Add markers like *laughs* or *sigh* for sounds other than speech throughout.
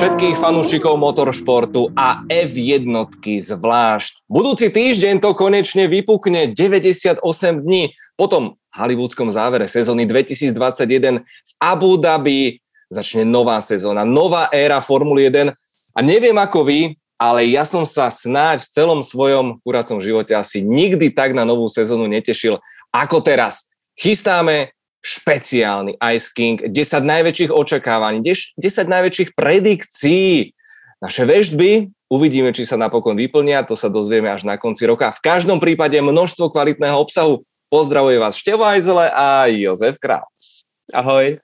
všetkých fanúšikov motoršportu a F1 zvlášť. Budúci týždeň to konečne vypukne 98 dní po tom hollywoodskom závere sezóny 2021 v Abu Dhabi. Začne nová sezóna, nová éra Formuly 1 a neviem ako vy, ale ja som sa snáď v celom svojom kuracom živote asi nikdy tak na novú sezónu netešil ako teraz. Chystáme špeciálny Ice King, 10 najväčších očakávaní, 10 najväčších predikcií. Naše vežby, uvidíme, či sa napokon vyplnia, to sa dozvieme až na konci roka. V každom prípade množstvo kvalitného obsahu. Pozdravuje vás Števo Ajzele a Jozef Král. Ahoj.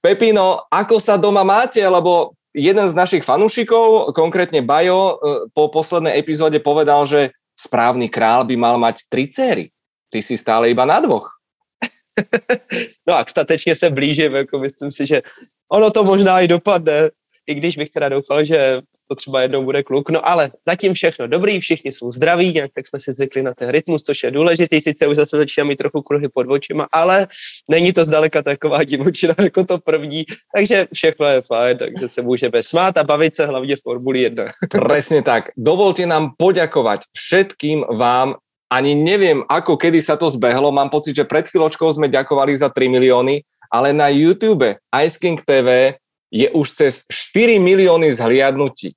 Pepino, ako sa doma máte? Lebo jeden z našich fanúšikov, konkrétne Bajo, e, po poslednej epizóde povedal, že správny král by mal mať tri céry. Ty si stále iba na dvoch. *laughs* no a statečně se blížím, jako myslím si, že ono to možná i dopadne, i když bych teda doufal, že to třeba jednou bude kluk, no ale zatím všechno dobrý, všichni jsou zdraví, nějak tak jsme si zvykli na ten rytmus, což je důležitý, sice už zase začíná mít trochu kruhy pod očima, ale není to zdaleka taková divočina *laughs* jako to první, takže všechno je fajn, takže se můžeme smát a bavit se hlavně v Formuli 1. Presne tak. Dovolte nám poďakovať všetkým vám, ani neviem, ako kedy sa to zbehlo. Mám pocit, že pred chvíľočkou sme ďakovali za 3 milióny, ale na YouTube Ice King TV je už cez 4 milióny zhliadnutí.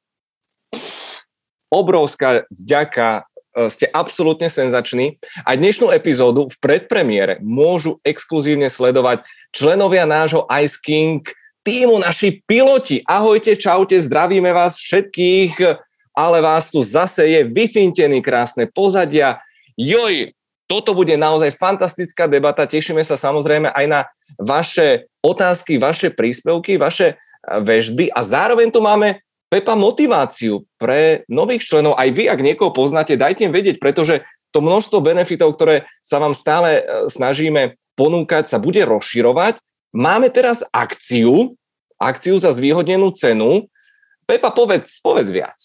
Obrovská vďaka, e, ste absolútne senzační. A dnešnú epizódu v predpremiére môžu exkluzívne sledovať členovia nášho Ice King týmu, naši piloti. Ahojte, čaute, zdravíme vás všetkých, ale vás tu zase je vyfintený krásne pozadia, Joj, toto bude naozaj fantastická debata. Tešíme sa samozrejme aj na vaše otázky, vaše príspevky, vaše väžby a zároveň tu máme Pepa motiváciu pre nových členov. Aj vy, ak niekoho poznáte, dajte im vedieť, pretože to množstvo benefitov, ktoré sa vám stále e, snažíme ponúkať, sa bude rozširovať. Máme teraz akciu, akciu za zvýhodnenú cenu. Pepa, povedz, povedz viac.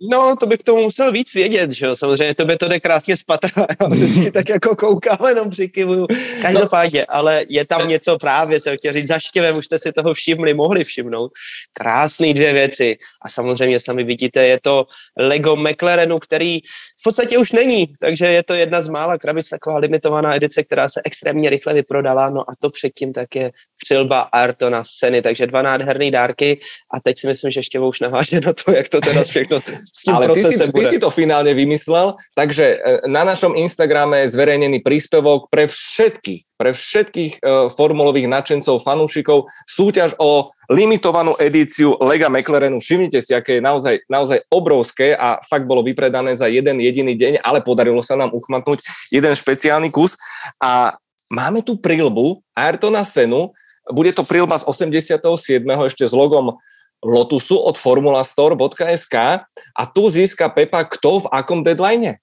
No, to by k tomu musel víc vědět, že jo, samozřejmě to by to jde krásně spatra, *laughs* vždycky tak jako koukám, jenom přikivuju, každopádně, ale je tam něco právě, co chtěl říct, zaštěvem, už jste si toho všimli, mohli všimnout, krásné dvě věci. A samozřejmě sami vidíte, je to Lego McLarenu, který v podstatě už není, takže je to jedna z mála krabic, taková limitovaná edice, která se extrémně rychle vyprodala, no a to předtím tak je přilba Artona Seny, takže dva nádherné dárky. A teď si myslím, že ještě už naváže na to, jak to teda všechno s tím Ale ty si, ty si to finálne vymyslel, takže e, na našom Instagrame je zverejnený príspevok pre všetkých, pre všetkých uh, formulových nadšencov, fanúšikov, súťaž o limitovanú edíciu Lega McLarenu. Všimnite si, aké je naozaj, naozaj obrovské a fakt bolo vypredané za jeden jediný deň, ale podarilo sa nám uchmatnúť jeden špeciálny kus. A máme tu prilbu Ayrtona Senu, bude to prilba z 87. ešte s logom Lotusu od formulastore.sk a tu získa Pepa kto v akom deadline?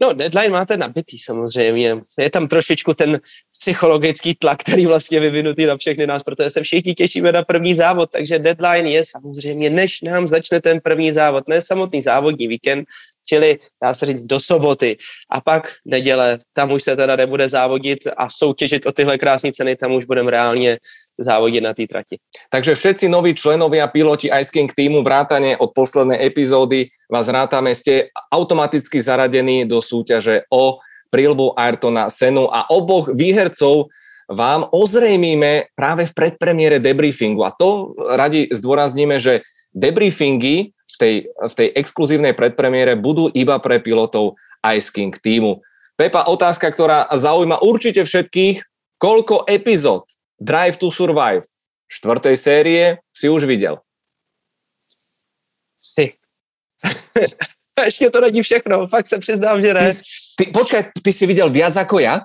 No, deadline máte nabitý samozřejmě. Je tam trošičku ten psychologický tlak, který vlastně vyvinutý na všechny nás, protože se všichni těšíme na první závod, takže deadline je samozřejmě, než nám začne ten první závod, ne samotný závodní víkend, čili dá se říct do soboty. A pak neděle, tam už se teda nebude závodit a soutěžit o tyhle krásné ceny, tam už budeme reálně závodit na té trati. Takže všetci noví členovia piloti Ice King týmu vrátane od poslednej epizódy vás rátame, ste automaticky zaradení do súťaže o prílbu Ayrtona Senu a oboch výhercov vám ozrejmíme práve v predpremiére debriefingu. A to radi zdôrazníme, že debriefingy v tej, v tej exkluzívnej predpremiére budú iba pre pilotov Ice King týmu. Pepa, otázka, ktorá zaujíma určite všetkých. Koľko epizód Drive to Survive štvrtej série si už videl? Si. *laughs* Ještě to není všechno, fakt se přiznám, že ne. Ty, ty, počkaj, ty si viděl viac ako ja?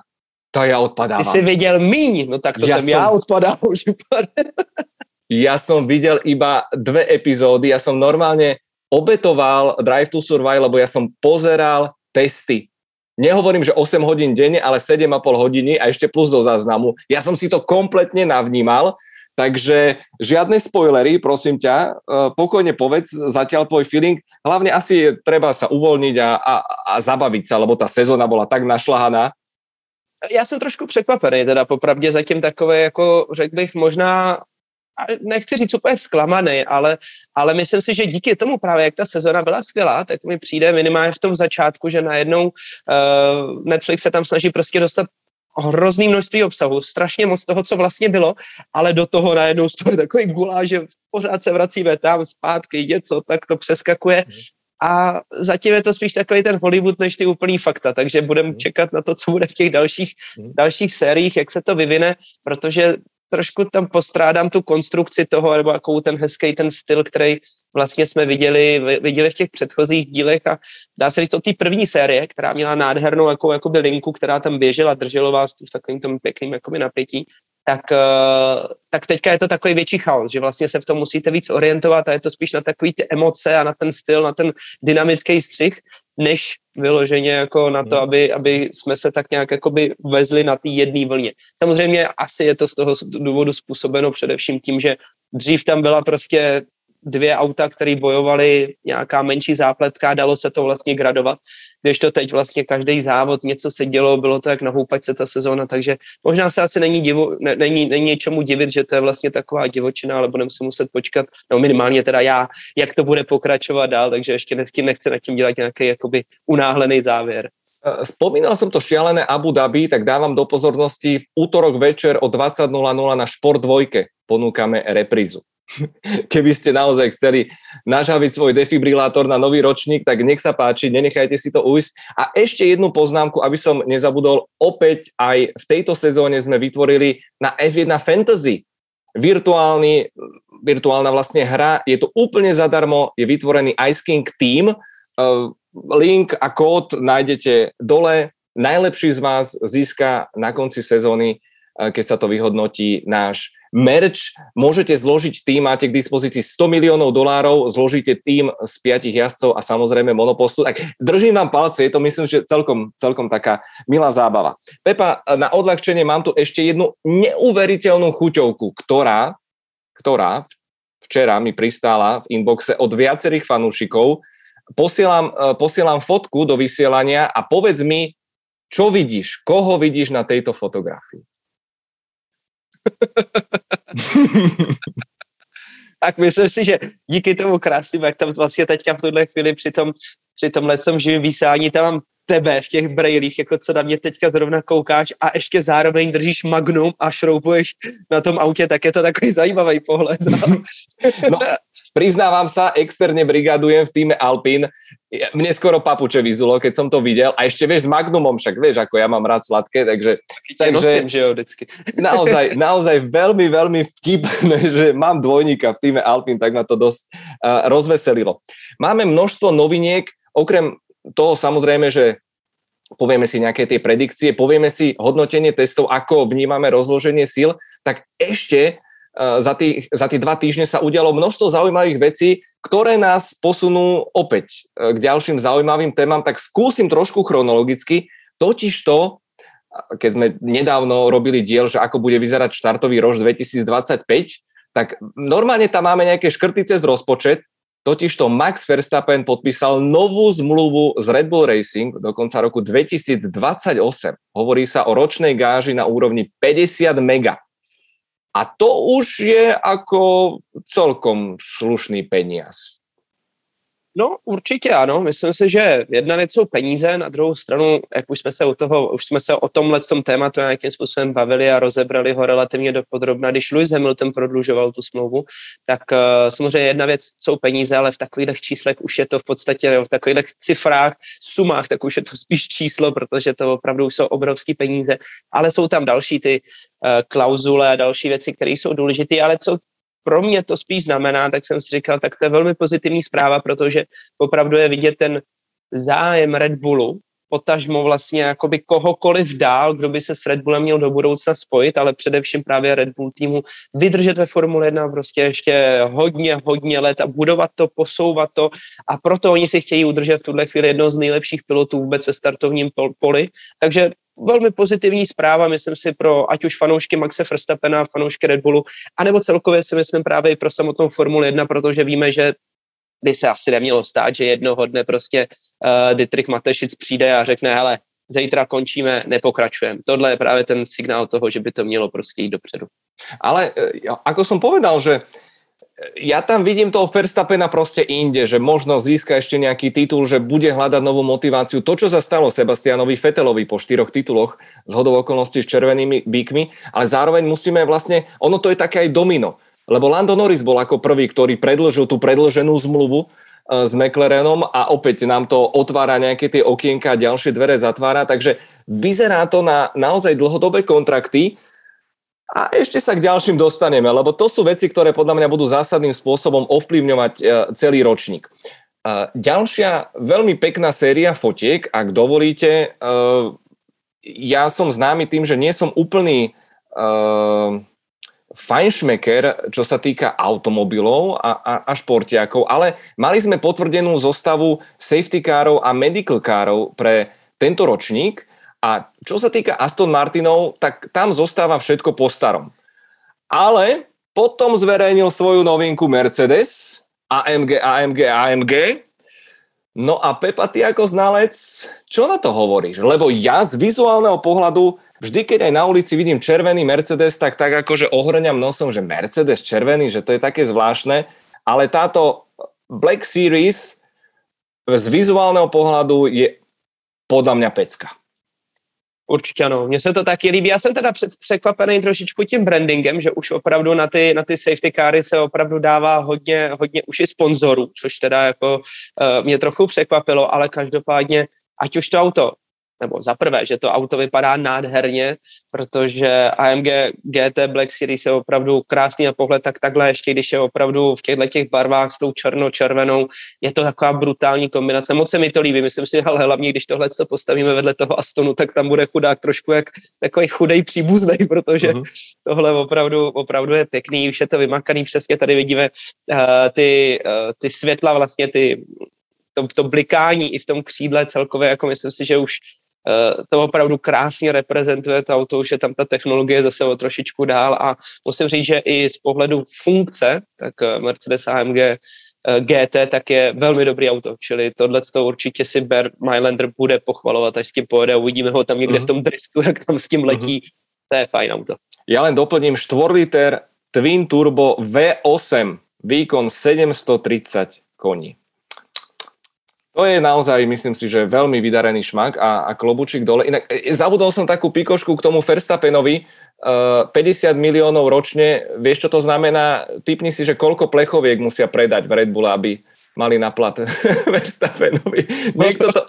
To ja odpadám. Ty si viděl míň, no tak to ja jsem som... já odpadal už. *laughs* ja som videl iba dve epizódy, ja som normálne obetoval Drive to Survive, lebo ja som pozeral testy. Nehovorím, že 8 hodín denne, ale 7,5 hodiny a ešte plus do záznamu. Ja som si to kompletne navnímal, takže žiadne spoilery, prosím ťa, e, pokojne povedz zatiaľ tvoj feeling. Hlavne asi je treba sa uvoľniť a, a, a zabaviť sa, lebo tá sezóna bola tak našlahaná. Já jsem trošku překvapený, teda popravdě zatím takové, jako řekl bych, možná nechci říct úplně zklamaný, ale, ale myslím si, že díky tomu právě, jak ta sezona byla skvělá, tak mi přijde minimálně v tom začátku, že najednou uh, Netflix se tam snaží prostě dostat hrozný množství obsahu, strašně moc toho, co vlastně bylo, ale do toho najednou stojí takový gulá, že pořád se vracíme tam zpátky, něco, tak to přeskakuje. Mhm. A zatím je to spíš takový ten Hollywood než ty úplný fakta, takže budeme mhm. čekat na to, co bude v těch dalších, mhm. dalších sériích, jak se to vyvine, protože trošku tam postrádám tu konstrukci toho, nebo jakou ten hezký ten styl, který vlastně jsme viděli, viděli v těch předchozích dílech a dá se říct o té první série, která měla nádhernou jako, jakoby linku, která tam běžela, drželo vás v takovým tom pěkným jakoby napětí, tak, uh, tak teďka je to takový větší chaos, že vlastně se v tom musíte víc orientovat a je to spíš na takový ty emoce a na ten styl, na ten dynamický střih, než vyloženě jako na to, hmm. aby, aby jsme se tak nějak jakoby vezli na té jedné vlně. Samozřejmě asi je to z toho důvodu způsobeno především tím, že dřív tam byla prostě dvě auta, které bojovaly, nějaká menší zápletka, dalo se to vlastně gradovat, když to teď vlastně každý závod, něco se dělo, bylo to jak na houpačce ta sezóna, takže možná se asi není, divu, ne, není, není čemu divit, že to je vlastně taková divočina, ale budeme se muset počkat, no minimálně teda já, jak to bude pokračovat dál, takže ještě dnesky nechci nad tím dělat nějaký jakoby unáhlený závěr. Spomínal som to šialené Abu Dhabi, tak dávam do pozornosti v útorok večer o 20.00 na Šport 2 ponúkame reprízu. *laughs* keby ste naozaj chceli nažaviť svoj defibrilátor na nový ročník, tak nech sa páči, nenechajte si to ujsť. A ešte jednu poznámku, aby som nezabudol, opäť aj v tejto sezóne sme vytvorili na F1 Fantasy virtuálny, virtuálna vlastne hra, je to úplne zadarmo, je vytvorený Ice King Team, link a kód nájdete dole, najlepší z vás získa na konci sezóny, keď sa to vyhodnotí náš merch, môžete zložiť tým, máte k dispozícii 100 miliónov dolárov, zložíte tým z piatich jazdcov a samozrejme monopostu. Tak držím vám palce, je to myslím, že celkom, celkom taká milá zábava. Pepa, na odľahčenie mám tu ešte jednu neuveriteľnú chuťovku, ktorá, ktorá včera mi pristála v inboxe od viacerých fanúšikov. Posielam, posielam fotku do vysielania a povedz mi, čo vidíš, koho vidíš na tejto fotografii? *laughs* tak myslím si, že díky tomu krásným, jak tam vlastně teďka v tuhle chvíli při, tom, při tomhle tom živém vysání, tam mám tebe v těch brejlích, jako co na mě teďka zrovna koukáš a ještě zároveň držíš magnum a šroubuješ na tom autě, tak je to takový zajímavý pohled. No. *laughs* no priznávam sa, externe brigadujem v týme Alpin. Mne skoro papuče vyzulo, keď som to videl. A ešte vieš s Magnumom, však vieš, ako ja mám rád sladké, takže... takže nosím, že jo, vždycky. *laughs* Naozaj, naozaj veľmi, veľmi vtipné, že mám dvojníka v týme Alpin, tak ma to dosť uh, rozveselilo. Máme množstvo noviniek, okrem toho samozrejme, že povieme si nejaké tie predikcie, povieme si hodnotenie testov, ako vnímame rozloženie síl, tak ešte za, tých, za dva týždne sa udialo množstvo zaujímavých vecí, ktoré nás posunú opäť eh, k ďalším zaujímavým témam, tak skúsim trošku chronologicky, totiž to, keď sme nedávno robili diel, že ako bude vyzerať štartový rož 2025, tak normálne tam máme nejaké škrty cez rozpočet, Totižto Max Verstappen podpísal novú zmluvu z Red Bull Racing do konca roku 2028. Hovorí sa o ročnej gáži na úrovni 50 mega. A to už je ako celkom slušný peniaz. No určitě ano, myslím si, že jedna věc jsou peníze, na druhou stranu, jak už jsme se, u toho, už jsme se o tomhle tom tématu nějakým způsobem bavili a rozebrali ho relativně dopodrobna, když Lewis Hamilton prodlužoval tu smlouvu, tak uh, samozřejmě jedna věc jsou peníze, ale v takových číslech už je to v podstatě, v takových cifrách, sumách, tak už je to spíš číslo, protože to opravdu jsou obrovské peníze, ale jsou tam další ty uh, klauzule a další věci, které jsou důležité, ale co pro mě to spíš znamená, tak jsem si říkal, tak to je velmi pozitivní zpráva, protože opravdu je vidět ten zájem Red Bullu, potažmo vlastně jakoby kohokoliv dál, kdo by se s Red Bullem měl do budoucna spojit, ale především právě Red Bull týmu vydržet ve Formule 1 prostě ještě hodně, hodně let a budovat to, posouvat to a proto oni si chtějí udržet v tuhle chvíli jednoho z nejlepších pilotů vůbec ve startovním poli. Takže velmi pozitivní zpráva, myslím si, pro ať už fanoušky Maxe Verstappena, fanoušky Red Bullu, anebo celkově si myslím právě i pro samotnou Formuli 1, protože víme, že by se asi nemělo stát, že jednoho dne prostě uh, Dietrich Matešic přijde a řekne, hele, zítra končíme, nepokračujeme. Tohle je právě ten signál toho, že by to mělo prostě jít dopředu. Ale e, ako som povedal, že ja tam vidím toho Verstappena proste inde, že možno získa ešte nejaký titul, že bude hľadať novú motiváciu. To, čo sa stalo Sebastianovi Fetelovi po štyroch tituloch z hodou okolností s červenými bíkmi, ale zároveň musíme vlastne, ono to je také aj domino, lebo Lando Norris bol ako prvý, ktorý predlžil tú predlženú zmluvu e, s McLarenom a opäť nám to otvára nejaké tie okienka a ďalšie dvere zatvára, takže vyzerá to na naozaj dlhodobé kontrakty, a ešte sa k ďalším dostaneme, lebo to sú veci, ktoré podľa mňa budú zásadným spôsobom ovplyvňovať e, celý ročník. E, ďalšia veľmi pekná séria fotiek, ak dovolíte. E, ja som známy tým, že nie som úplný fajnšmeker, čo sa týka automobilov a, a, a športiakov, ale mali sme potvrdenú zostavu safety károv a medical károv pre tento ročník a čo sa týka Aston Martinov, tak tam zostáva všetko po starom. Ale potom zverejnil svoju novinku Mercedes, AMG, AMG, AMG. No a Pepa, ty ako znalec, čo na to hovoríš? Lebo ja z vizuálneho pohľadu, vždy keď aj na ulici vidím červený Mercedes, tak tak akože ohrňam nosom, že Mercedes červený, že to je také zvláštne. Ale táto Black Series z vizuálneho pohľadu je podľa mňa pecka. Určitě ano, mně se to taky líbí. Já jsem teda překvapený trošičku tím brandingem, že už opravdu na ty, na ty safety cary se opravdu dává hodně, hodně už i sponzorů, což teda jako uh, mě trochu překvapilo, ale každopádně ať už to auto nebo za prvé, že to auto vypadá nádherně, protože AMG GT Black Series je opravdu krásný na pohled, tak takhle ještě, když je opravdu v těchto těch barvách s tou černo-červenou, je to taková brutální kombinace. Moc se mi to líbí, myslím si, ale hlavně, když tohle to postavíme vedle toho Astonu, tak tam bude chudák trošku jak takový chudej příbuzný, *laughs* protože uh-huh. tohle opravdu, opravdu je pěkný, už je to vymakaný, přesně tady vidíme uh, ty, uh, ty světla, vlastně ty to, to blikání i v tom křídle celkově, jako myslím si, že už to opravdu krásně reprezentuje to auto, už je tam ta technologie zase o trošičku dál a musím říct, že i z pohledu funkce, tak eh, Mercedes AMG eh, GT tak je velmi dobrý auto, čili tohle to určitě si Bear Mylander bude pochvalovat, až s tím pojede, uvidíme ho tam někde uh-huh. v tom driftu, jak tam s tím letí, uh-huh. to je fajn auto. Ja len doplním 4 liter Twin Turbo V8, výkon 730 koní. To je naozaj, myslím si, že veľmi vydarený šmak a, a klobučík dole. Inak e, zabudol som takú pikošku k tomu Verstappenovi. Uh, e, 50 miliónov ročne, vieš čo to znamená? Typni si, že koľko plechoviek musia predať v Red Bull, aby mali na plat *laughs* Verstappenovi. Niekto to,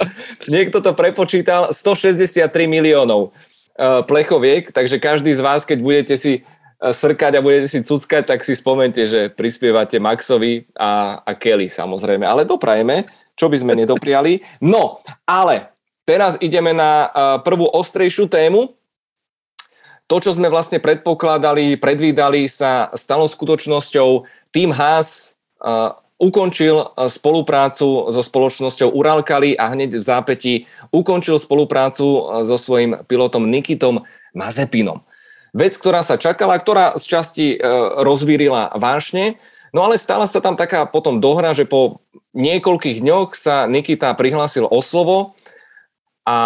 niekto to prepočítal, 163 miliónov plechoviek, takže každý z vás, keď budete si srkať a budete si cuckať, tak si spomente, že prispievate Maxovi a, a Kelly samozrejme. Ale doprajeme, čo by sme nedopriali. No, ale teraz ideme na prvú ostrejšiu tému. To, čo sme vlastne predpokladali, predvídali, sa stalo skutočnosťou. Tým Haas ukončil spoluprácu so spoločnosťou Uralkali a hneď v zápäti ukončil spoluprácu so svojím pilotom Nikitom Mazepinom. Vec, ktorá sa čakala, ktorá z časti e, rozvírila vášne, No ale stala sa tam taká potom dohra, že po niekoľkých dňoch sa Nikita prihlásil o slovo a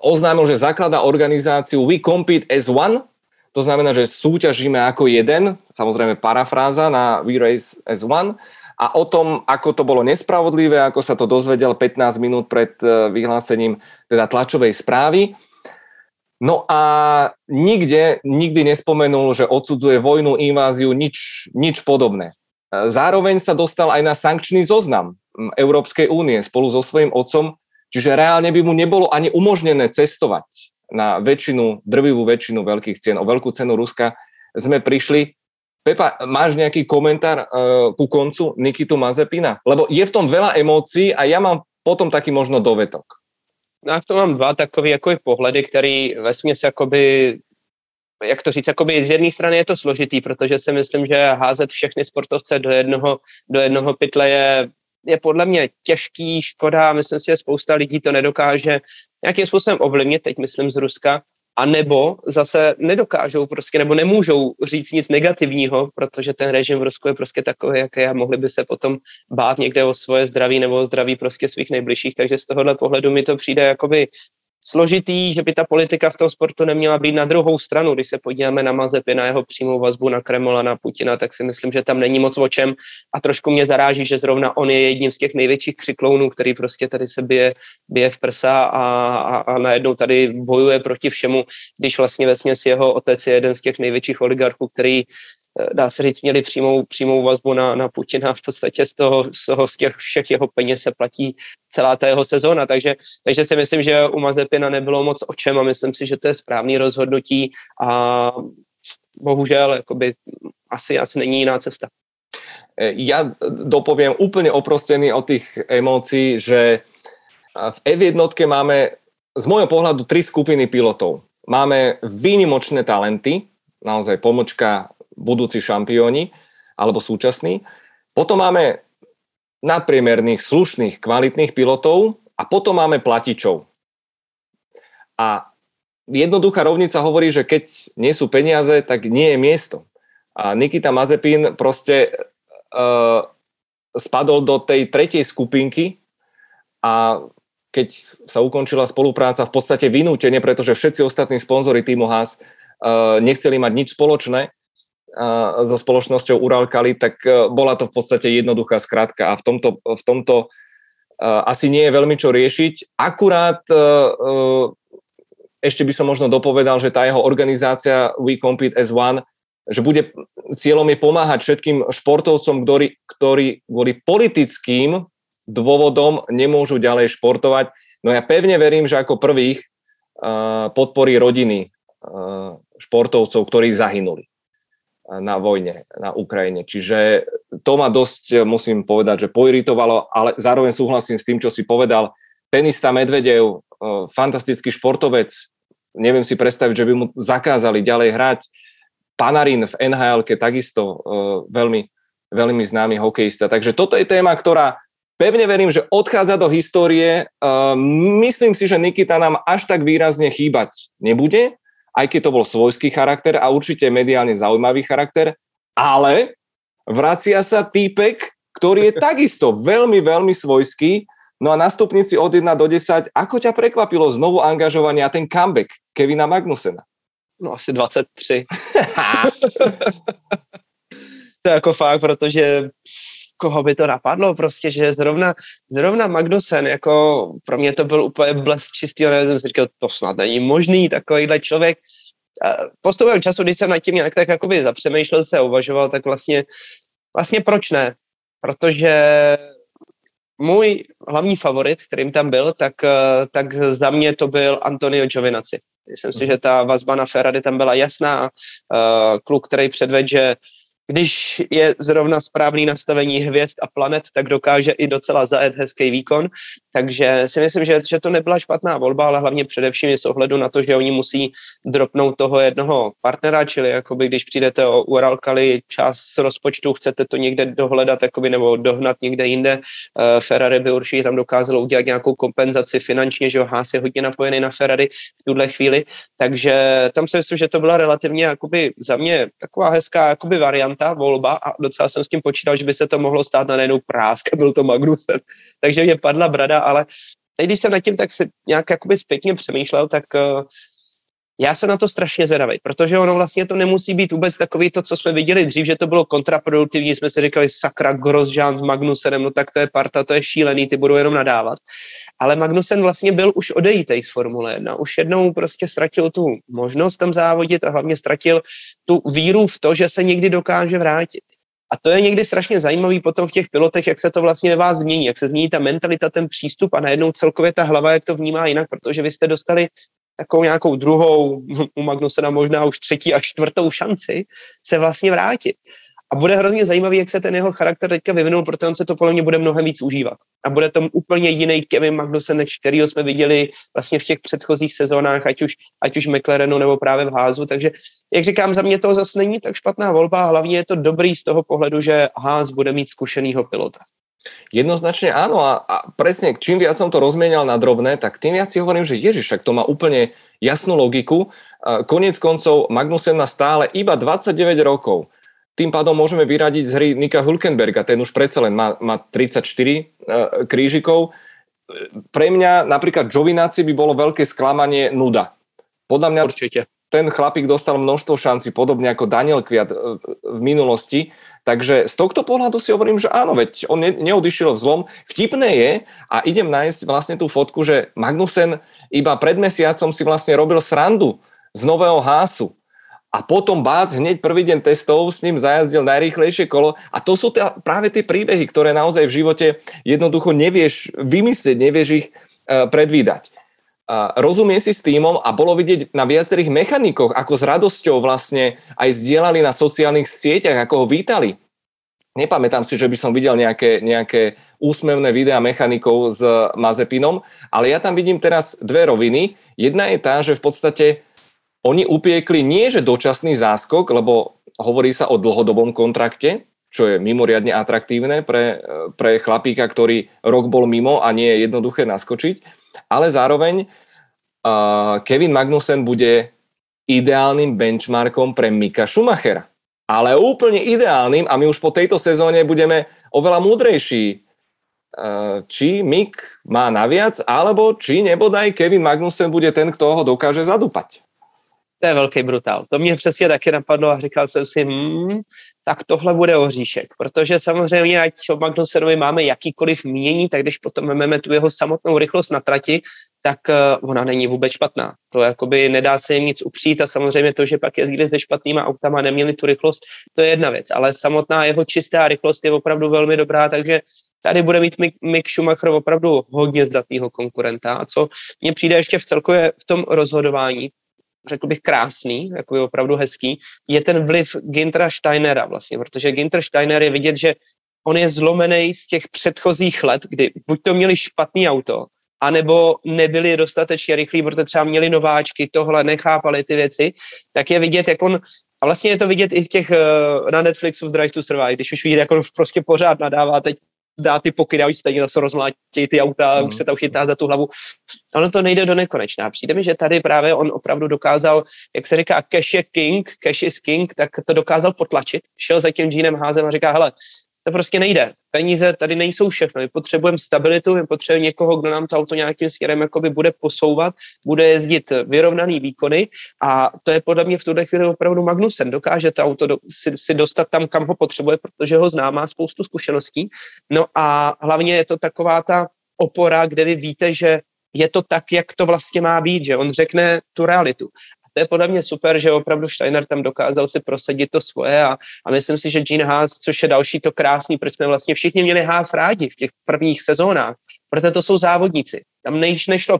oznámil, že zaklada organizáciu We Compete as One, to znamená, že súťažíme ako jeden, samozrejme parafráza na We Race as One, a o tom, ako to bolo nespravodlivé, ako sa to dozvedel 15 minút pred e, vyhlásením teda tlačovej správy. No a nikde, nikdy nespomenul, že odsudzuje vojnu, inváziu, nič, nič podobné. Zároveň sa dostal aj na sankčný zoznam Európskej únie spolu so svojím otcom, čiže reálne by mu nebolo ani umožnené cestovať na väčšinu, drvivú väčšinu veľkých cien. O veľkú cenu Ruska sme prišli. Pepa, máš nejaký komentár uh, ku koncu Nikitu Mazepina? Lebo je v tom veľa emócií a ja mám potom taký možno dovetok. No já v tom mám dva takové jako pohledy, který ve směs jakoby jak to říct, jakoby z jedné strany je to složitý, protože si myslím, že házet všechny sportovce do jednoho, do jednoho pytle je, je podle mě těžký, škoda, myslím si, že spousta lidí to nedokáže nějakým způsobem ovlivnit, teď myslím z Ruska, a nebo zase nedokážou prostě, nebo nemůžou říct nic negativního, protože ten režim v Rusku je prostě takový, jaký a mohli by se potom bát někde o svoje zdraví nebo o zdraví prostě svých nejbližších, takže z tohohle pohledu mi to přijde jakoby složitý, že by ta politika v tom sportu neměla být na druhou stranu. Když se podíváme na Mazepy, na jeho přímou vazbu na Kremla, na Putina, tak si myslím, že tam není moc o čem a trošku mě zaráží, že zrovna on je jedním z těch největších křiklounů, který prostě tady se bije, bije v prsa a, a, a najednou tady bojuje proti všemu, když vlastně ve jeho otec je jeden z těch největších oligarchů, který dá se říct, měli přímou, přímou vazbu na, na Putina. V podstatě z toho, z toho z těch všech jeho peněz se platí celá ta jeho sezóna. Takže, takže si myslím, že u Mazepina nebylo moc o čem a myslím si, že to je správný rozhodnutí a bohužel jakoby, asi, asi není jiná cesta. Eh, ja dopoviem úplne oprostený o tých emócií, že v F1 máme z môjho pohľadu tri skupiny pilotov. Máme výnimočné talenty, naozaj pomočka budúci šampióni alebo súčasní. Potom máme nadpriemerných, slušných, kvalitných pilotov a potom máme platičov. A jednoduchá rovnica hovorí, že keď nie sú peniaze, tak nie je miesto. A Nikita Mazepin proste uh, spadol do tej tretej skupinky a keď sa ukončila spolupráca v podstate vynútene, pretože všetci ostatní sponzory týmu Haas uh, nechceli mať nič spoločné, so spoločnosťou Uralkali, tak e, bola to v podstate jednoduchá skratka a v tomto, v tomto e, asi nie je veľmi čo riešiť. Akurát e, ešte by som možno dopovedal, že tá jeho organizácia We Compete as One, že bude, cieľom je pomáhať všetkým športovcom, ktorí, ktorí kvôli politickým dôvodom nemôžu ďalej športovať. No ja pevne verím, že ako prvých podporí rodiny športovcov, ktorí zahynuli na vojne na Ukrajine. Čiže to ma dosť, musím povedať, že poiritovalo, ale zároveň súhlasím s tým, čo si povedal. Tenista Medvedev, fantastický športovec, neviem si predstaviť, že by mu zakázali ďalej hrať. Panarin v nhl takisto veľmi, veľmi známy hokejista. Takže toto je téma, ktorá pevne verím, že odchádza do histórie. Myslím si, že Nikita nám až tak výrazne chýbať nebude, aj keď to bol svojský charakter a určite mediálne zaujímavý charakter, ale vracia sa týpek, ktorý je *laughs* takisto veľmi, veľmi svojský. No a na stupnici od 1 do 10, ako ťa prekvapilo znovu angažovanie a ten comeback Kevina Magnusena? No asi 23. *laughs* to je jako fakt, protože koho by to napadlo prostě, že zrovna, zrovna Magnusen, jako pro mě to byl úplně blesk čistý, ale jsem si říkal, to snad není možný, takovýhle člověk. Postupem času, když jsem nad tím nějak tak jakoby zapřemýšlel se, uvažoval, tak vlastně, vlastně proč ne? Protože můj hlavní favorit, kterým tam byl, tak, tak za mě to byl Antonio Giovinazzi. Myslím si, mhm. že ta vazba na Ferrari tam byla jasná. Kluk, který předvedl, že když je zrovna správný nastavení hvězd a planet, tak dokáže i docela zajet hezký výkon. Takže si myslím, že, že to nebyla špatná volba, ale hlavně především je s ohledu na to, že oni musí dropnout toho jednoho partnera, čili jakoby když přijdete o Uralkali čas z rozpočtu, chcete to někde dohledat jakoby, nebo dohnat někde jinde. Uh, Ferrari by určitě tam dokázalo udělat nějakou kompenzaci finančně, že Haas je hodně napojený na Ferrari v tuhle chvíli. Takže tam si myslím, že to byla relativně jakoby, za mě taková hezká jakoby varianta, volba a docela jsem s tím počítal, že by se to mohlo stát na najednou prásk a byl to Magnusen. *laughs* Takže mě padla brada ale teď, když jsem nad tím tak se nějak jakoby zpětně přemýšlel, tak uh, já jsem na to strašně zvědavý, protože ono vlastně to nemusí být vůbec takový to, co jsme viděli dřív, že to bylo kontraproduktivní, jsme si říkali sakra Grosjean s Magnusenem, no tak to je parta, to je šílený, ty budou jenom nadávat. Ale Magnusen vlastně byl už odejítej z Formule 1, už jednou prostě ztratil tu možnost tam závodit a hlavně ztratil tu víru v to, že se někdy dokáže vrátit. A to je někdy strašně zajímavý potom v těch pilotech, jak se to vlastně ve vás změní, jak se změní ta mentalita, ten přístup a najednou celkově ta hlava, jak to vnímá jinak, protože vy jste dostali takovou nějakou druhou, u Magnusena možná už třetí a čtvrtou šanci se vlastně vrátit. A bude hrozně zajímavý, jak se ten jeho charakter teďka vyvinul, protože on se to podle mě bude mnohem víc užívat. A bude to úplně jiný Kevin Magnussen, než kterýho jsme viděli vlastně v těch předchozích sezónách, ať už, ať už McLarenu nebo právě v Házu. Takže, jak říkám, za mě to zase není tak špatná volba, hlavně je to dobrý z toho pohledu, že Ház bude mít zkušenýho pilota. Jednoznačne áno a, a presne čím viac som to rozmienial na drobné, tak tým viac si hovorím, že ježiš, však to má úplne jasnú logiku. Konec koncov Magnussen má stále iba 29 rokov tým pádom môžeme vyradiť z hry Nika Hulkenberga, ten už predsa len má, má 34 uh, krížikov. pre mňa napríklad Giovinazzi by bolo veľké sklamanie nuda. Podľa mňa Určite. ten chlapík dostal množstvo šancí, podobne ako Daniel Kviat e, v minulosti. Takže z tohto pohľadu si hovorím, že áno, veď on ne, neodišiel v zlom. Vtipné je, a idem nájsť vlastne tú fotku, že Magnusen iba pred mesiacom si vlastne robil srandu z nového hásu a potom Bác hneď prvý deň testov s ním zajazdil najrýchlejšie kolo a to sú tá, práve tie príbehy, ktoré naozaj v živote jednoducho nevieš vymyslieť, nevieš ich uh, predvídať. Rozumie si s týmom a bolo vidieť na viacerých mechanikoch, ako s radosťou vlastne aj zdieľali na sociálnych sieťach, ako ho vítali. Nepamätám si, že by som videl nejaké, nejaké úsmevné videá mechanikov s Mazepinom, ale ja tam vidím teraz dve roviny. Jedna je tá, že v podstate oni upiekli nie, že dočasný záskok, lebo hovorí sa o dlhodobom kontrakte, čo je mimoriadne atraktívne pre, pre chlapíka, ktorý rok bol mimo a nie je jednoduché naskočiť, ale zároveň uh, Kevin Magnussen bude ideálnym benchmarkom pre Mika Schumachera. Ale úplne ideálnym a my už po tejto sezóne budeme oveľa múdrejší, uh, či Mik má naviac, alebo či nebodaj Kevin Magnussen bude ten, kto ho dokáže zadupať to je velký brutál. To mě přesně taky napadlo a říkal jsem si, hmm, tak tohle bude oříšek, protože samozřejmě, ať o Magnusenovi máme jakýkoliv mění, tak když potom máme tu jeho samotnou rychlost na trati, tak uh, ona není vůbec špatná. To jakoby nedá se jim nic upřít a samozřejmě to, že pak jezdili se špatnýma autama a neměli tu rychlost, to je jedna věc, ale samotná jeho čistá rychlost je opravdu velmi dobrá, takže tady bude mít Mick Schumacher opravdu hodně zdatného konkurenta. A co mně přijde ještě v celkově v tom rozhodování, řekl bych, krásný, jako je opravdu hezký, je ten vliv Gintera Steinera vlastně, protože Ginter Steiner je vidět, že on je zlomený z těch předchozích let, kdy buď to měli špatný auto, anebo nebyli dostatečně rychlí, protože třeba měli nováčky, tohle nechápali ty věci, tak je vidět, jak on a vlastně je to vidět i v těch uh, na Netflixu v Drive to Survive, když už vidíte, jak on prostě pořád nadává teď dá ty pokyny a už stejně zase rozmlátí ty auta, mm. už se tam chytá za tu hlavu. Ono to nejde do nekonečná. Přijde mi, že tady právě on opravdu dokázal, jak se říká, cash je king, cash is king, tak to dokázal potlačit. Šel za tím Jeanem Házem a říká, hele, to prostě nejde. Peníze tady nejsou všechno. My potřebujeme stabilitu, my potřebujeme někoho, kdo nám to auto nějakým směrem bude posouvat, bude jezdit vyrovnaný výkony a to je podle mě v tuhle chvíli opravdu Magnusen. Dokáže to auto do, si, si dostat tam, kam ho potřebuje, protože ho zná, má spoustu zkušeností. No a hlavně je to taková ta opora, kde vy víte, že je to tak, jak to vlastně má být, že on řekne tu realitu to je podle mě super, že opravdu Steiner tam dokázal si prosadit to svoje a, a myslím si, že Gene Haas, což je další to krásný, proč jsme vlastně všichni měli Haas rádi v těch prvních sezónách, protože to jsou závodníci. Tam než nešlo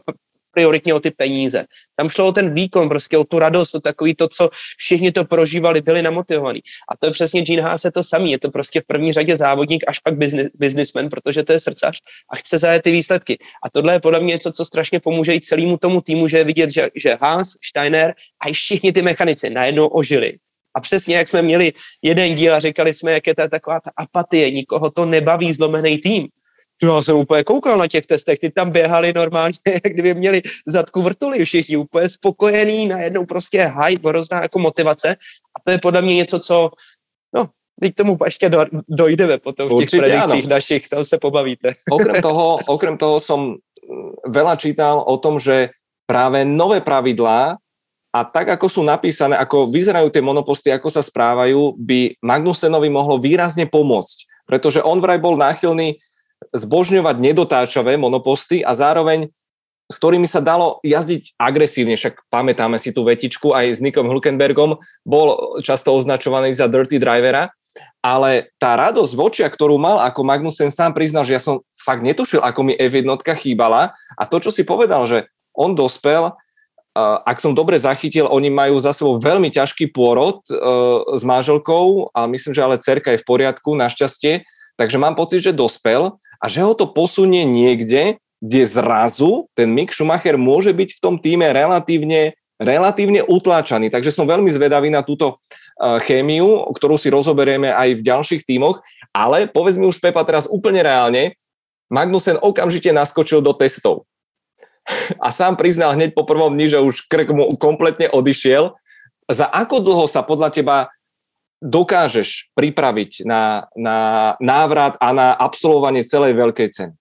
prioritně o ty peníze. Tam šlo o ten výkon, prostě o tu radost, o takový to, co všichni to prožívali, byli namotivovaní. A to je přesně Gene Haas je to samý. Je to prostě v první řadě závodník, až pak business, businessman, protože to je srdcař a chce zajet ty výsledky. A tohle je podle mě něco, co strašně pomůže i celému tomu týmu, že je vidět, že, že Haas, Steiner a i všichni ty mechanici najednou ožili. A přesně jak jsme měli jeden díl a říkali jsme, jak je to taková ta apatie, nikoho to nebaví zlomený tým. Já jsem úplně koukal na těch testech, ty tam běhali normálně, *laughs* jak kdyby měli zadku vrtuli všichni, úplně spokojený, najednou prostě hype, hrozná jako motivace a to je podle mě něco, co, no, k tomu ještě do, dojdeme potom v těch Určitě predikcích áno. našich, tam se pobavíte. *laughs* Okrem toho, okrem toho som mm, veľa čítal o tom, že práve nové pravidlá a tak, ako sú napísané, ako vyzerajú tie monoposty, ako sa správajú, by Magnusenovi mohlo výrazne pomôcť. Pretože on vraj bol náchylný zbožňovať nedotáčavé monoposty a zároveň s ktorými sa dalo jazdiť agresívne, však pamätáme si tú vetičku aj s Nikom Hulkenbergom, bol často označovaný za dirty drivera, ale tá radosť v očiach, ktorú mal, ako Magnussen sám priznal, že ja som fakt netušil, ako mi F1 chýbala a to, čo si povedal, že on dospel, ak som dobre zachytil, oni majú za sebou veľmi ťažký pôrod s máželkou a myslím, že ale cerka je v poriadku, našťastie, takže mám pocit, že dospel a že ho to posunie niekde, kde zrazu ten Mick Schumacher môže byť v tom týme relatívne, relatívne utláčaný. Takže som veľmi zvedavý na túto uh, chémiu, ktorú si rozoberieme aj v ďalších tímoch. Ale povedz mi už, Pepa, teraz úplne reálne, Magnussen okamžite naskočil do testov. *laughs* A sám priznal hneď po prvom dni, že už krk mu kompletne odišiel. Za ako dlho sa podľa teba dokážeš pripraviť na, na návrat a na absolvovanie celej veľkej ceny?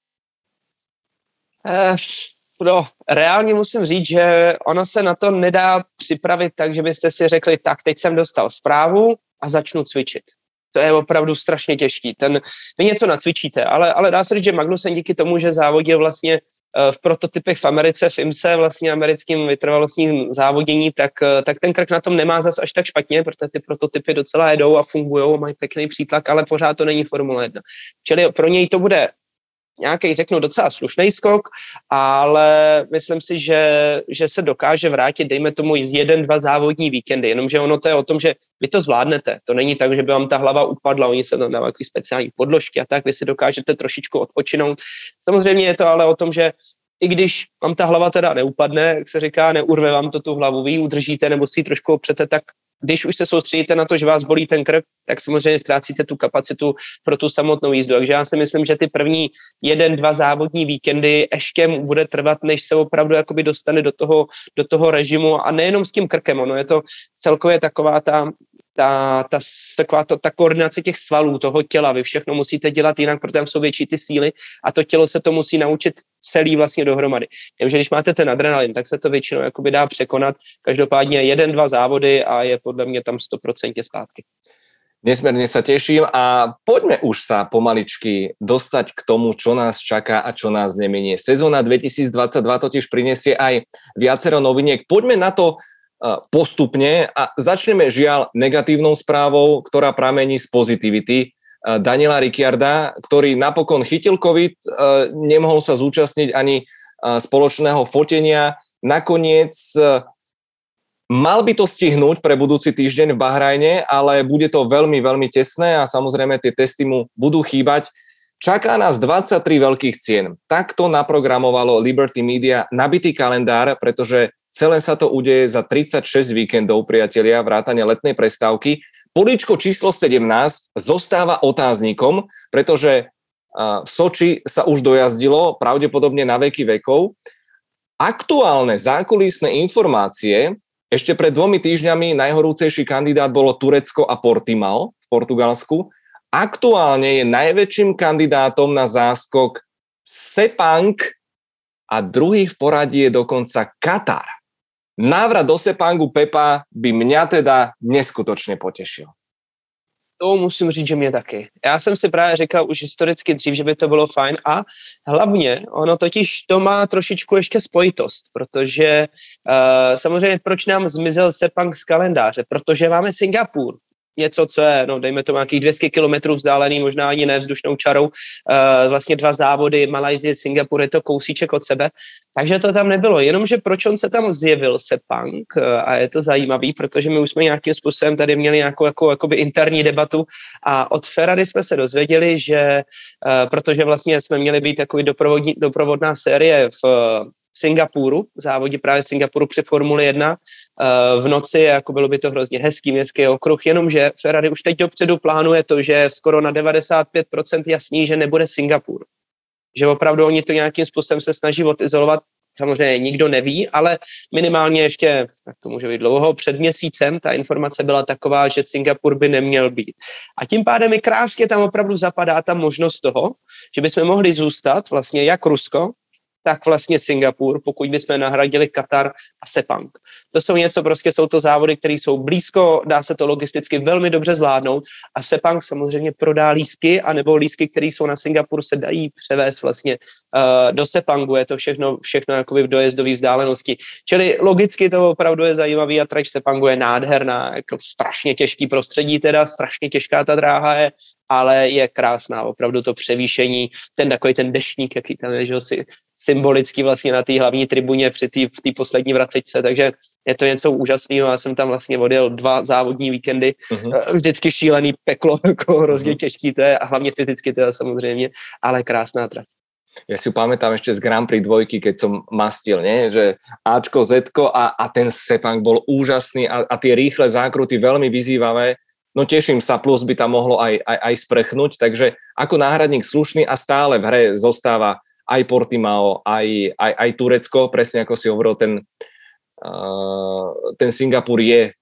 Eh, no, reálně musím říct, že ono se na to nedá připravit tak, že byste si řekli, tak teď jsem dostal zprávu a začnu cvičit. To je opravdu strašně těžký. Ten, vy něco nacvičíte, ale, ale dá se říct, že Magnusen díky tomu, že závodil vlastně v prototypech v Americe, v IMSE, vlastně americkým vytrvalostním závodění, tak, eh, tak ten krk na tom nemá zas až tak špatně, protože ty prototypy docela jedou a fungují, mají pěkný přítlak, ale pořád to není Formule 1. Čili pro něj to bude nějaký, řeknu, docela slušný skok, ale myslím si, že, že se dokáže vrátit, dejme tomu, jeden, dva závodní víkendy, jenomže ono to je o tom, že vy to zvládnete. To není tak, že by vám ta hlava upadla, oni se tam dávají speciální podložky a tak, vy si dokážete trošičku odpočinout. Samozřejmě je to ale o tom, že i když vám ta hlava teda neupadne, jak se říká, neurve vám to tu hlavu, vy udržíte nebo si ji trošku opřete, tak když už se soustředíte na to, že vás bolí ten krk, tak samozřejmě ztrácíte tu kapacitu pro tu samotnou jízdu. Takže já si myslím, že ty první jeden, dva závodní víkendy ještě bude trvat, než se opravdu jakoby dostane do toho, do toho režimu a nejenom s tím krkem, ono je to celkově taková ta ta, ta, taková to, ta koordinace těch svalů, toho těla, vy všechno musíte dělat jinak, protože tam jsou větší ty síly a to tělo se to musí naučit celý vlastně dohromady. Takže když máte ten adrenalin, tak se to většinou jakoby dá překonat. Každopádně jeden, dva závody a je podle mě tam 100% zpátky. Nesmierne sa teším a poďme už sa pomaličky dostať k tomu, čo nás čaká a čo nás nemenie. Sezóna 2022 totiž prinesie aj viacero noviniek. Poďme na to postupne a začneme žiaľ negatívnou správou, ktorá pramení z pozitivity. Daniela Ricciarda, ktorý napokon chytil COVID, nemohol sa zúčastniť ani spoločného fotenia. Nakoniec mal by to stihnúť pre budúci týždeň v Bahrajne, ale bude to veľmi, veľmi tesné a samozrejme tie testy mu budú chýbať. Čaká nás 23 veľkých cien. Takto naprogramovalo Liberty Media nabitý kalendár, pretože Celé sa to udeje za 36 víkendov, priatelia, vrátane letnej prestávky. Políčko číslo 17 zostáva otáznikom, pretože v Soči sa už dojazdilo, pravdepodobne na veky vekov. Aktuálne zákulisné informácie, ešte pred dvomi týždňami najhorúcejší kandidát bolo Turecko a Portimao v Portugalsku. Aktuálne je najväčším kandidátom na záskok Sepang a druhý v poradí je dokonca Katar. Návrat do Sepangu Pepa by mě teda neskutočně potešil. To musím říct, že mě taky. Já jsem si právě říkal už historicky dřív, že by to bylo fajn a hlavně ono totiž to má trošičku ještě spojitost, protože uh, samozřejmě proč nám zmizel Sepang z kalendáře? Protože máme Singapur, něco, co je, no dejme to nějakých 200 kilometrů vzdálený, možná ani ne vzdušnou čarou, uh, vlastně dva závody, Malajzie, Singapur, je to kousíček od sebe, takže to tam nebylo, jenomže proč on se tam zjevil, Sepang, uh, a je to zajímavý, protože my už jsme nějakým způsobem tady měli nějakou jako, jakoby interní debatu a od Ferrari jsme se dozvěděli, že, uh, protože vlastně jsme měli být takový doprovodní, doprovodná série v Singapuru, v závodě právě Singapuru při Formuli 1 uh, v noci, jako bylo by to hrozně hezký městský okruh, jenomže Ferrari už teď dopředu plánuje to, že skoro na 95% jasný, že nebude Singapur. Že opravdu oni to nějakým způsobem se snaží odizolovat, samozřejmě nikdo neví, ale minimálně ještě, tak to může být dlouho, před měsícem ta informace byla taková, že Singapur by neměl být. A tím pádem i krásně tam opravdu zapadá ta možnost toho, že bychom mohli zůstat vlastně jak Rusko, tak vlastně Singapur, pokud bychom nahradili Katar a Sepang. To jsou něco, prostě jsou to závody, které jsou blízko, dá se to logisticky velmi dobře zvládnout a Sepang samozřejmě prodá lísky, anebo lísky, které jsou na Singapuru, se dají převést vlastně uh, do Sepangu, je to všechno, všechno jakoby v dojezdové vzdálenosti. Čili logicky to opravdu je zajímavý a trať Sepangu je nádherná, jako strašně těžký prostředí teda, strašně těžká ta dráha je, ale je krásná, opravdu to převýšení, ten takový ten dešník, jaký tam je, že si symbolicky vlastně na té hlavní tribuně při tý, v té poslední vracečce, takže je to něco úžasného. Já jsem tam vlastně odjel dva závodní víkendy, uh-huh. vždycky šílený peklo, *laughs* jako hrozně uh-huh. těžký to je a hlavně fyzicky to je samozřejmě, ale krásná trať. Ja si pamätám ešte z Grand Prix dvojky, keď som mastil, nie? že Ačko, Zetko a, a ten Sepang bol úžasný a, a tie rýchle zákruty veľmi vyzývavé. No teším sa, plus by tam mohlo aj, aj, aj sprechnúť, takže ako náhradník slušný a stále v hre zostáva aj Portimao, aj, aj, aj Turecko, presne ako si hovoril, ten, uh, ten Singapur je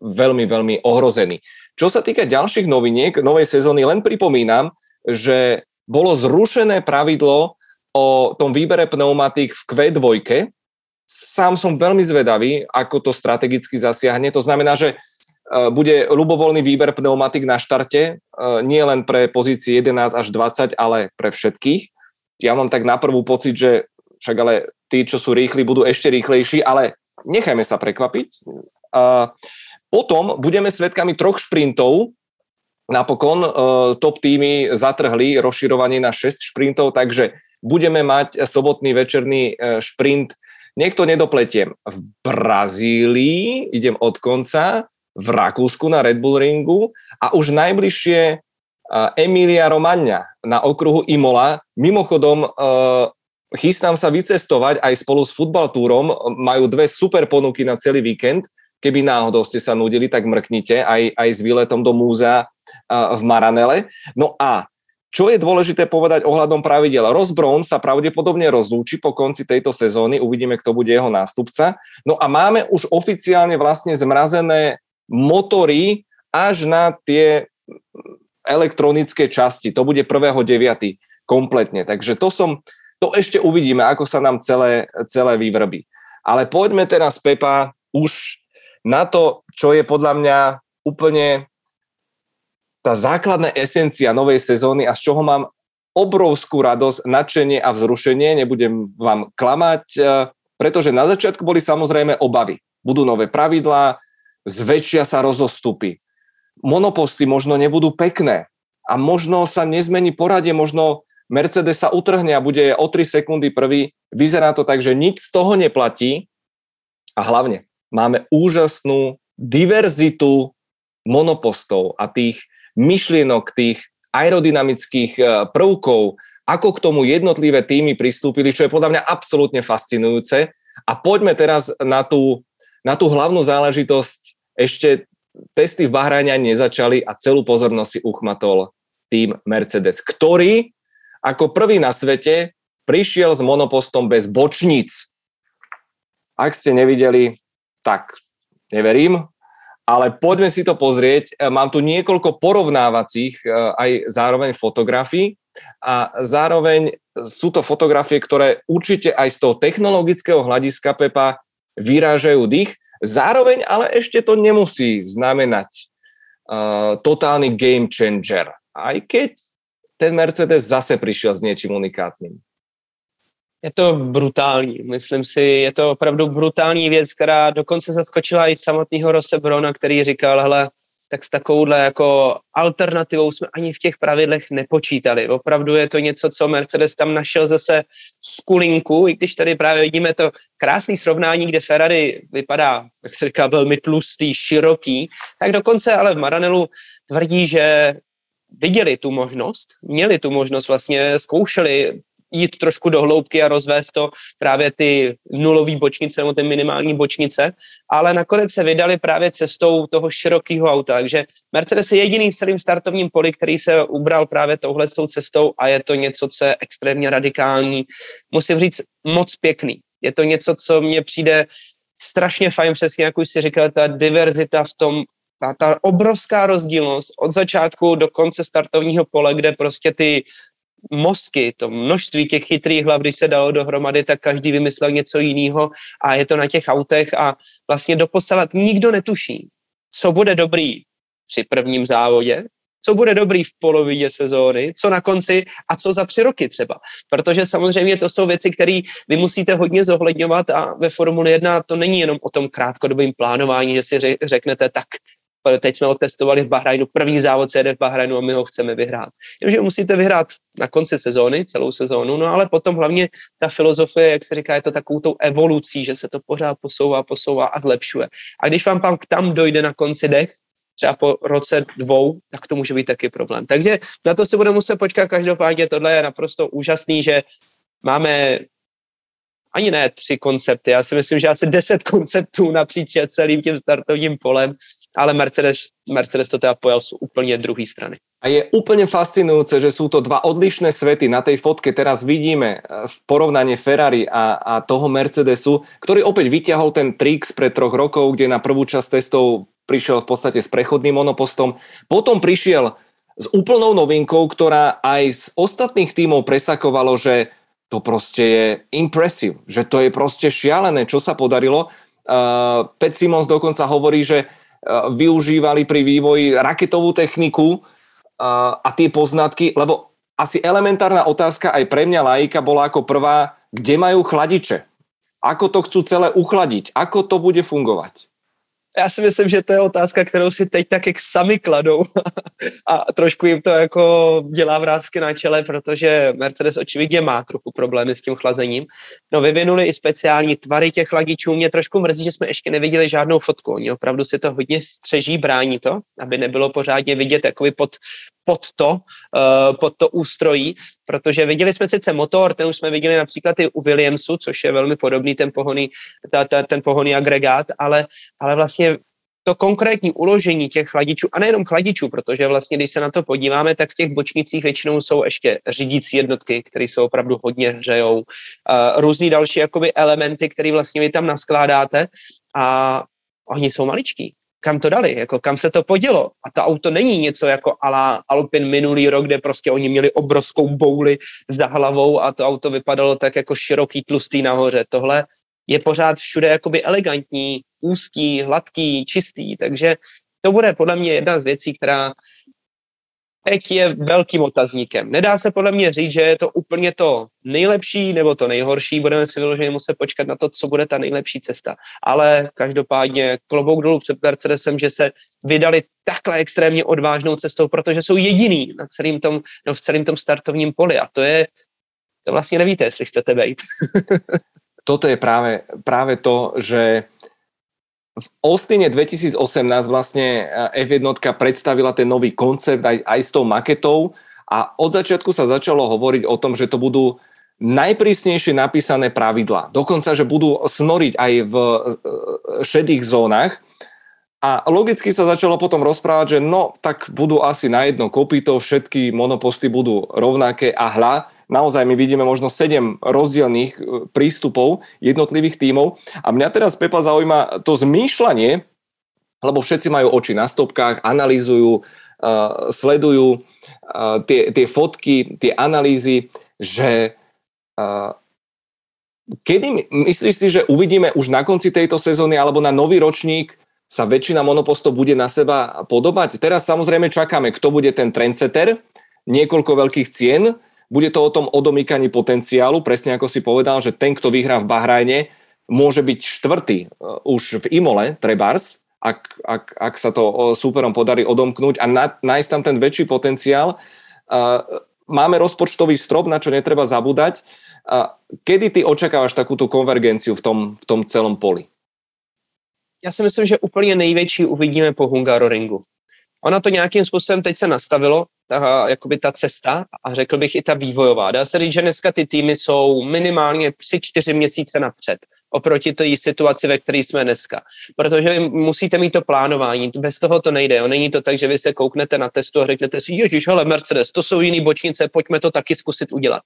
veľmi, veľmi ohrozený. Čo sa týka ďalších noviniek novej sezóny, len pripomínam, že bolo zrušené pravidlo o tom výbere pneumatik v Q2. Sám som veľmi zvedavý, ako to strategicky zasiahne. To znamená, že bude ľubovoľný výber pneumatik na štarte, nie len pre pozície 11 až 20, ale pre všetkých. Ja mám tak na prvú pocit, že však ale tí, čo sú rýchli, budú ešte rýchlejší, ale nechajme sa prekvapiť. Potom budeme svedkami troch šprintov. Napokon e, top týmy zatrhli rozširovanie na 6 šprintov, takže budeme mať sobotný večerný e, šprint. Niekto nedopletiem. V Brazílii, idem od konca, v Rakúsku na Red Bull ringu a už najbližšie Emilia Romagna na okruhu Imola. Mimochodom, chystám sa vycestovať aj spolu s futbaltúrom. Majú dve super ponuky na celý víkend. Keby náhodou ste sa nudili, tak mrknite aj, aj s výletom do múzea v Maranele. No a čo je dôležité povedať ohľadom pravidel? Ross Brown sa pravdepodobne rozlúči po konci tejto sezóny, uvidíme, kto bude jeho nástupca. No a máme už oficiálne vlastne zmrazené motory až na tie elektronické časti. To bude 1.9. kompletne. Takže to som, to ešte uvidíme, ako sa nám celé, celé vyvrbí. Ale poďme teraz, Pepa, už na to, čo je podľa mňa úplne tá základná esencia novej sezóny a z čoho mám obrovskú radosť, nadšenie a vzrušenie, nebudem vám klamať, e, pretože na začiatku boli samozrejme obavy. Budú nové pravidlá, zväčšia sa rozostupy. Monoposty možno nebudú pekné a možno sa nezmení poradie, možno Mercedes sa utrhne a bude o 3 sekundy prvý. Vyzerá to tak, že nič z toho neplatí a hlavne máme úžasnú diverzitu monopostov a tých myšlienok, tých aerodynamických e, prvkov, ako k tomu jednotlivé týmy pristúpili, čo je podľa mňa absolútne fascinujúce. A poďme teraz na tú, na tú hlavnú záležitosť. Ešte testy v Bahrajne nezačali a celú pozornosť si uchmatol tým Mercedes, ktorý ako prvý na svete prišiel s monopostom bez bočníc. Ak ste nevideli, tak neverím, ale poďme si to pozrieť. Mám tu niekoľko porovnávacích e, aj zároveň fotografií a zároveň sú to fotografie, ktoré určite aj z toho technologického hľadiska Pepa vyrážajú dých. Zároveň ale ešte to nemusí znamenať uh, totálny game changer. Aj keď ten Mercedes zase přišel s něčím unikátním. Je to brutální, myslím si, je to opravdu brutální věc, která dokonce zaskočila i samotného Rose Brona, který říkal, hele, tak s takovouhle jako alternativou jsme ani v těch pravidlech nepočítali. Opravdu je to něco, co Mercedes tam našel zase z kulinku, i když tady právě vidíme to krásné srovnání, kde Ferrari vypadá, jak se říká, velmi tlustý, široký, tak dokonce ale v Maranelu tvrdí, že viděli tu možnost, měli tu možnost, vlastně zkoušeli jít trošku do hloubky a rozvést to právě ty nulové bočnice nebo ty minimální bočnice, ale nakonec se vydali právě cestou toho širokého auta. Takže Mercedes je jediný v celém startovním poli, který se ubral právě touhle cestou a je to něco, co je extrémně radikální. Musím říct, moc pěkný. Je to něco, co mně přijde strašně fajn, přesně jak už si říkal, ta diverzita v tom ta, ta obrovská rozdílnost od začátku do konce startovního pole, kde prostě ty mozky, to množství těch chytrých hlav, když se dalo dohromady, tak každý vymyslel něco jiného a je to na těch autech a vlastně doposavat nikdo netuší, co bude dobrý při prvním závodě, co bude dobrý v polovině sezóny, co na konci a co za tři roky třeba. Protože samozřejmě to jsou věci, které vy musíte hodně zohledňovat a ve Formuli 1 to není jenom o tom krátkodobém plánování, že si řeknete, tak teď jsme ho testovali v Bahrajnu, první závod se jede v Bahrajnu a my ho chceme vyhrát. Jenomže musíte vyhrát na konci sezóny, celou sezónu, no ale potom hlavně ta filozofie, jak se říká, je to takovou tou evolucí, že se to pořád posouvá, posouvá a zlepšuje. A když vám pak tam dojde na konci dech, třeba po roce dvou, tak to může být taky problém. Takže na to se budeme muset počkat. Každopádně tohle je naprosto úžasný, že máme ani ne tři koncepty, já si myslím, že asi deset konceptů napříč celým tím startovním polem ale Mercedes, Mercedes to teda pojal z úplne druhé strany. A je úplne fascinujúce, že sú to dva odlišné svety. Na tej fotke teraz vidíme eh, v porovnaní Ferrari a, a toho Mercedesu, ktorý opäť vyťahol ten trix pred troch rokov, kde na prvú časť testov prišiel v podstate s prechodným monopostom. Potom prišiel s úplnou novinkou, ktorá aj z ostatných tímov presakovalo, že to prostě je impressive, že to je prostě šialené, čo sa podarilo. Uh, Pet Simons dokonca hovorí, že využívali pri vývoji raketovú techniku uh, a tie poznatky, lebo asi elementárna otázka aj pre mňa laika bola ako prvá, kde majú chladiče? Ako to chcú celé uchladiť? Ako to bude fungovať? Já si myslím, že to je otázka, kterou si teď tak jak sami kladou *laughs* a trošku jim to jako dělá vrázky na čele, protože Mercedes očividně má trochu problémy s tím chlazením. No vyvinuli i speciální tvary těch chladičů. Mě trošku mrzí, že jsme ještě neviděli žádnou fotku. Oni opravdu si to hodně střeží, brání to, aby nebylo pořádně vidět jakoby pod, pod to, uh, pod to ústrojí, protože viděli jsme sice motor, ten už jsme viděli například i u Williamsu, což je velmi podobný ten pohoný, ta, ta, ten pohoný agregát, ale, ale vlastně to konkrétní uložení těch chladičů, a nejenom chladičů, protože vlastně, když se na to podíváme, tak v těch bočnicích většinou jsou ještě řídící jednotky, které jsou opravdu hodně hřejou, uh, různý další jakoby elementy, které vlastně vy tam naskládáte a oni jsou maličký kam to dali, jako kam se to podělo. A to auto není něco jako ala Alpin minulý rok, kde prostě oni měli obrovskou bouli za hlavou a to auto vypadalo tak jako široký, tlustý nahoře. Tohle je pořád všude jakoby elegantní, úzký, hladký, čistý, takže to bude podle mě jedna z věcí, která teď je velkým otazníkem. Nedá se podle mě říct, že je to úplně to nejlepší nebo to nejhorší. Budeme si vyloženě muset počkat na to, co bude ta nejlepší cesta. Ale každopádně klobouk dolů před Mercedesem, že se vydali takhle extrémně odvážnou cestou, protože jsou jediný na celým tom, no v celém tom startovním poli. A to je, to vlastně nevíte, jestli chcete být. *laughs* Toto je právě, právě to, že v Austine 2018 vlastne eh, F1 predstavila ten nový koncept aj, aj s tou maketou a od začiatku sa začalo hovoriť o tom, že to budú najprísnejšie napísané pravidlá. Dokonca, že budú snoriť aj v eh, šedých zónach. A logicky sa začalo potom rozprávať, že no, tak budú asi na jedno kopito, všetky monoposty budú rovnaké a hľa, naozaj my vidíme možno 7 rozdielných e, prístupov jednotlivých tímov. A mňa teraz, Pepa, zaujíma to zmýšľanie, lebo všetci majú oči na stopkách, analýzujú, uh, sledujú uh, tie, tie fotky, tie analýzy, že kedy myslíš si, že uvidíme už na konci tejto sezóny alebo na nový ročník sa väčšina monopostov bude na seba podobať? Teraz samozrejme čakáme, kto bude ten trendsetter, niekoľko veľkých cien, bude to o tom odomýkaní potenciálu, presne ako si povedal, že ten, kto vyhrá v Bahrajne, môže byť štvrtý e, už v Imole, Trebars, ak, ak, ak sa to e, súperom podarí odomknúť a na, nájsť tam ten väčší potenciál. E, máme rozpočtový strop, na čo netreba zabúdať. Kedy ty očakávaš takúto konvergenciu v tom, v tom celom poli? Já si myslím, že úplně největší uvidíme po Hungaroringu. Ona to nějakým způsobem teď se nastavilo, ta, jakoby ta cesta a řekl bych i ta vývojová. Dá se říct, že dneska ty týmy jsou minimálně 3-4 měsíce napřed oproti té situaci, ve které jsme dneska. Protože vy musíte mít to plánování, bez toho to nejde. Jo. Není to tak, že vy se kouknete na testu a řeknete si, ježiš, hele, Mercedes, to jsou jiný bočnice, pojďme to taky zkusit udělat.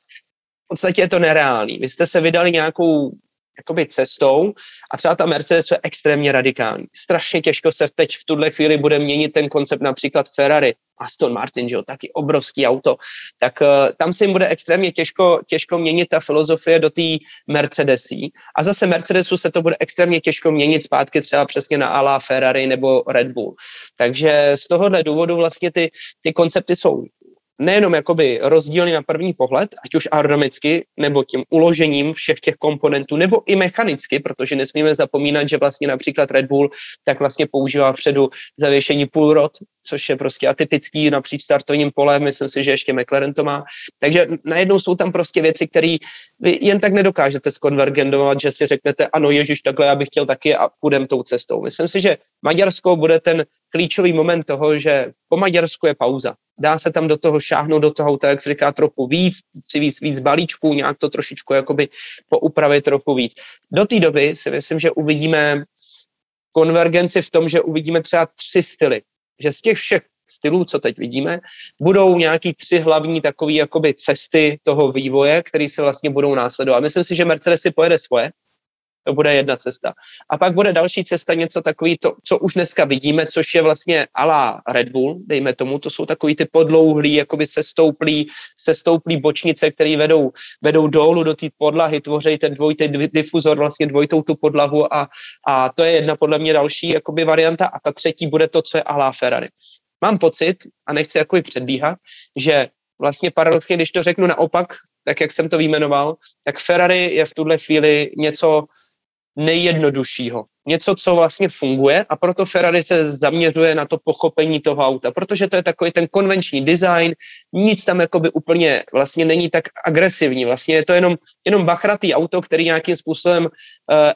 V podstatě je to nereálný. Vy jste se vydali nějakou jakoby cestou a třeba ta Mercedes je extrémně radikální. Strašně těžko se teď v tuhle chvíli bude měnit ten koncept například Ferrari, Aston Martin, že jo, taky obrovský auto, tak uh, tam se jim bude extrémně těžko, těžko měnit ta filozofie do té Mercedesí a zase Mercedesu se to bude extrémně těžko měnit zpátky třeba přesně na ala Ferrari nebo Red Bull. Takže z tohohle důvodu vlastně ty, ty koncepty jsou nejenom jakoby rozdílny na první pohled, ať už aerodynamicky, nebo tím uložením všech těch komponentů, nebo i mechanicky, protože nesmíme zapomínat, že vlastně například Red Bull tak vlastně používá vpředu zavěšení pull rod, což je prostě atypický napříč startovním polem, myslím si, že ještě McLaren to má. Takže najednou jsou tam prostě věci, které vy jen tak nedokážete skonvergendovat, že si řeknete, ano, Ježíš, takhle já bych chtěl taky a půjdem tou cestou. Myslím si, že Maďarsko bude ten klíčový moment toho, že po Maďarsku je pauza. Dá se tam do toho šáhnout do toho auta, jak se říká, trochu víc, víc, víc balíčků, nějak to trošičku jakoby poupravit trochu víc. Do té doby si myslím, že uvidíme konvergenci v tom, že uvidíme třeba tři styly že z těch všech stylů, co teď vidíme, budou nějaký tři hlavní takové cesty toho vývoje, které se vlastně budou následovat. Myslím si, že Mercedes si pojede svoje, To bude jedna cesta. A pak bude další cesta něco takový, to, co už dneska vidíme, což je vlastně ala Red Bull, dejme tomu, to jsou takový ty podlouhlý, jakoby sestouplý, sestouplý bočnice, které vedou, vedou dolů do té podlahy, tvoří ten dvojitý difuzor, vlastně dvojitou tu podlahu a, a to je jedna podle mě další jakoby varianta a ta třetí bude to, co je ala Ferrari. Mám pocit, a nechci jakoby předbíhat, že vlastně paradoxně, když to řeknu naopak, tak jak jsem to vyjmenoval, tak Ferrari je v tuhle chvíli něco nejjednoduššího. Něco, co vlastně funguje a proto Ferrari se zaměřuje na to pochopení toho auta, protože to je takový ten konvenční design, nic tam jakoby úplně vlastně není tak agresivní, vlastně je to jenom, jenom bachratý auto, který nějakým způsobem uh,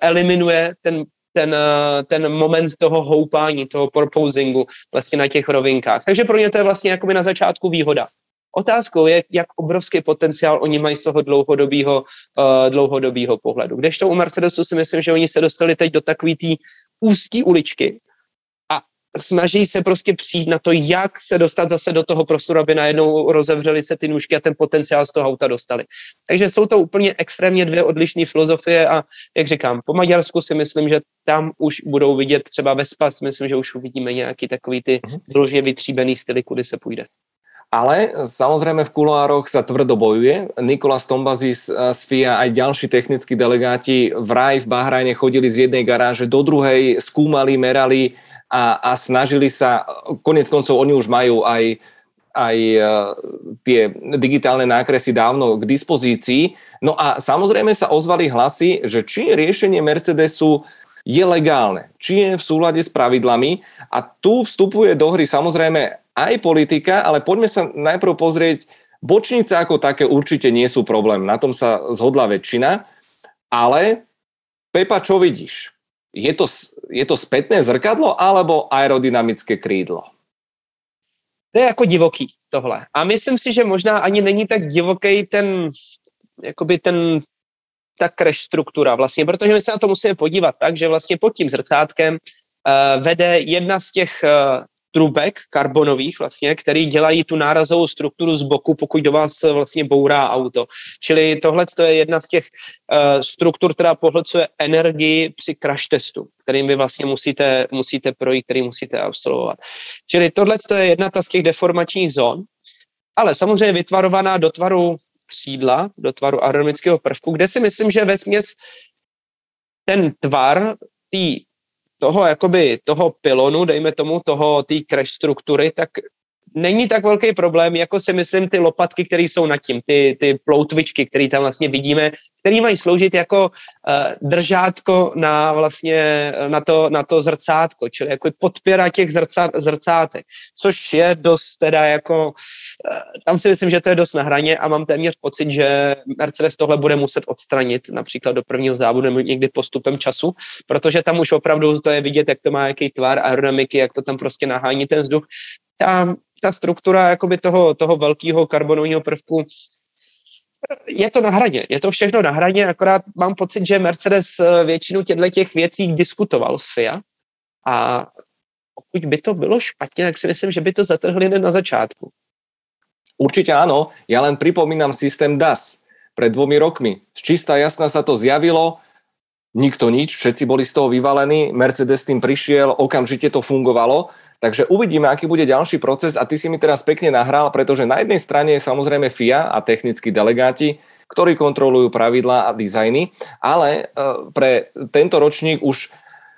eliminuje ten, ten, uh, ten moment toho houpání, toho proposingu vlastně na těch rovinkách. Takže pro ně to je vlastně jakoby na začátku výhoda. Otázkou je, jak obrovský potenciál oni mají z toho dlouhodobého, uh, dlouhodobého pohledu. Kdežto u Mercedesu si myslím, že oni se dostali teď do takové té úzké uličky a snaží se prostě přijít na to, jak se dostat zase do toho prostoru, aby najednou rozevřeli se ty nůžky a ten potenciál z toho auta dostali. Takže jsou to úplně extrémně dvě odlišné filozofie a jak říkám, po Maďarsku si myslím, že tam už budou vidět třeba ve Spas, myslím, že už uvidíme nějaký takový ty vložně mhm. vytříbený styly, kudy se půjde. Ale samozrejme v kuloároch sa tvrdo bojuje. Nikola Stombazi z, z FIA aj ďalší technickí delegáti vraj v Bahrajne chodili z jednej garáže do druhej, skúmali, merali a, a snažili sa, konec koncov oni už majú aj, aj e, tie digitálne nákresy dávno k dispozícii. No a samozrejme sa ozvali hlasy, že či riešenie Mercedesu je legálne, či je v súlade s pravidlami a tu vstupuje do hry samozrejme aj politika, ale poďme sa najprv pozrieť, bočnice ako také určite nie sú problém, na tom sa zhodla väčšina, ale Pepa, čo vidíš? Je to, je to spätné zrkadlo alebo aerodynamické krídlo? To je jako divoký tohle. A myslím si, že možná ani není tak divoký ten, jakoby ten, ta crash struktura vlastně, protože my se na to musíme podívat tak, že vlastně pod tím zrcátkem uh, vede jedna z těch uh, trubek karbonových vlastně, který dělají tu nárazovou strukturu z boku, pokud do vás vlastně bourá auto. Čili tohle je jedna z těch uh, struktur, která pohlcuje energii při crash testu, kterým vy vlastně musíte, musíte projít, který musíte absolvovat. Čili tohle je jedna z těch deformačních zón, ale samozřejmě vytvarovaná do tvaru křídla, do tvaru aerodynamického prvku, kde si myslím, že ve směs ten tvar té toho, jakoby, toho pilonu, dejme tomu, toho, té crash struktury, tak není tak velký problém, jako si myslím ty lopatky, které jsou nad tím, ty, ty ploutvičky, které tam vlastně vidíme, které mají sloužit jako uh, držátko na vlastně na to, na to zrcátko, čili jako podpěra těch zrcá, zrcátek, což je dost teda jako, uh, tam si myslím, že to je dost na hraně a mám téměř pocit, že Mercedes tohle bude muset odstranit například do prvního závodu nebo někdy postupem času, protože tam už opravdu to je vidět, jak to má jaký tvar aerodynamiky, jak to tam prostě nahání ten vzduch. Tam ta struktura jakoby toho, toho velkého karbonového prvku je to na hraně, je to všechno na hraně, akorát mám pocit, že Mercedes eh, většinu těchto těch věcí diskutoval s FIA a pokud by to bylo špatně, tak si myslím, že by to zatrhli hned na začátku. Určite áno, ja len pripomínam systém DAS. Pred dvomi rokmi. Z čistá jasná sa to zjavilo, nikto nič, všetci boli z toho vyvalení, Mercedes tým prišiel, okamžite to fungovalo Takže uvidíme, aký bude ďalší proces a ty si mi teraz pekne nahral, pretože na jednej strane je samozrejme FIA a technickí delegáti, ktorí kontrolujú pravidlá a dizajny, ale e, pre tento ročník už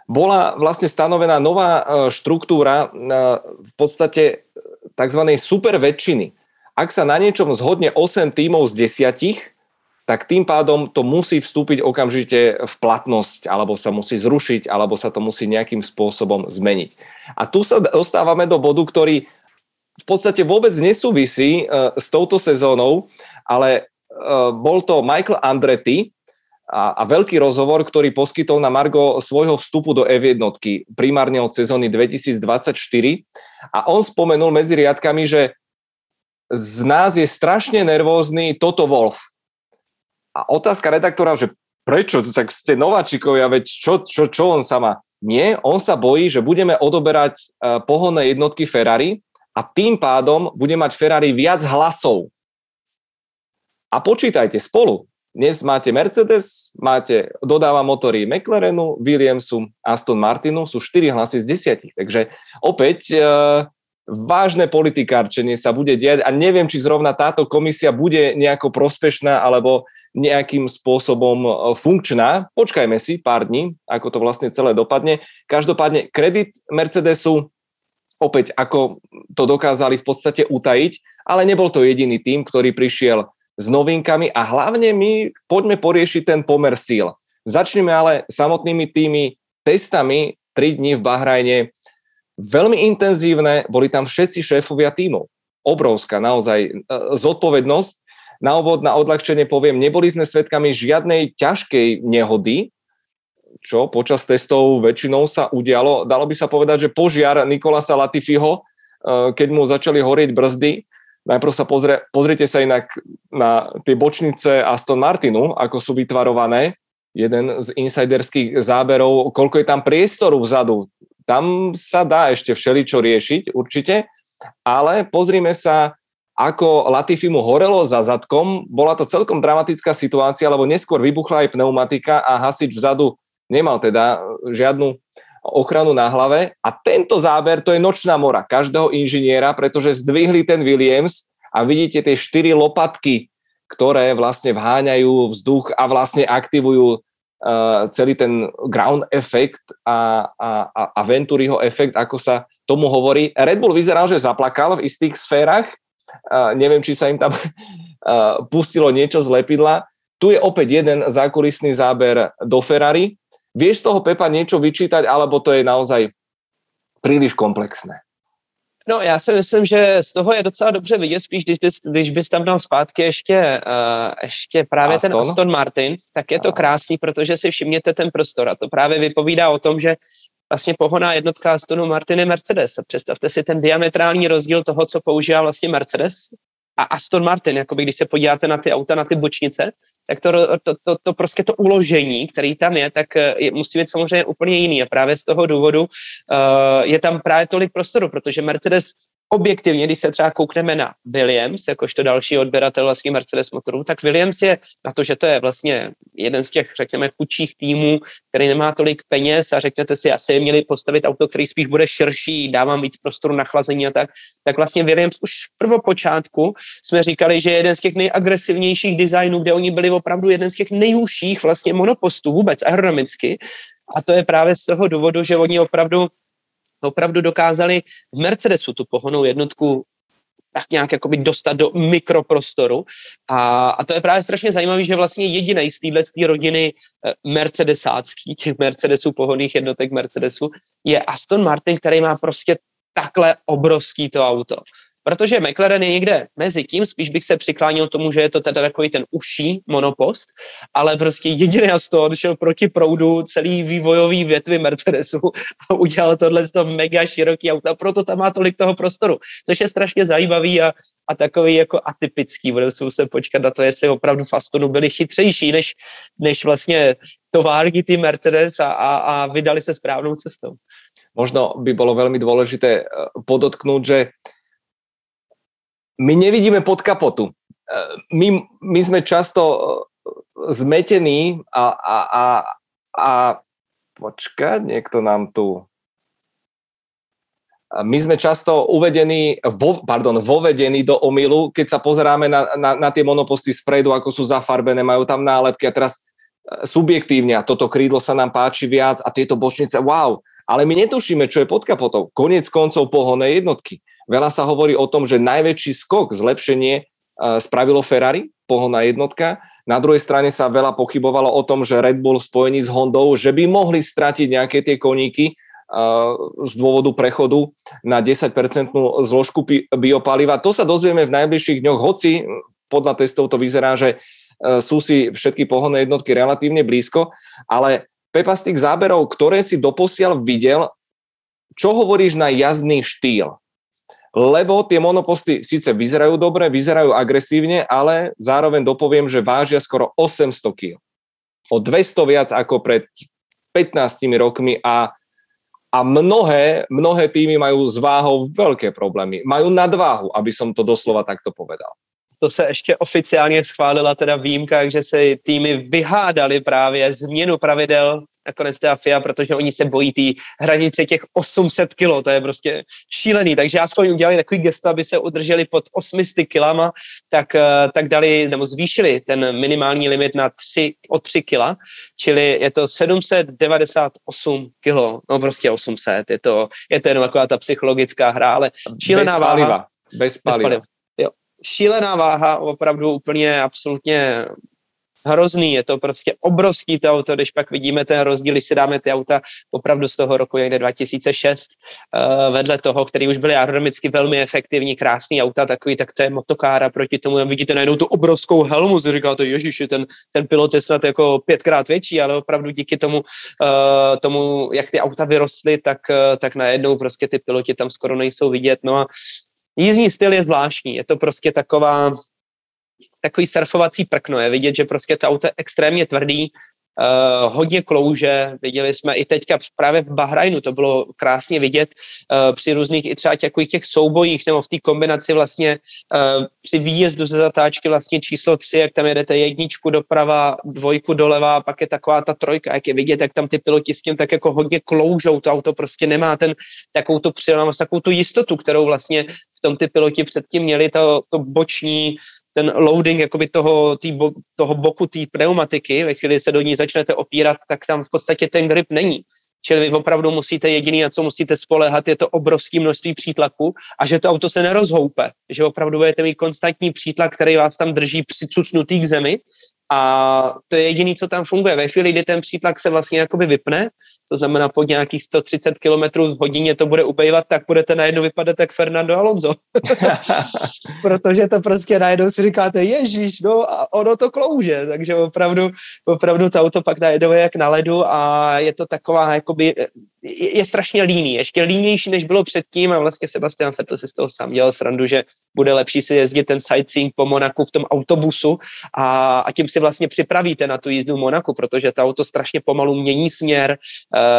bola vlastne stanovená nová e, štruktúra e, v podstate tzv. super väčšiny. Ak sa na niečom zhodne 8 tímov z 10, tak tým pádom to musí vstúpiť okamžite v platnosť, alebo sa musí zrušiť, alebo sa to musí nejakým spôsobom zmeniť. A tu sa dostávame do bodu, ktorý v podstate vôbec nesúvisí uh, s touto sezónou, ale uh, bol to Michael Andretti a, a veľký rozhovor, ktorý poskytol na Margo svojho vstupu do F1, primárne od sezóny 2024. A on spomenul medzi riadkami, že z nás je strašne nervózny Toto Wolf, a otázka redaktora, že prečo, tak ste nováčikovia, veď čo, čo, čo on sa má? Nie, on sa bojí, že budeme odoberať uh, pohonné jednotky Ferrari a tým pádom bude mať Ferrari viac hlasov. A počítajte spolu. dnes máte Mercedes, máte, dodáva motory McLarenu, Williamsu, Aston Martinu, sú 4 hlasy z 10. Takže opäť e, vážne politikárčenie sa bude diať a neviem, či zrovna táto komisia bude nejako prospešná alebo nejakým spôsobom e, funkčná. Počkajme si pár dní, ako to vlastne celé dopadne. Každopádne kredit Mercedesu, opäť ako to dokázali v podstate utajiť, ale nebol to jediný tým, ktorý prišiel s novinkami a hlavne my poďme poriešiť ten pomer síl. Začneme ale samotnými tými testami 3 dní v Bahrajne. Veľmi intenzívne, boli tam všetci šéfovia tímov. Obrovská naozaj e, zodpovednosť. Na obvod, na odľahčenie poviem, neboli sme svedkami žiadnej ťažkej nehody, čo počas testov väčšinou sa udialo. Dalo by sa povedať, že požiar Nikolasa Latifiho, e, keď mu začali horieť brzdy, Najprv sa pozrie, pozrite sa inak na tie bočnice Aston Martinu, ako sú vytvarované. Jeden z insiderských záberov, koľko je tam priestoru vzadu. Tam sa dá ešte všeličo riešiť, určite. Ale pozrime sa, ako Latifi mu horelo za zadkom. Bola to celkom dramatická situácia, lebo neskôr vybuchla aj pneumatika a hasič vzadu nemal teda žiadnu ochranu na hlave a tento záber to je nočná mora každého inžiniera, pretože zdvihli ten Williams a vidíte tie štyri lopatky, ktoré vlastne vháňajú vzduch a vlastne aktivujú uh, celý ten ground effect a, a, a Venturiho efekt, ako sa tomu hovorí. Red Bull vyzeral, že zaplakal v istých sférach, uh, neviem, či sa im tam *laughs* pustilo niečo z lepidla. Tu je opäť jeden zákulisný záber do Ferrari, Vieš z toho Pepa niečo vyčítať, alebo to je naozaj příliš komplexné? No, já si myslím, že z toho je docela dobře vidět, spíš když bys, když bys tam dal zpátky ještě, uh, ještě právě Aston? ten Aston Martin, tak je to krásný, protože si všimněte ten prostor a to právě vypovídá o tom, že vlastně pohoná jednotka Astonu Martin je Mercedes. Představte si ten diametrální rozdíl toho, co používá vlastně Mercedes a Aston Martin, jakoby když se podíváte na ty auta, na ty bočnice, tak to, to, to, to prostě to uložení, který tam je, tak eh, je, musí být samozřejmě úplně jiný. A právě z toho důvodu uh, je tam právě tolik prostoru, protože Mercedes objektivně, když se třeba koukneme na Williams, jakožto další odběratel vlastně Mercedes motorů, tak Williams je na to, že to je vlastně jeden z těch, řekněme, chudších týmů, který nemá tolik peněz a řeknete si, asi měli postavit auto, který spíš bude širší, dávám víc prostoru na chlazení a tak, tak vlastně Williams už v prvopočátku jsme říkali, že je jeden z těch nejagresivnějších designů, kde oni byli opravdu jeden z těch nejúžších vlastně monopostů vůbec aerodynamicky, a to je právě z toho důvodu, že oni opravdu opravdu dokázali v Mercedesu tu pohonou jednotku tak nějak jakoby dostat do mikroprostoru. A, a to je právě strašně zajímavé, že vlastně jediný z téhle rodiny eh, mercedesácký, těch Mercedesů, pohodných jednotek Mercedesu, je Aston Martin, který má prostě takhle obrovský to auto. Protože McLaren je někde mezi tím, spíš bych se přiklánil tomu, že je to teda takový ten uší monopost, ale prostě jediný z toho odšel proti proudu celý vývojový větvy Mercedesu a udělal tohle to mega široký auto proto tam má tolik toho prostoru, což je strašně zajímavý a, a takový jako atypický. Budeme se muset počkat na to, jestli opravdu v Astonu byli chytřejší než, než vlastně továrky ty Mercedes a, a, a vydali se správnou cestou. Možno by bylo velmi důležité eh, podotknout, že my nevidíme pod kapotu. E, my, my sme často e, zmetení a, a, a, a počkať, niekto nám tu my sme často uvedení, vo, pardon, vovedení do omilu, keď sa pozeráme na, na, na tie monoposty spredu, ako sú zafarbené, majú tam nálepky a teraz subjektívne a toto krídlo sa nám páči viac a tieto bočnice, wow, ale my netušíme, čo je pod kapotou. Konec koncov pohonné jednotky. Veľa sa hovorí o tom, že najväčší skok, zlepšenie e, spravilo Ferrari, pohonná jednotka. Na druhej strane sa veľa pochybovalo o tom, že Red Bull spojení s Hondou, že by mohli stratiť nejaké tie koníky e, z dôvodu prechodu na 10% zložku biopaliva. To sa dozvieme v najbližších dňoch, hoci podľa testov to vyzerá, že e, sú si všetky pohonné jednotky relatívne blízko, ale Pepa z tých záberov, ktoré si doposiaľ videl, čo hovoríš na jazdný štýl? Lebo tie monoposty síce vyzerajú dobre, vyzerajú agresívne, ale zároveň dopoviem, že vážia skoro 800 kg. O 200 viac ako pred 15 rokmi a, a mnohé, mnohé týmy majú s váhou veľké problémy. Majú nadváhu, aby som to doslova takto povedal. to se ještě oficiálně schválila teda výjimka, že se týmy vyhádali právě změnu pravidel nakonec teda FIA, protože oni se bojí té hranice těch 800 kg, to je prostě šílený, takže aspoň udělali takový gesto, aby se udrželi pod 800 kilama, tak, eh, tak dali, nebo zvýšili ten minimální limit na 3, o 3 kg, čili je to 798 kg, no prostě 800, je to, je to jenom taková ta psychologická hra, ale šílená Bez váha. Paliva. Bez paliva. Bez paliva. Jo. Šílená váha, opravdu úplně absolutně hrozný, je to prostě obrovský to auto, když pak vidíme ten rozdíl, když si dáme ty auta opravdu z toho roku někde 2006 uh, vedle toho, který už byly aerodynamicky velmi efektivní, krásný auta, takový, tak to je motokára proti tomu, vidíte najednou tu obrovskou helmu, si říkáte, ježiši, ten, ten pilot je snad jako pětkrát větší, ale opravdu díky tomu, uh, tomu jak ty auta vyrostly, tak, uh, tak najednou prostě ty piloti tam skoro nejsou vidět, no a jízdní styl je zvláštní, je to prostě taková takový surfovací prkno. Je vidět, že prostě to auto je extrémně tvrdý, Uh, hodně klouže, viděli jsme i teďka právě v Bahrajnu, to bylo krásně vidět uh, při různých i třeba takových těch soubojích nebo v té kombinaci vlastně uh, při výjezdu ze zatáčky vlastně číslo tři, jak tam jedete jedničku doprava, dvojku doleva, pak je taková ta trojka, jak je vidět, jak tam ty piloti s tím tak jako hodně kloužou, to auto prostě nemá ten takovou tu přilnost, takovou tu jistotu, kterou vlastně v tom ty piloti předtím měli, to, to boční ten loading jakoby toho, tý bo, toho boku té pneumatiky, ve chvíli se do ní začnete opírat, tak tam v podstatě ten grip není. Čili vy opravdu musíte, jediný, na co musíte spolehat, je to obrovské množství přítlaku a že to auto se nerozhoupe, že opravdu budete mít konstantní přítlak, který vás tam drží přicucnutý k zemi a to je jediný, co tam funguje. Ve chvíli, kdy ten přítlak se vlastně jakoby vypne, to znamená pod nějakých 130 km v hodině to bude ubejvat, tak budete najednou vypadat jak Fernando Alonso. *laughs* Protože to prostě najednou si říkáte, ježíš, no a ono to klouže, takže opravdu, opravdu to auto pak najednou je jak na ledu a je to taková, jakoby, je, je strašně líný, ještě línější, než bylo předtím a vlastně Sebastian Vettel si z toho sám dělal srandu, že bude lepší si jezdit ten sightseeing po Monaku v tom autobusu a, a tím si vlastně připravíte na tu jízdu v Monaku, protože to auto strašně pomalu mění směr,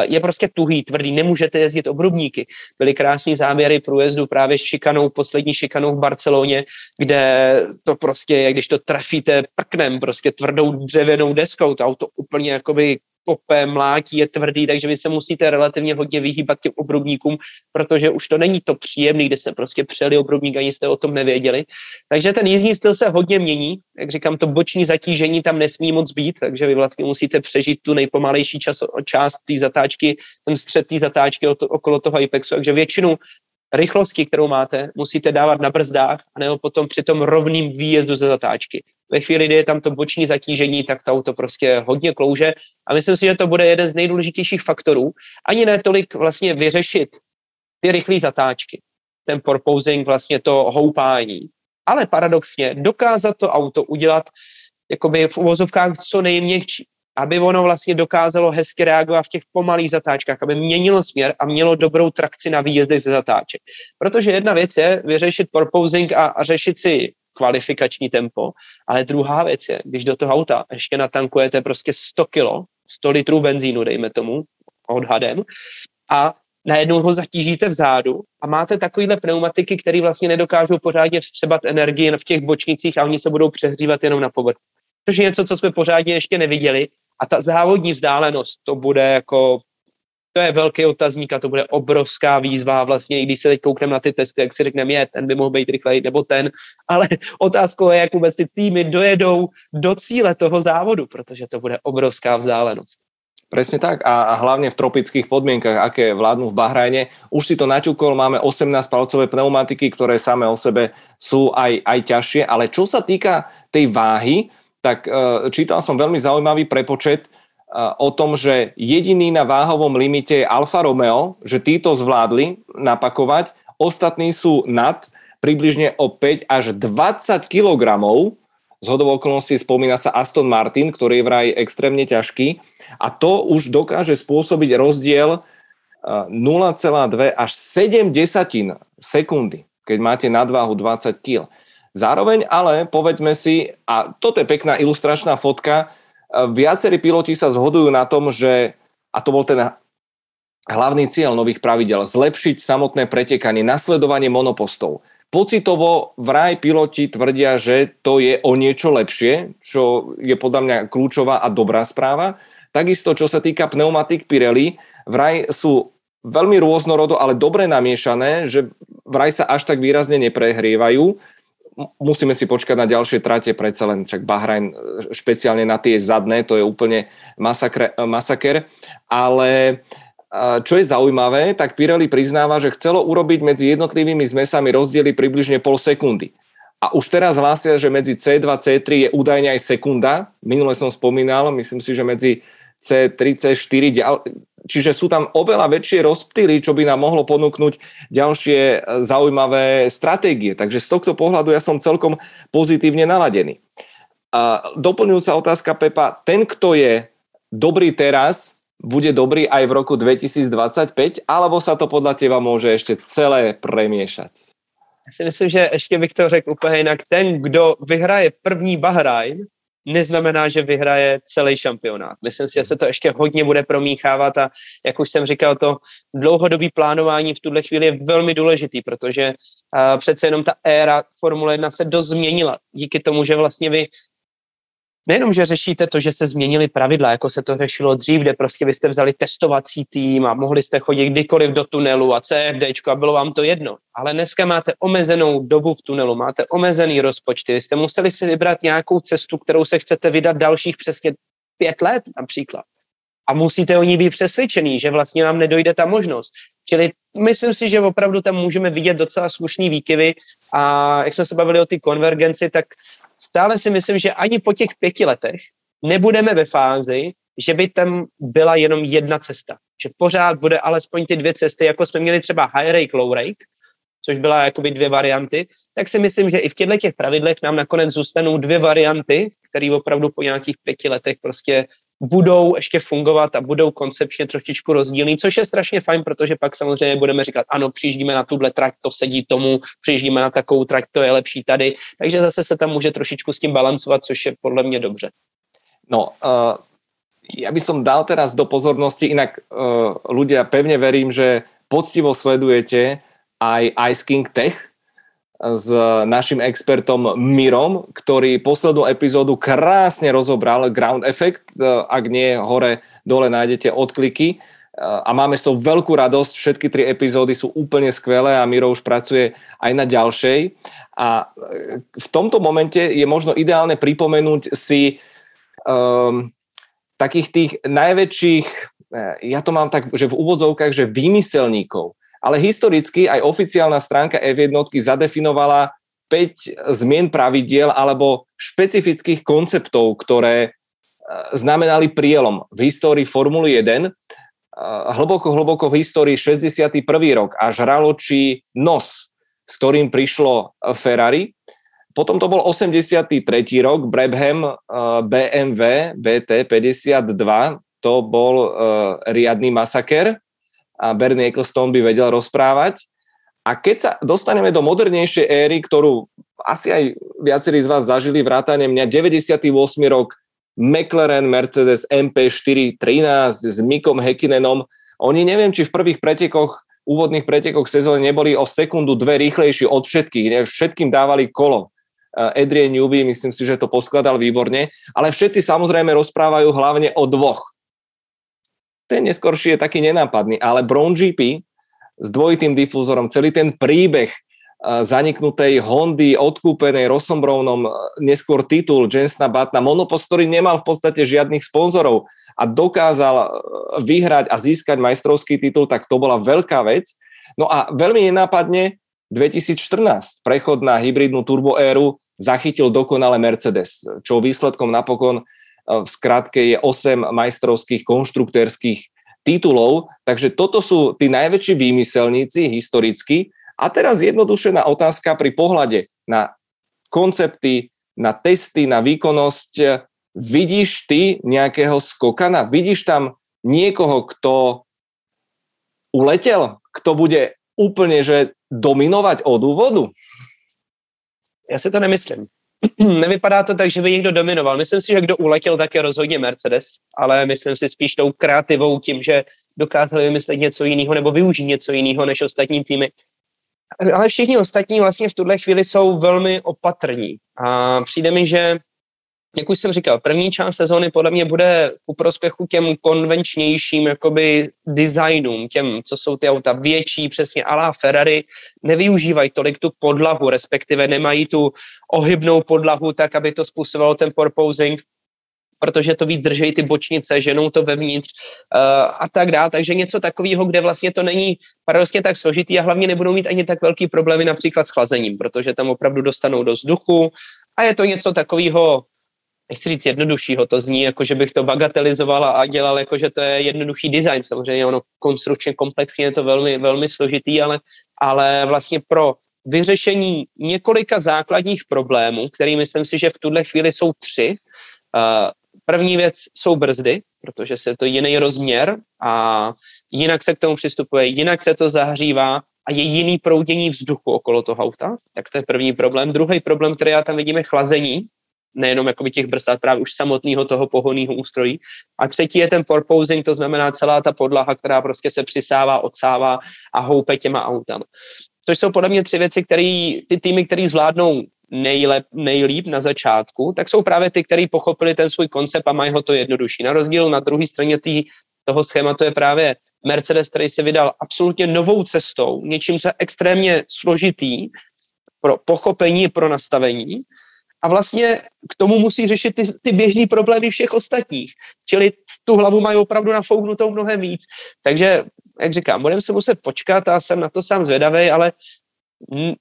je prostě tuhý, tvrdý, nemůžete jezdit obrubníky. Byly krásné záběry průjezdu právě s šikanou, poslední šikanou v Barceloně, kde to prostě je, když to trafíte prknem, prostě tvrdou dřevěnou deskou, to auto úplně jakoby kope, mlátí, je tvrdý, takže vy se musíte relativně hodně vyhýbat těm obrubníkům, protože už to není to příjemný, kde se prostě přeli obrubník, ani jste o tom nevěděli. Takže ten jízdní styl se hodně mění, jak říkám, to boční zatížení tam nesmí moc být, takže vy vlastně musíte přežít tu nejpomalejší čas, část té zatáčky, ten střed té zatáčky okolo toho Apexu, takže většinu rychlosti, kterou máte, musíte dávat na brzdách, anebo potom při tom rovným výjezdu ze zatáčky. Ve chvíli, kdy je tam to boční zatížení, tak to auto prostě hodně klouže a myslím si, že to bude jeden z nejdůležitějších faktorů. Ani ne tolik vlastně vyřešit ty rychlé zatáčky, ten porposing, vlastně to houpání, ale paradoxně dokázat to auto udělat jakoby v uvozovkách co nejměkčí aby ono vlastně dokázalo hezky reagovat v těch pomalých zatáčkách, aby měnilo směr a mělo dobrou trakci na výjezdech ze zatáček. Protože jedna věc je vyřešit proposing a, a řešit si kvalifikační tempo, ale druhá věc je, když do toho auta ještě natankujete prostě 100 kilo, 100 litrů benzínu, dejme tomu, odhadem, a najednou ho zatížíte vzadu a máte takovýhle pneumatiky, které vlastně nedokážou pořádně vstřebat energii v těch bočnicích a oni se budou přehřívat jenom na povrchu. Což je něco, co jsme pořádně ještě neviděli a ta závodní vzdálenost, to bude jako, to je velký otazník a to bude obrovská výzva vlastně, i když se teď koukneme na ty testy, jak si řekneme, je, ten by mohl být rychlej, nebo ten, ale *laughs* otázkou je, jak vůbec ty týmy dojedou do cíle toho závodu, protože to bude obrovská vzdálenost. Presne tak a, hlavne v tropických podmienkach, aké vládnu v Bahrajne. Už si to naťukol, máme 18-palcové pneumatiky, ktoré same o sebe sú aj, aj ťažšie, ale čo sa týka tej váhy, tak uh, čítal som veľmi zaujímavý prepočet o tom, že jediný na váhovom limite je Alfa Romeo, že títo zvládli napakovať, ostatní sú nad približne o 5 až 20 kg. Z hodov okolností spomína sa Aston Martin, ktorý je vraj extrémne ťažký a to už dokáže spôsobiť rozdiel 0,2 až 7 desatín sekundy, keď máte nadváhu 20 kg. Zároveň ale povedme si, a toto je pekná ilustračná fotka, viacerí piloti sa zhodujú na tom, že, a to bol ten hlavný cieľ nových pravidel, zlepšiť samotné pretekanie, nasledovanie monopostov. Pocitovo vraj piloti tvrdia, že to je o niečo lepšie, čo je podľa mňa kľúčová a dobrá správa. Takisto, čo sa týka pneumatik Pirelli, vraj sú veľmi rôznorodo, ale dobre namiešané, že vraj sa až tak výrazne neprehrievajú. Musíme si počkať na ďalšie trate, predsa len však Bahrajn špeciálne na tie zadné, to je úplne masakre, masaker. Ale čo je zaujímavé, tak Pirelli priznáva, že chcelo urobiť medzi jednotlivými zmesami rozdiely približne pol sekundy. A už teraz hlásia, že medzi C2 a C3 je údajne aj sekunda. Minule som spomínal, myslím si, že medzi C3, C4, čiže sú tam oveľa väčšie rozptýly, čo by nám mohlo ponúknuť ďalšie e, zaujímavé stratégie. Takže z tohto pohľadu ja som celkom pozitívne naladený. A doplňujúca otázka, Pepa, ten, kto je dobrý teraz, bude dobrý aj v roku 2025, alebo sa to podľa teba môže ešte celé premiešať? Já si myslím, že ještě bych to řekl úplně jinak. Ten, kdo vyhraje první Bahrajn, neznamená, že vyhraje celý šampionát. Myslím si, že se to ještě hodně bude promíchávat a jak už jsem říkal, to dlouhodobý plánování v tuhle chvíli je velmi důležitý, protože uh, přece jenom ta éra Formule 1 se dost změnila. Díky tomu, že vlastně vy nejenom, že řešíte to, že se změnily pravidla, jako se to řešilo dřív, kde prostě vy jste vzali testovací tým a mohli jste chodit kdykoliv do tunelu a CFD a bylo vám to jedno. Ale dneska máte omezenou dobu v tunelu, máte omezený rozpočty, vy jste museli si vybrat nějakou cestu, kterou se chcete vydat dalších přesně pět let například. A musíte o ní být přesvědčený, že vlastně vám nedojde ta možnost. Čili myslím si, že opravdu tam můžeme vidět docela slušný výkyvy a jak jsme se bavili o ty konvergenci, tak stále si myslím, že ani po těch pěti letech nebudeme ve fázi, že by tam byla jenom jedna cesta. Že pořád bude alespoň ty dvě cesty, jako jsme měli třeba high rake, low rake, což byla jakoby dvě varianty, tak si myslím, že i v těchto těch pravidlech nám nakonec zůstanou dvě varianty, které opravdu po nějakých pěti letech prostě budou ještě fungovat a budou koncepčně trošičku rozdílný, což je strašně fajn, protože pak samozřejmě budeme říkat, ano, přijíždíme na tuhle trať, to sedí tomu, přijíždíme na takovou trať, to je lepší tady, takže zase se tam může trošičku s tím balancovat, což je podle mě dobře. No, uh, ja by som dal teraz do pozornosti, inak uh, ľudia, pevne verím, že poctivo sledujete aj Ice King Tech, s našim expertom Mirom, ktorý poslednú epizódu krásne rozobral Ground Effect, e, ak nie hore, dole nájdete odkliky. E, a máme s tou veľkú radosť, všetky tri epizódy sú úplne skvelé a Miro už pracuje aj na ďalšej. A e, v tomto momente je možno ideálne pripomenúť si um, takých tých najväčších, ja to mám tak, že v úvodzovkách, že vymyselníkov, ale historicky aj oficiálna stránka F1 zadefinovala 5 zmien pravidiel alebo špecifických konceptov, ktoré e, znamenali prielom v histórii Formuly 1, e, hlboko, hlboko v histórii 61. rok a žraločí nos, s ktorým prišlo Ferrari. Potom to bol 83. rok, Brabham BMW BT52, to bol riadny masaker a Bernie Ecclestone by vedel rozprávať. A keď sa dostaneme do modernejšej éry, ktorú asi aj viacerí z vás zažili vrátane mňa, 98. rok, McLaren Mercedes MP4 13 s Mikom Hekinenom, oni neviem, či v prvých pretekoch, úvodných pretekoch sezóny neboli o sekundu, dve rýchlejší od všetkých, ne? všetkým dávali kolo. Adrian Newby, myslím si, že to poskladal výborne, ale všetci samozrejme rozprávajú hlavne o dvoch ten neskorší je taký nenápadný, ale Brown GP s dvojitým difúzorom, celý ten príbeh zaniknutej Hondy, odkúpenej Rossom Brownom, neskôr titul Jensna Batna, monopost, ktorý nemal v podstate žiadnych sponzorov a dokázal vyhrať a získať majstrovský titul, tak to bola veľká vec. No a veľmi nenápadne 2014, prechod na hybridnú turboéru, zachytil dokonale Mercedes, čo výsledkom napokon v skratke je 8 majstrovských konštruktérských titulov, takže toto sú tí najväčší výmyselníci historicky. A teraz jednodušená otázka pri pohľade na koncepty, na testy, na výkonnosť. Vidíš ty nejakého skokana? Vidíš tam niekoho, kto uletel? Kto bude úplne že dominovať od úvodu? Já si to nemyslím. *clears throat* nevypadá to tak, že by někdo dominoval. Myslím si, že kdo uletěl, tak je rozhodně Mercedes, ale myslím si spíš tou kreativou tím, že dokázali vymyslet něco jiného nebo využít něco jiného než ostatní týmy. ale všichni ostatní vlastně v tuhle chvíli jsou velmi opatrní. A přijde mi, že jak už jsem říkal, první část sezóny podle mě bude ku prospěchu těm konvenčnějším jakoby designům, těm, co jsou ty auta větší, přesně alá Ferrari, nevyužívají tolik tu podlahu, respektive nemají tu ohybnou podlahu tak, aby to způsobilo ten porposing, protože to víc držejí ty bočnice, ženou to vevnitř uh, a tak dále. Takže něco takového, kde vlastně to není paradoxně tak složitý a hlavně nebudou mít ani tak velký problémy například s chlazením, protože tam opravdu dostanou do vzduchu a je to něco takového nechci říct jednoduššího, to zní jako, že bych to bagatelizoval a dělal jako, že to je jednoduchý design. Samozřejmě ono konstrukčně komplexně je to velmi, velmi složitý, ale, ale vlastně pro vyřešení několika základních problémů, který myslím si, že v tuhle chvíli jsou tři. První věc jsou brzdy, protože se to jiný rozměr a jinak se k tomu přistupuje, jinak se to zahřívá a je jiný proudění vzduchu okolo toho auta, tak to je první problém. Druhý problém, který já tam vidím, je chlazení, nejenom jakoby těch brzd, právě už samotného toho pohonného ústrojí. A třetí je ten porposing, to znamená celá ta podlaha, která prostě se přisává, odsává a houpe těma autama. Což jsou podle mě tři věci, které ty týmy, které zvládnou nejlep, nejlíp na začátku, tak jsou právě ty, kteří pochopili ten svůj koncept a mají ho to jednodušší. Na rozdíl na druhé straně tý, toho schématu je právě Mercedes, který se vydal absolutně novou cestou, něčím, co je extrémně složitý pro pochopení, pro nastavení a vlastně k tomu musí řešit ty, ty běžné problémy všech ostatních. Čili tu hlavu mají opravdu nafouknutou mnohem víc. Takže, jak říkám, budeme se muset počkat a jsem na to sám zvědavý, ale m,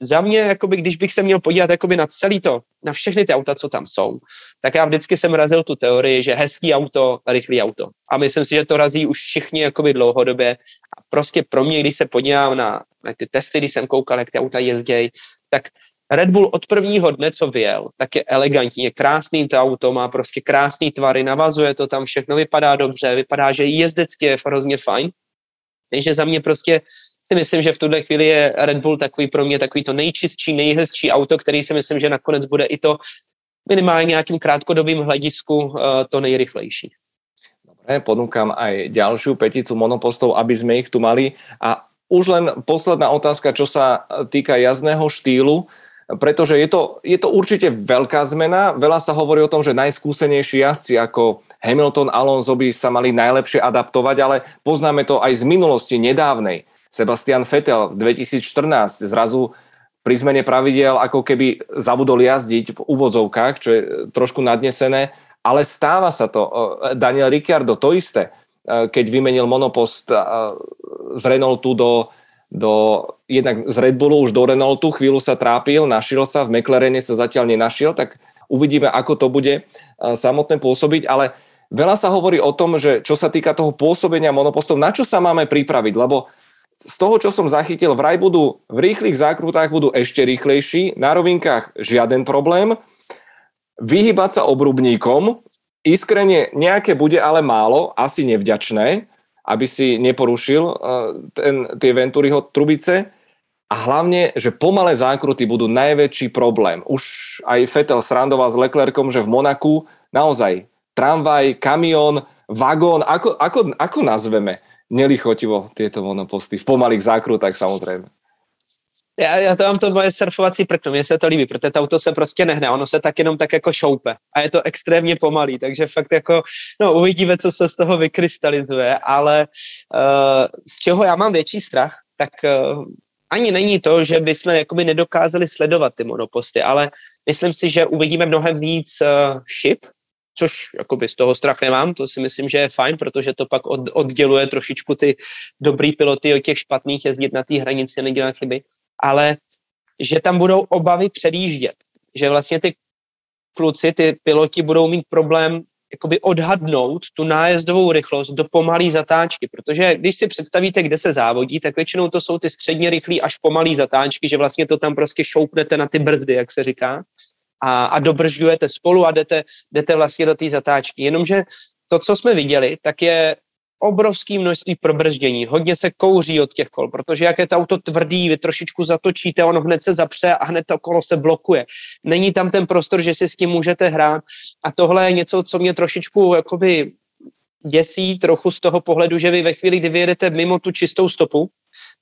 za mě, jakoby, když bych se měl podívat jakoby na celý to, na všechny ty auta, co tam jsou, tak já vždycky jsem razil tu teorii, že hezký auto, rychlý auto. A myslím si, že to razí už všichni jakoby dlouhodobě. A prostě pro mě, když se podívám na, na ty testy, když jsem koukal, jak ty auta jezdějí, tak Red Bull od prvního dne, co vyjel, tak je elegantní, je krásný to auto, má prostě krásný tvary, navazuje to tam všechno, vypadá dobře, vypadá, že jezdecky je hrozně fajn. Takže za mě prostě si myslím, že v tuhle chvíli je Red Bull takový pro mě takový to nejčistší, nejhezčí auto, který si myslím, že nakonec bude i to minimálně nějakým krátkodobým hledisku uh, to nejrychlejší. Dobre, ponúkam aj ďalšiu peticu monopostov, aby sme ich tu mali. A už len posledná otázka, čo sa týka jazdného štýlu pretože je to, je to určite veľká zmena. Veľa sa hovorí o tom, že najskúsenejší jazdci ako Hamilton, Alonso by sa mali najlepšie adaptovať, ale poznáme to aj z minulosti nedávnej. Sebastian Vettel v 2014 zrazu pri zmene pravidel ako keby zabudol jazdiť v úvodzovkách, čo je trošku nadnesené, ale stáva sa to. Daniel Ricciardo to isté, keď vymenil monopost z Renaultu do do, jednak z Red Bullu už do Renaultu, chvíľu sa trápil, našiel sa, v McLarene sa zatiaľ nenašiel, tak uvidíme, ako to bude samotné pôsobiť, ale veľa sa hovorí o tom, že čo sa týka toho pôsobenia monopostov, na čo sa máme pripraviť, lebo z toho, čo som zachytil, vraj budú v rýchlych zákrutách budú ešte rýchlejší, na rovinkách žiaden problém, vyhybať sa obrubníkom, iskrenie nejaké bude ale málo, asi nevďačné, aby si neporušil eh, ten, tie Venturiho trubice. A hlavne, že pomalé zákruty budú najväčší problém. Už aj Fetel srandoval s Leclercom, že v Monaku naozaj tramvaj, kamión, vagón, ako, ako, ako nazveme nelichotivo tieto monoposty? V pomalých zákrutách samozrejme já, já to mám to moje surfovací prkno, mně se to líbí, protože to auto se prostě nehne, ono se tak jenom tak jako šoupe a je to extrémně pomalý, takže fakt jako, no uvidíme, co se z toho vykrystalizuje, ale uh, z čeho já mám větší strach, tak uh, ani není to, že bychom jakoby nedokázali sledovat ty monoposty, ale myslím si, že uvidíme mnohem víc uh, chyb, což jakoby z toho strach nemám, to si myslím, že je fajn, protože to pak od, odděluje trošičku ty dobrý piloty od těch špatných jezdit na té hranici, nedělat chyby ale že tam budou obavy předjíždět. Že vlastně ty kluci, ty piloti budou mít problém jakoby odhadnout tu nájezdovou rychlost do pomalé zatáčky, protože když si představíte, kde se závodí, tak většinou to jsou ty středně rychlé až pomalé zatáčky, že vlastně to tam prostě šoupnete na ty brzdy, jak se říká, a, a dobržďujete spolu a jdete, jdete vlastně do té zatáčky. Jenomže to, co jsme viděli, tak je obrovské množství probrždění, hodně se kouří od těch kol, protože jak je to auto tvrdý, vy trošičku zatočíte, ono hned se zapře a hned to kolo se blokuje. Není tam ten prostor, že si s tím můžete hrát a tohle je něco, co mě trošičku jakoby děsí trochu z toho pohledu, že vy ve chvíli, kdy vyjedete mimo tu čistou stopu,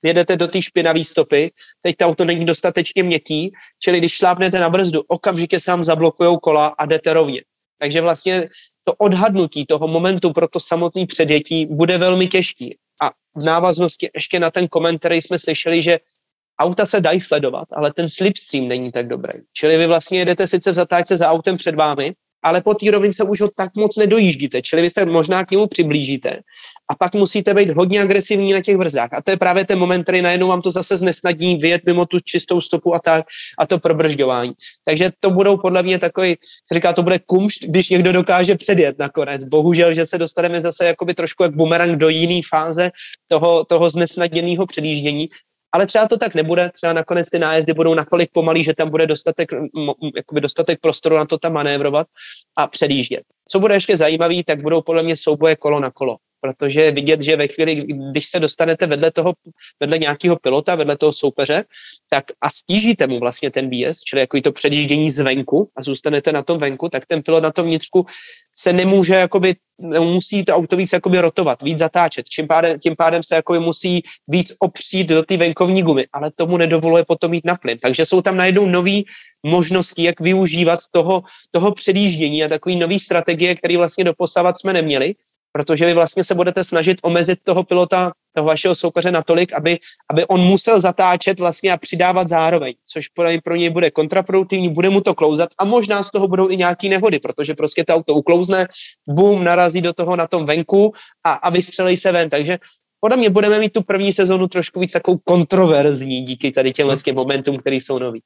jedete do té špinavé stopy, teď to auto není dostatečně měkký, čili když šlápnete na brzdu, okamžitě se vám zablokují kola a jdete rovně. Takže vlastně to odhadnutí toho momentu pro to samotné předjetí bude velmi těžký. A v návaznosti ještě na ten koment, který jsme slyšeli, že auta se dají sledovat, ale ten slipstream není tak dobrý. Čili vy vlastně jedete sice v zatáčce za autem před vámi, ale po té rovince už ho tak moc nedojíždíte, čili vy se možná k němu přiblížíte a pak musíte být hodně agresivní na těch brzdách. A to je právě ten moment, který najednou vám to zase znesnadní vyjet mimo tu čistou stopu a tak a to probržďování. Takže to budou podle mě takový, se říká, to bude kumšt, když někdo dokáže předjet nakonec. Bohužel, že se dostaneme zase jakoby trošku jak bumerang do jiné fáze toho, toho znesnadněného předjíždění, ale třeba to tak nebude, třeba nakonec ty nájezdy budou nakolik pomalý, že tam bude dostatek, jakoby dostatek prostoru na to tam manévrovat a předjíždět. Co bude ještě zajímavé, tak budou podle mě souboje kolo na kolo protože vidět, že ve chvíli, když se dostanete vedle toho, vedle nějakého pilota, vedle toho soupeře, tak a stížíte mu vlastně ten výjezd, čili jako to předjíždění zvenku a zůstanete na tom venku, tak ten pilot na tom vnitřku se nemůže, jakoby, musí to auto víc jakoby rotovat, víc zatáčet. Tím pádem, tím pádem se jakoby musí víc opřít do té venkovní gumy, ale tomu nedovoluje potom mít na plyn. Takže jsou tam najednou nové možnosti, jak využívat toho, toho předjíždění a takový nový strategie, které vlastně doposavat jsme neměli protože vy vlastně se budete snažit omezit toho pilota, toho vašeho soupeře natolik, aby, aby on musel zatáčet vlastně a přidávat zároveň, což pro, pro něj bude kontraproduktivní, bude mu to klouzat a možná z toho budou i nějaké nehody, protože prostě to auto uklouzne, boom, narazí do toho na tom venku a, a vystřelej se ven, takže podle mě budeme mít tu první sezonu trošku víc takovou kontroverzní díky tady těm hmm. momentům, které jsou nový.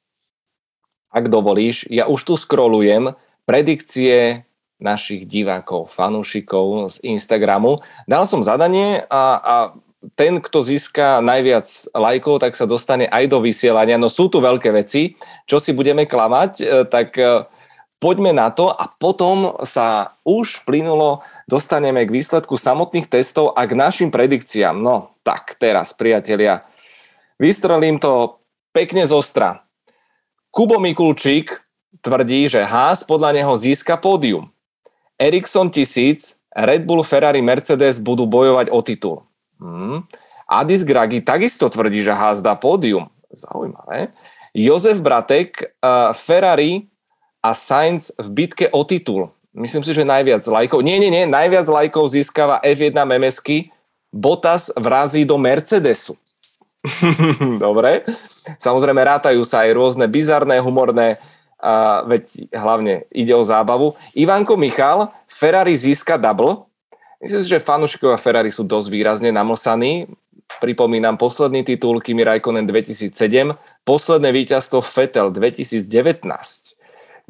Ak dovolíš, ja už tu scrollujem predikcie našich divákov, fanúšikov z Instagramu. Dal som zadanie a, a ten, kto získa najviac lajkov, tak sa dostane aj do vysielania. No sú tu veľké veci, čo si budeme klamať, e, tak e, poďme na to a potom sa už plynulo dostaneme k výsledku samotných testov a k našim predikciám. No tak teraz, priatelia, vystrelím to pekne z ostra. Kubo Mikulčík tvrdí, že Haas podľa neho získa pódium. Ericsson 1000, Red Bull, Ferrari, Mercedes budú bojovať o titul. Hmm. Adis Gragi takisto tvrdí, že dá pódium. Zaujímavé. Jozef Bratek, uh, Ferrari a Sainz v bitke o titul. Myslím si, že najviac lajkov. Nie, nie, nie. Najviac lajkov získava F1 MMSky. Bottas vrazí do Mercedesu. *laughs* Dobre. Samozrejme rátajú sa aj rôzne bizarné, humorné a veď hlavne ide o zábavu. Ivanko Michal, Ferrari získa double. Myslím si, že fanúšikovia Ferrari sú dosť výrazne namlsaní. Pripomínam posledný titul Kimi Raikkonen 2007, posledné víťazstvo Vettel 2019.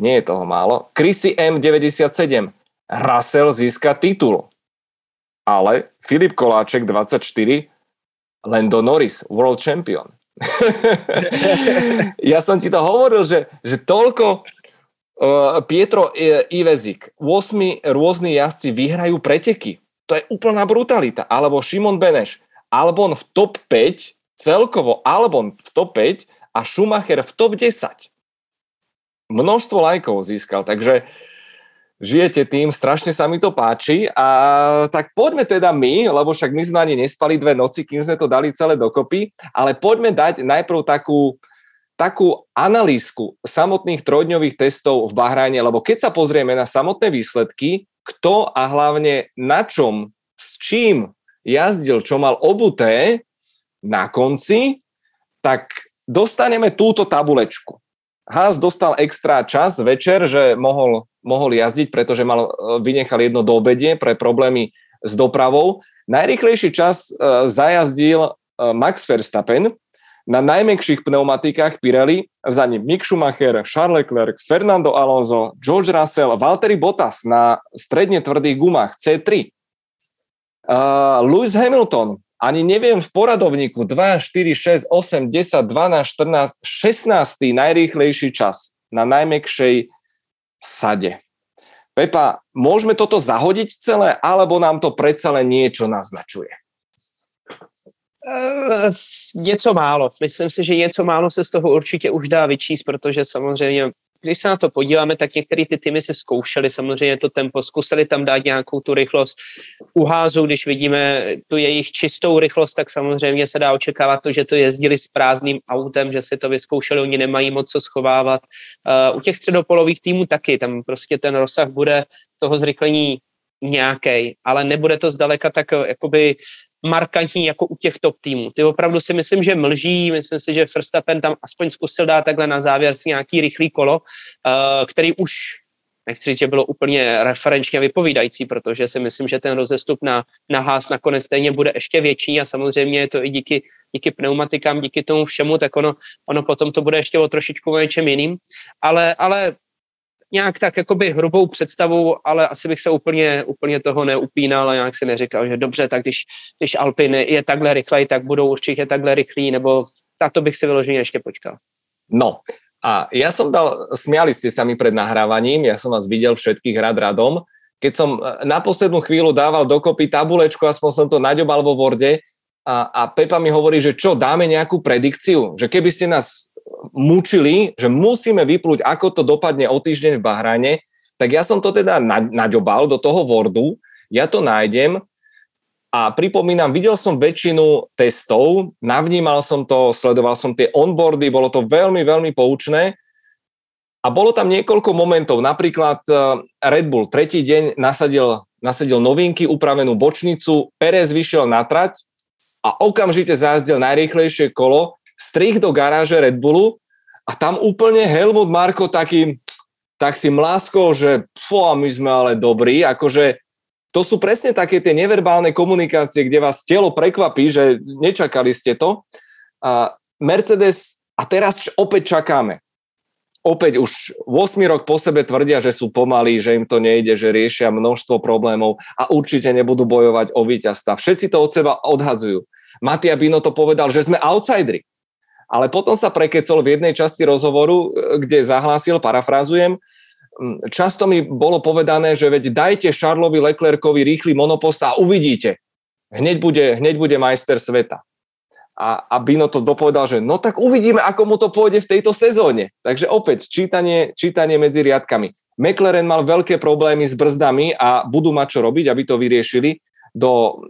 Nie je toho málo. Chrissy M97, Russell získa titul. Ale Filip Koláček 24, Lando Norris, World Champion. *laughs* ja som ti to hovoril, že, že toľko uh, Pietro Ivezik, 8 rôzni jazdci vyhrajú preteky. To je úplná brutalita. Alebo Šimon Beneš, Albon v top 5, celkovo Albon v top 5 a Schumacher v top 10. Množstvo lajkov získal, takže uh, žijete tým, strašne sa mi to páči a tak poďme teda my, lebo však my sme ani nespali dve noci, kým sme to dali celé dokopy, ale poďme dať najprv takú, takú analýzku samotných trojdňových testov v Bahrajne, lebo keď sa pozrieme na samotné výsledky, kto a hlavne na čom, s čím jazdil, čo mal obuté na konci, tak dostaneme túto tabulečku. Haas dostal extra čas večer, že mohol mohol jazdiť, pretože mal, e, vynechal jedno do obedie pre problémy s dopravou. Najrychlejší čas uh, zajazdil uh, Max Verstappen na najmekších pneumatikách Pirelli, za ním Mick Schumacher, Charles Leclerc, Fernando Alonso, George Russell, Valtteri Bottas na stredne tvrdých gumách C3. Uh, Lewis Hamilton, ani neviem v poradovníku 2, 4, 6, 8, 10, 12, 14, 16. najrýchlejší čas na najmekšej sade. Pepa, môžeme toto zahodiť celé, alebo nám to predsa len niečo naznačuje? Uh, něco málo. Myslím si, že něco málo se z toho určitě už dá vyčíst, protože samozřejmě když se na to podíváme, tak některé ty týmy si zkoušely samozřejmě to tempo, zkusili tam dát nějakou tu rychlost. U házu, když vidíme tu jejich čistou rychlost, tak samozřejmě se dá očekávat to, že to jezdili s prázdným autem, že si to vyzkoušeli, oni nemají moc co schovávat. Uh, u těch středopolových týmů taky, tam prostě ten rozsah bude toho zrychlení nějaký, ale nebude to zdaleka tak jakoby markantní jako u těch top týmů. Ty opravdu si myslím, že mlží, myslím si, že Verstappen tam aspoň zkusil dát takhle na závěr si nějaký rychlý kolo, uh, který už nechci říct, že bylo úplně referenčně vypovídající, protože si myslím, že ten rozestup na, na Haas nakonec stejně bude ještě větší a samozřejmě je to i díky, díky pneumatikám, díky tomu všemu, tak ono, ono potom to bude ještě o trošičku něčem jiným, ale, ale nějak tak jakoby hrubou představu, ale asi bych se úplně, úplně toho neupínal a nějak si neříkal, že dobře, tak když, když Alpin je takhle rychlej, tak budou určitě takhle rychlí, nebo na to bych si vyloženě ještě počkal. No, a ja som dal, smiali ste sa mi pred nahrávaním, ja som vás videl všetkých rád radom. Keď som e, na poslednú chvíľu dával dokopy tabulečku, aspoň som to naďobal vo Worde a, a Pepa mi hovorí, že čo, dáme nejakú predikciu? Že keby ste nás mučili, že musíme vyplúť, ako to dopadne o týždeň v Bahrajne, tak ja som to teda naďobal do toho Wordu, ja to nájdem a pripomínam, videl som väčšinu testov, navnímal som to, sledoval som tie onboardy, bolo to veľmi, veľmi poučné a bolo tam niekoľko momentov, napríklad eh, Red Bull tretí deň nasadil, nasadil novinky, upravenú bočnicu, Perez vyšiel na trať a okamžite zázdil najrýchlejšie kolo strich do garáže Red Bullu a tam úplne Helmut Marko taký, tak si mláskol, že pfo, my sme ale dobrí, akože to sú presne také tie neverbálne komunikácie, kde vás telo prekvapí, že nečakali ste to. A Mercedes, a teraz opäť čakáme. Opäť už 8 rok po sebe tvrdia, že sú pomalí, že im to nejde, že riešia množstvo problémov a určite nebudú bojovať o víťazstva. Všetci to od seba odhadzujú. Matia Bino to povedal, že sme outsideri ale potom sa prekecol v jednej časti rozhovoru, e, kde zahlásil, parafrazujem, často mi bolo povedané, že veď dajte Charlesovi Leclercovi rýchly monopost a uvidíte. Hneď bude, hneď bude majster sveta. A, a Bino to dopovedal, že no tak uvidíme, ako mu to pôjde v tejto sezóne. Takže opäť čítanie, čítanie medzi riadkami. McLaren mal veľké problémy s brzdami a budú mať čo robiť, aby to vyriešili do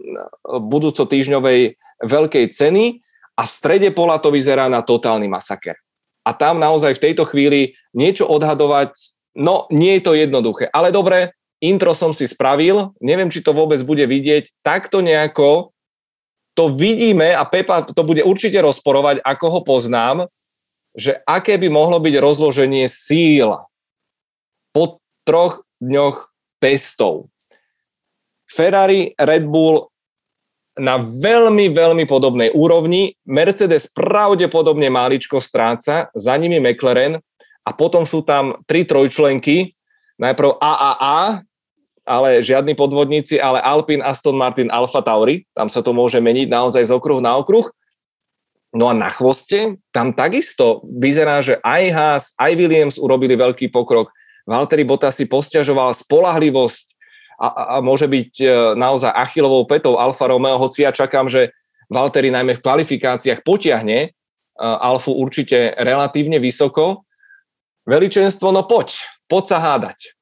budúco týždňovej veľkej ceny a v strede pola to vyzerá na totálny masaker. A tam naozaj v tejto chvíli niečo odhadovať, no nie je to jednoduché. Ale dobre, intro som si spravil, neviem, či to vôbec bude vidieť, takto nejako to vidíme a Pepa to bude určite rozporovať, ako ho poznám, že aké by mohlo byť rozloženie síl po troch dňoch testov. Ferrari, Red Bull na veľmi, veľmi podobnej úrovni. Mercedes pravdepodobne máličko stráca, za nimi McLaren a potom sú tam tri trojčlenky, najprv AAA, ale žiadni podvodníci, ale Alpine, Aston Martin, Alfa Tauri, tam sa to môže meniť naozaj z okruhu na okruh. No a na chvoste tam takisto vyzerá, že aj Haas, aj Williams urobili veľký pokrok. Valtteri Bottas si posťažoval spolahlivosť a, a môže byť e, naozaj achilovou petou Alfa Romeo, hoci ja čakám, že Valtteri najmä v kvalifikáciách potiahne e, Alfu určite relatívne vysoko. Veličenstvo, no poď, poď sa hádať.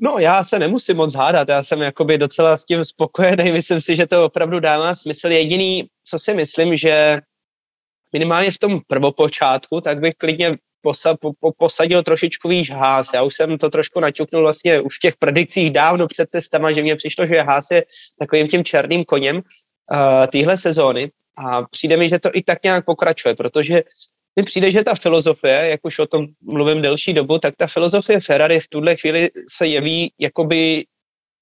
No já se nemusím moc hádat, já jsem jakoby docela s tím spokojený, myslím si, že to opravdu dává smysl. Jediný, co si myslím, že minimálně v tom prvopočátku, tak bych klidně posa, po, po, posadil trošičku výš Haas. Já už jsem to trošku naťuknul vlastně už v těch predikcích dávno před testama, že mně přišlo, že Haas je takovým tím černým koněm uh, téhle sezóny a přijde mi, že to i tak nějak pokračuje, protože mi přijde, že ta filozofie, jak už o tom mluvím delší dobu, tak ta filozofie Ferrari v tuhle chvíli se jeví jakoby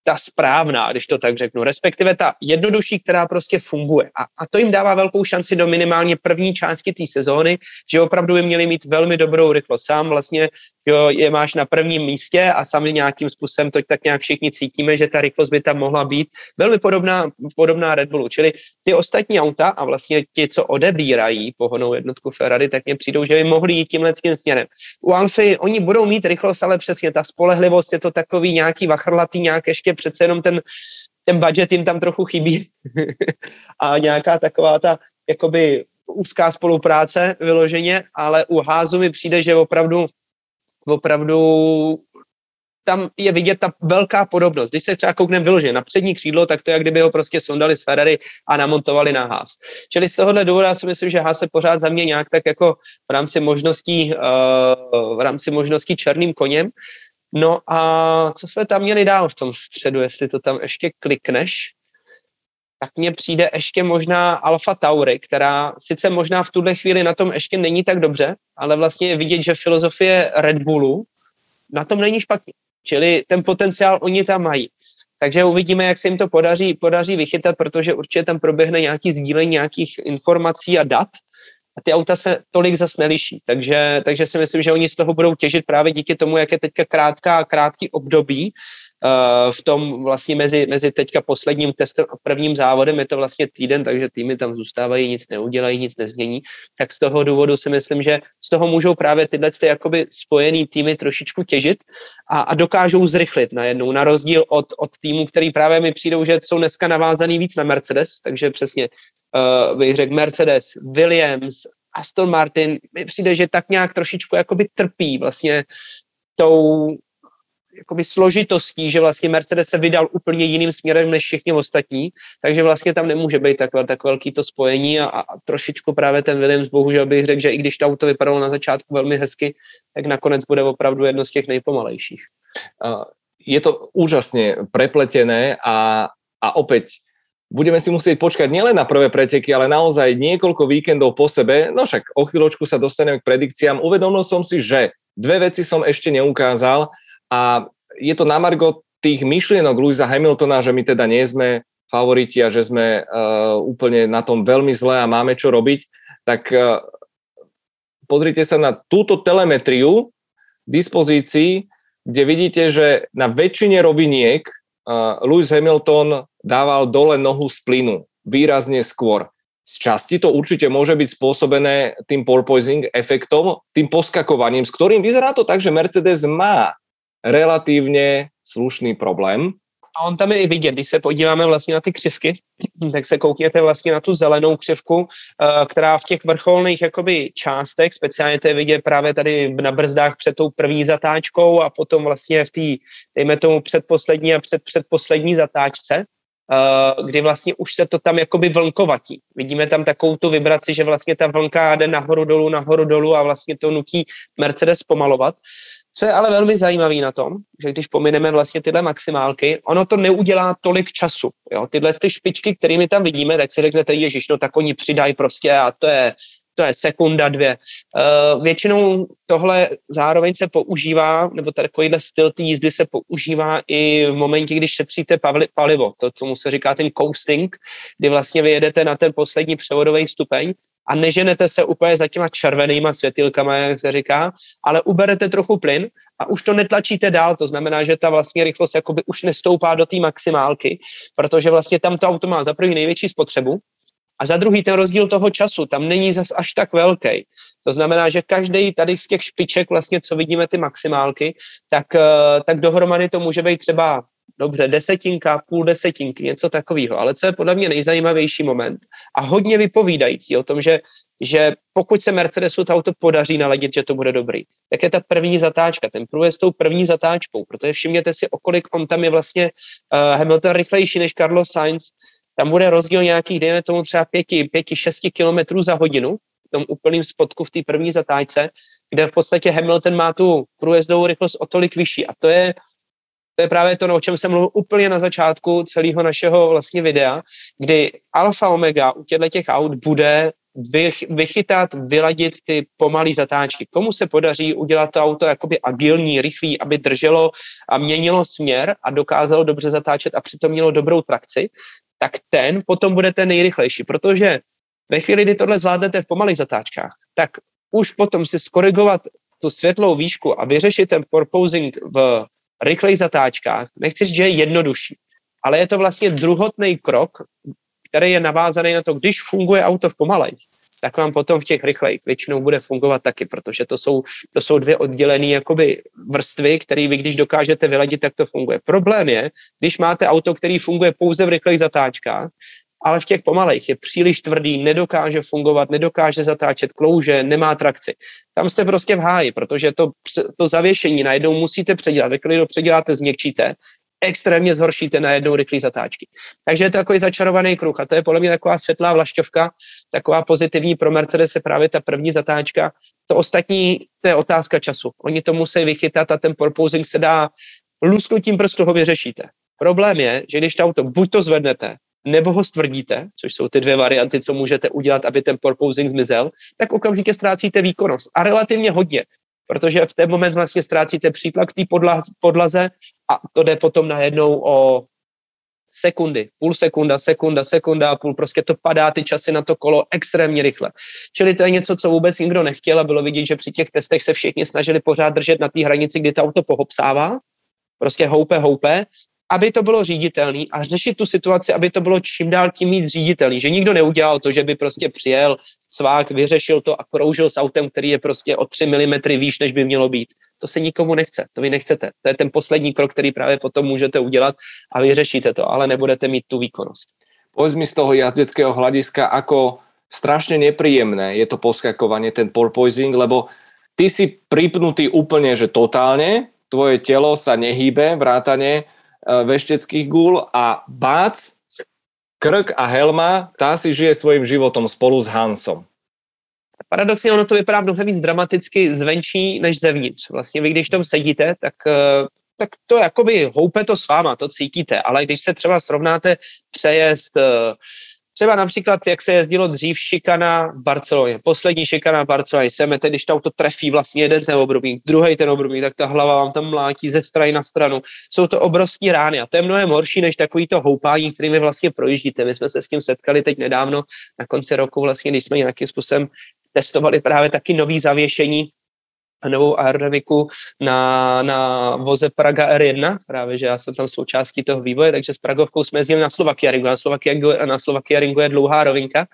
ta správná, když to tak řeknu, respektive ta jednodušší, která prostě funguje. A, a to jim dává velkou šanci do minimálně první části té sezóny, že opravdu by měli mít velmi dobrou rychlost. Sám vlastně jo, je máš na prvním místě a sami nějakým způsobem to tak nějak všichni cítíme, že ta rychlost by tam mohla být velmi podobná, podobná Red Bullu. Čili ty ostatní auta a vlastně ti, co odebírají pohonou jednotku Ferrari, tak mě přijdou, že by mohli jít tímhle tím směrem. U Alfy oni budou mít rychlost, ale přesně ta spolehlivost je to takový nějaký vachrlatý, nějak ještě přece jenom ten, ten budget jim tam trochu chybí *laughs* a nějaká taková ta jakoby úzká spolupráce vyloženě, ale u Házu mi přijde, že opravdu opravdu tam je vidět ta velká podobnost. Když se třeba koukneme vyloženě na přední křídlo, tak to je, jak kdyby ho prostě sondali z Ferrari a namontovali na Haas. Čili z tohohle důvodu já si myslím, že Haas se pořád za mě nějak tak jako v rámci možností, uh, v rámci možností černým koněm. No a co jsme tam měli dál v tom středu, jestli to tam ještě klikneš, tak mně přijde ještě možná Alfa Tauri, která sice možná v tuhle chvíli na tom ještě není tak dobře, ale vlastně je vidět, že filozofie Red Bullu na tom není špatně. Čili ten potenciál oni tam mají. Takže uvidíme, jak se jim to podaří, podaří vychytat, protože určitě tam proběhne nějaký sdílení nějakých informací a dat a ty auta se tolik zas neliší. Takže, takže si myslím, že oni z toho budou těžit právě díky tomu, jak je teďka krátká, krátký období v tom vlastně mezi, mezi teďka posledním testem a prvním závodem je to vlastně týden, takže týmy tam zůstávají, nic neudělají, nic nezmění. Tak z toho důvodu si myslím, že z toho můžou právě tyhle ty jakoby spojený týmy trošičku těžit a, a dokážou zrychlit najednou, na rozdíl od, od týmu, který právě mi přijdou, že jsou dneska navázaný víc na Mercedes, takže přesně uh, bych řekl Mercedes, Williams, Aston Martin, mi přijde, že tak nějak trošičku jakoby trpí vlastně tou, jakoby složitostí, že vlastně Mercedes se vydal úplně jiným směrem než všichni ostatní, takže vlastně tam nemůže být tak, tak velký to spojení a, a trošičku právě ten Williams, bohužel bych řekl, že i když to auto vypadalo na začátku velmi hezky, tak nakonec bude opravdu jedno z těch nejpomalejších. Je to úžasně prepletené a, a opäť budeme si musieť počkať nielen na prvé preteky, ale naozaj niekoľko víkendov po sebe. No však o chvíľočku sa dostaneme k predikciám. Uvedomil som si, že dve veci som ešte neukázal a je to na margo tých myšlienok Louisa Hamiltona, že my teda nie sme favoriti a že sme uh, úplne na tom veľmi zle a máme čo robiť, tak uh, pozrite sa na túto telemetriu dispozícii, kde vidíte, že na väčšine roviniek uh, Lewis Hamilton dával dole nohu z plynu výrazne skôr. Z časti to určite môže byť spôsobené tým porpoising efektom, tým poskakovaním, s ktorým vyzerá to tak, že Mercedes má relativně slušný problém. A on tam je i vidět, když se podíváme vlastně na ty křivky, *clears throat* tak se koukněte vlastně na tu zelenou křivku, eh, která v těch vrcholných jakoby částech, speciálně to je vidět právě tady na brzdách před tou první zatáčkou a potom vlastně v té, dejme tomu předposlední a před předposlední zatáčce, eh, kdy vlastně už se to tam jakoby vlnkovatí. Vidíme tam takovou tu vibraci, že vlastně ta vlnka jde nahoru dolů, nahoru dolů a vlastně to nutí Mercedes pomalovat. Co je ale velmi zajímavé na tom, že když pomineme vlastně tyhle maximálky, ono to neudělá tolik času. Jo? Tyhle ty špičky, kterými tam vidíme, tak si řeknete, ježiš, no tak oni přidají prostě a to je, to je sekunda, dvě. Uh, většinou tohle zároveň se používá, nebo takovýhle styl té jízdy se používá i v momentě, když šetříte palivo, to, co mu se říká ten coasting, kdy vlastně vyjedete na ten poslední převodový stupeň a neženete se úplně za těma červenýma světilkama, jak se říká, ale uberete trochu plyn a už to netlačíte dál, to znamená, že ta vlastně rychlost jakoby už nestoupá do té maximálky, protože vlastně tam to auto má za první největší spotřebu a za druhý ten rozdíl toho času tam není zas až tak velký. To znamená, že každý tady z těch špiček, vlastně, co vidíme ty maximálky, tak, eh, tak dohromady to může být třeba dobře, desetinka, půl desetinky, něco takového. Ale co je podle mě nejzajímavější moment a hodně vypovídající o tom, že, že pokud se Mercedesu to auto podaří naladit, že to bude dobrý, tak je ta první zatáčka, ten průjezd s tou první zatáčkou, protože všimněte si, o kolik on tam je vlastně uh, Hamilton rychlejší než Carlos Sainz, tam bude rozdíl nějakých, dejme tomu třeba pěti, pěti, šesti kilometrů za hodinu, v tom úplným spotku v té první zatáčce, kde v podstatě Hamilton má tu průjezdovou rychlost o tolik vyšší. A to je to je právě to, o čem jsem mluvil úplně na začátku celého našeho vlastně videa, kdy alfa omega u těchto těch aut bude vychytat, vyladit ty pomalé zatáčky. Komu se podaří udělat to auto jakoby agilní, rychlý, aby drželo a měnilo směr a dokázalo dobře zatáčet a přitom mělo dobrou trakci, tak ten potom bude ten nejrychlejší, protože ve chvíli, kdy tohle zvládnete v pomalých zatáčkách, tak už potom si skorigovat tu světlou výšku a vyřešit ten porposing v rychlej zatáčkách, nechci říct, že je jednodušší, ale je to vlastně druhotný krok, který je navázaný na to, když funguje auto v pomalej, tak vám potom v těch rychlejch většinou bude fungovat taky, protože to jsou, to jsou dvě oddělené jakoby vrstvy, které vy když dokážete vyladit, tak to funguje. Problém je, když máte auto, který funguje pouze v rychlejch zatáčkách ale v těch pomalejch je příliš tvrdý, nedokáže fungovat, nedokáže zatáčet klouže, nemá trakci. Tam jste prostě v háji, protože to, to zavěšení najednou musíte předělat. Ve chvíli, předěláte, změkčíte, extrémně zhoršíte na jednou rychlý zatáčky. Takže je to takový začarovaný kruh a to je podle mě taková světlá vlašťovka, taková pozitivní pro Mercedes je právě ta první zatáčka. To ostatní, to je otázka času. Oni to musí vychytat a ten proposing se dá lusknutím prstu ho vyřešíte. Problém je, že když to auto buď to zvednete, nebo ho stvrdíte, což jsou ty dvě varianty, co můžete udělat, aby ten porposing zmizel, tak okamžitě ztrácíte výkonnost. A relativně hodně, protože v ten moment vlastně ztrácíte přítlak té podlaze a to jde potom najednou o sekundy, půl sekunda, sekunda, sekunda a půl, prostě to padá ty časy na to kolo extrémně rychle. Čili to je něco, co vůbec nikdo nechtěl a bylo vidět, že při těch testech se všichni snažili pořád držet na té hranici, kdy to auto pohopsává, prostě houpe, houpe aby to bylo říditelný a řešit tu situaci, aby to bylo čím dál tím víc říditelný. Že nikdo neudělal to, že by prostě přijel svák, vyřešil to a kroužil s autem, který je prostě o 3 mm výš, než by mělo být. To se nikomu nechce, to vy nechcete. To je ten poslední krok, který právě potom můžete udělat a vyřešíte to, ale nebudete mít tu výkonnost. Povedz mi z toho jazdeckého hlediska, ako strašne nepríjemné je to poskakovanie, ten porpoising, lebo ty si pripnutý úplne, že totálne, tvoje telo sa nehýbe, vrátane vešteckých gul a Bác, Krk a Helma, tá si žije svojím životom spolu s Hansom. Paradoxně ono to vypadá mnohem víc dramaticky zvenčí než zevnitř. Vlastně vy, když tam sedíte, tak, eh, tak to jakoby houpe to s váma, to cítíte, ale když se třeba srovnáte přejezd eh, Třeba například, jak se jezdilo dřív šikana v Barceloně. Poslední šikana v Barceloně. Semete, když to auto trefí vlastně jeden ten obrubník, druhý ten obrubník, tak ta hlava vám tam mlátí ze strany na stranu. Jsou to obrovské rány a to je mnohem horší než takový to houpání, kterými vlastně projíždíte. My jsme se s tím setkali teď nedávno na konci roku, vlastně, když jsme nějakým způsobem testovali právě taky nový zavěšení novou aerodynamiku na, na voze Praga R1, právě, že já jsem tam součástí toho vývoje, takže s Pragovkou jsme jezdili na Slovakia Ringu. Na Slovakia, na Slovakia Ringu je dlouhá rovinka,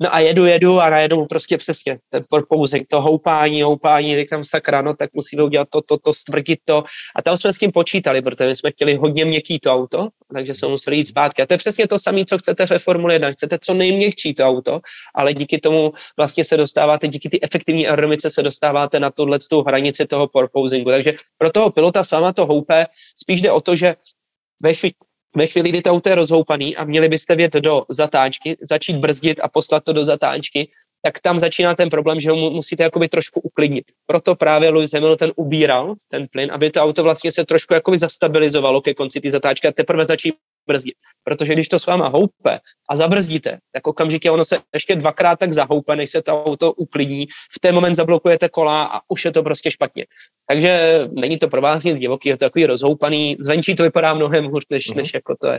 No a jedu, jedu a najednou prostě přesně ten porpouzing, to houpání, houpání, říkám sakra, no tak musíme udělat to, to, to, stvrdit to. A tam jsme s tím počítali, protože my jsme chtěli hodně měkký to auto, takže jsme museli jít zpátky. A to je přesně to samé, co chcete ve Formule 1. Chcete co nejměkčí to auto, ale díky tomu vlastně se dostáváte, díky ty efektivní aerodynamice se dostáváte na tuhle hranici toho porpouzingu. Takže pro toho pilota sama to houpe, spíš jde o to, že ve chvíli, ve chvíli, kdy to auto je rozhoupaný a měli byste vět do zatáčky, začít brzdit a poslat to do zatáčky, tak tam začíná ten problém, že ho musíte jakoby trošku uklidnit. Proto právě Lewis Hamilton ubíral ten plyn, aby to auto vlastně se trošku jakoby zastabilizovalo ke konci té zatáčky a teprve začí brzdit. Protože když to s váma houpe a zabrzdíte, tak okamžitě ono se ještě dvakrát tak zahoupe, než se to auto uklidní. V ten moment zablokujete kola a už je to prostě špatně. Takže není to pro vás nic divoký, je to takový rozhoupaný. Zvenčí to vypadá mnohem hůř, než, mm-hmm. než jako to je.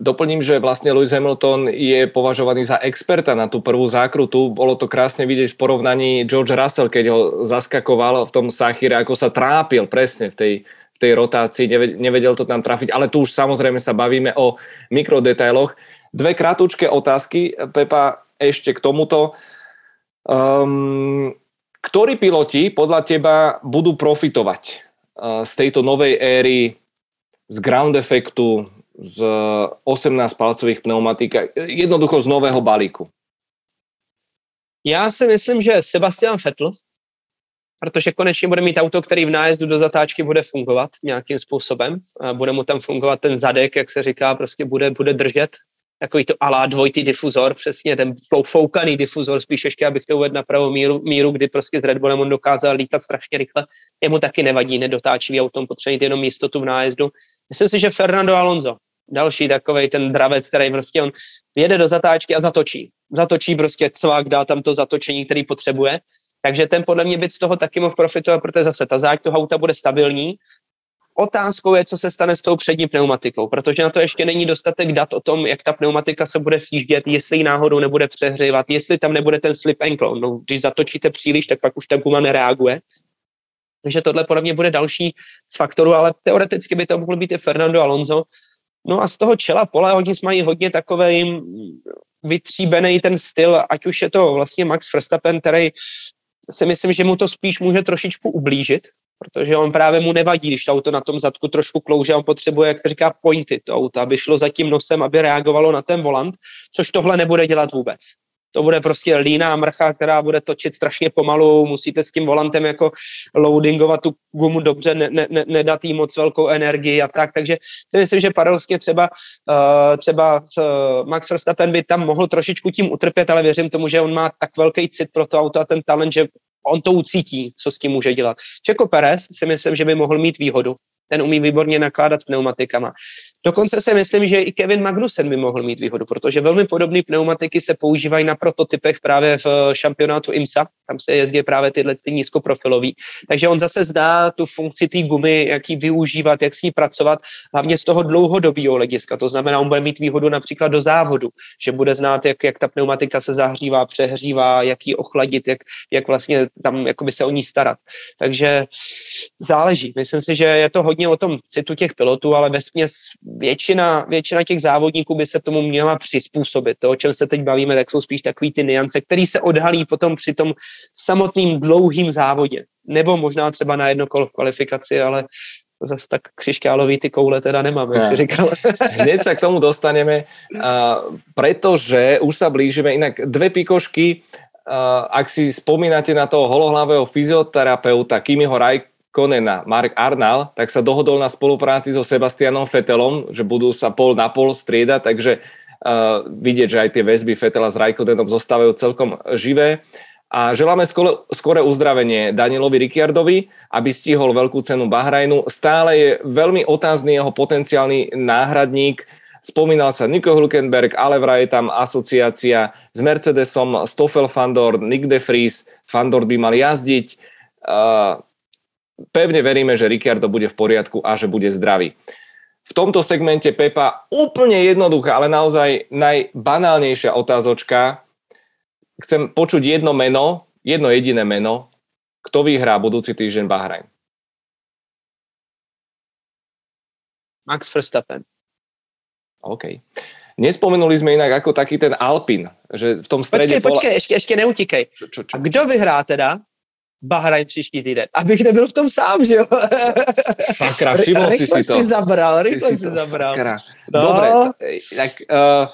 Doplním, že vlastne Lewis Hamilton je považovaný za experta na tú prvú zákrutu. Bolo to krásne vidieť v porovnaní George Russell, keď ho zaskakoval v tom Sachire, ako sa trápil presne v tej v tej rotácii, nevedel to tam trafiť, ale tu už samozrejme sa bavíme o mikrodetailoch. Dve krátke otázky, Pepa, ešte k tomuto. Um, ktorí piloti podľa teba budú profitovať uh, z tejto novej éry, z ground efektu, z 18-palcových pneumatik, jednoducho z nového balíku? Já si myslím, že Sebastian Vettel, protože konečně bude mít auto, který v nájezdu do zatáčky bude fungovat nějakým způsobem. Bude mu tam fungovat ten zadek, jak se říká, prostě bude, bude držet takový to alá dvojitý difuzor, přesně ten foukaný difuzor, spíš ještě, abych to uvedl na pravou míru, míru, kdy prostě s Red Bullem on dokázal lítat strašně rychle. Jemu taky nevadí nedotáčivý autom, potřebuje jenom jistotu v nájezdu. Myslím si, že Fernando Alonso, další takový ten dravec, který prostě on jede do zatáčky a zatočí. Zatočí prostě cvak, dá tam to zatočení, který potřebuje takže ten podle mě by z toho taky mohl profitovat, protože zase ta záď toho auta bude stabilní. Otázkou je, co se stane s tou přední pneumatikou, protože na to ještě není dostatek dat o tom, jak ta pneumatika se bude sjíždět, jestli ji náhodou nebude přehřívat, jestli tam nebude ten slip ankle. No, když zatočíte příliš, tak pak už ta guma nereaguje. Takže tohle podle mě bude další z faktorů, ale teoreticky by to mohl být i Fernando Alonso. No a z toho čela pole oni mají hodně takový vytříbený ten styl, ať už je to vlastně Max Verstappen, který si myslím, že mu to spíš může trošičku ublížit, protože on právě mu nevadí, když to auto na tom zadku trošku klouže, on potřebuje, jak se říká, pointy. To auto, aby šlo za tím nosem, aby reagovalo na ten volant, což tohle nebude dělat vůbec to bude prostě líná mrcha, která bude točit strašně pomalu, musíte s tím volantem jako loadingovat tu gumu dobře, ne, ne, ne, nedat jí moc velkou energii a tak, takže si myslím, že paradoxně třeba, uh, třeba uh, Max Verstappen by tam mohl trošičku tím utrpět, ale věřím tomu, že on má tak velký cit pro to auto a ten talent, že on to ucítí, co s tím může dělat. Čeko Perez si myslím, že by mohl mít výhodu, ten umí výborně nakládat s pneumatikama. Dokonce si myslím, že i Kevin Magnussen by mohl mít výhodu, protože velmi podobné pneumatiky se používají na prototypech právě v šampionátu IMSA, tam se jezdí právě tyhle ty nízkoprofilový. Takže on zase zdá tu funkci té gumy, jak ji využívat, jak s ní pracovat, hlavně z toho dlouhodobého hlediska. To znamená, on bude mít výhodu například do závodu, že bude znát, jak, jak ta pneumatika se zahřívá, přehřívá, jak ji ochladit, jak, jak vlastně tam se o ní starat. Takže záleží. Myslím si, že je to hodně o tom citu těch pilotů, ale směs většina, většina těch závodníků by se tomu měla přizpůsobit. To, o čem se teď bavíme, tak jsou spíš takový ty niance, které se odhalí potom při tom samotným dlouhým závodě. Nebo možná třeba na jedno kolo v kvalifikaci, ale zase tak křišťálový ty koule teda nemám, jak si říkal. *laughs* Hneď sa k tomu dostaneme, uh, pretože už sa blížime. Inak dve pikošky, uh, ak si spomínate na toho holohlavého fyzioterapeuta Kimiho Rajkonena, Mark Arnal, tak sa dohodol na spolupráci so Sebastianom Fetelom, že budú sa pol na pol striedať, takže uh, vidieť, že aj tie väzby Fetela s Rajkonenom zostávajú celkom živé. A želáme skore, skore uzdravenie Danielovi Ricciardovi, aby stihol veľkú cenu Bahrajnu. Stále je veľmi otázny jeho potenciálny náhradník. Spomínal sa Nico Hülkenberg, ale vraj je tam asociácia s Mercedesom, Stoffel Fandor, Nick de Vries. Fandor by mal jazdiť. Uh, pevne veríme, že Ricciardo bude v poriadku a že bude zdravý. V tomto segmente Pepa úplne jednoduchá, ale naozaj najbanálnejšia otázočka chcem počuť jedno meno, jedno jediné meno, kto vyhrá budúci týždeň Bahrajn. Max Verstappen. OK. Nespomenuli sme inak ako taký ten Alpin, že v tom strede... Počkej, pola... počkej, ešte, ešte neutíkej. Čo, čo, čo? A kdo vyhrá teda Bahrajn příští týden? Abych nebyl v tom sám, že jo? Sakra, všimol si si to. si zabral, rychle si, si zabral. Sakra. No. Dobre, tak... Uh,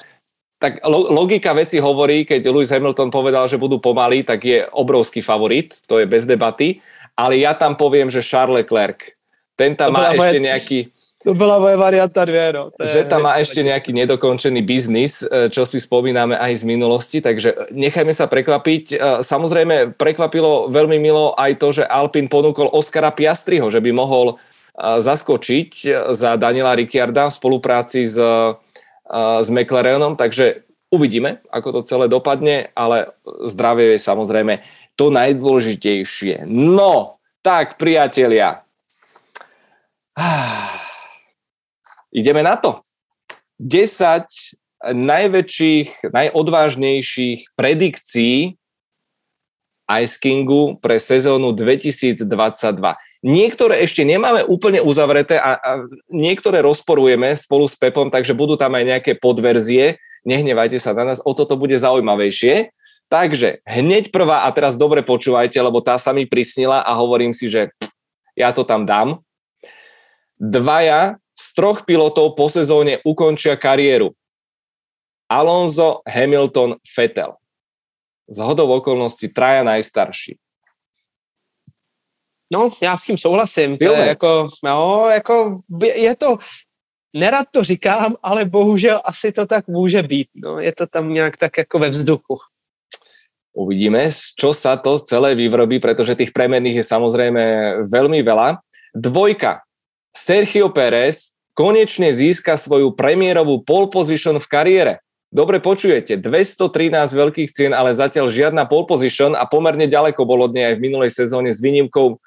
tak logika veci hovorí, keď Lewis Hamilton povedal, že budú pomalí, tak je obrovský favorit, to je bez debaty, ale ja tam poviem, že Charles Leclerc, ten tam má ešte moje, nejaký... To bola moja varianta dvě, no. To že tam má ešte nejaký nedokončený biznis, e, čo si spomíname aj z minulosti, takže nechajme sa prekvapiť. E, samozrejme, prekvapilo veľmi milo aj to, že Alpin ponúkol Oscara Piastriho, že by mohol zaskočiť za Daniela Ricciarda v spolupráci s s McLarenom, takže uvidíme, ako to celé dopadne, ale zdravie je samozrejme to najdôležitejšie. No, tak priatelia, ideme na to. 10 najväčších, najodvážnejších predikcií Ice Kingu pre sezónu 2022. Niektoré ešte nemáme úplne uzavreté a, a niektoré rozporujeme spolu s Pepom, takže budú tam aj nejaké podverzie. Nehnevajte sa na nás, o toto bude zaujímavejšie. Takže hneď prvá, a teraz dobre počúvajte, lebo tá sa mi prisnila a hovorím si, že ja to tam dám. Dvaja z troch pilotov po sezóne ukončia kariéru. Alonso, Hamilton, Vettel. Z hodou okolností traja najstarší. No, já s tím souhlasím. To je jako, no, jako, je to, nerad to říkám, ale bohužel asi to tak může být. No, je to tam nějak tak jako ve vzduchu. Uvidíme, čo sa to celé vyvrobí, pretože tých premenných je samozrejme veľmi veľa. Dvojka. Sergio Pérez konečne získa svoju premiérovú pole position v kariére. Dobre počujete, 213 veľkých cien, ale zatiaľ žiadna pole position a pomerne ďaleko bol od nej aj v minulej sezóne s výnimkou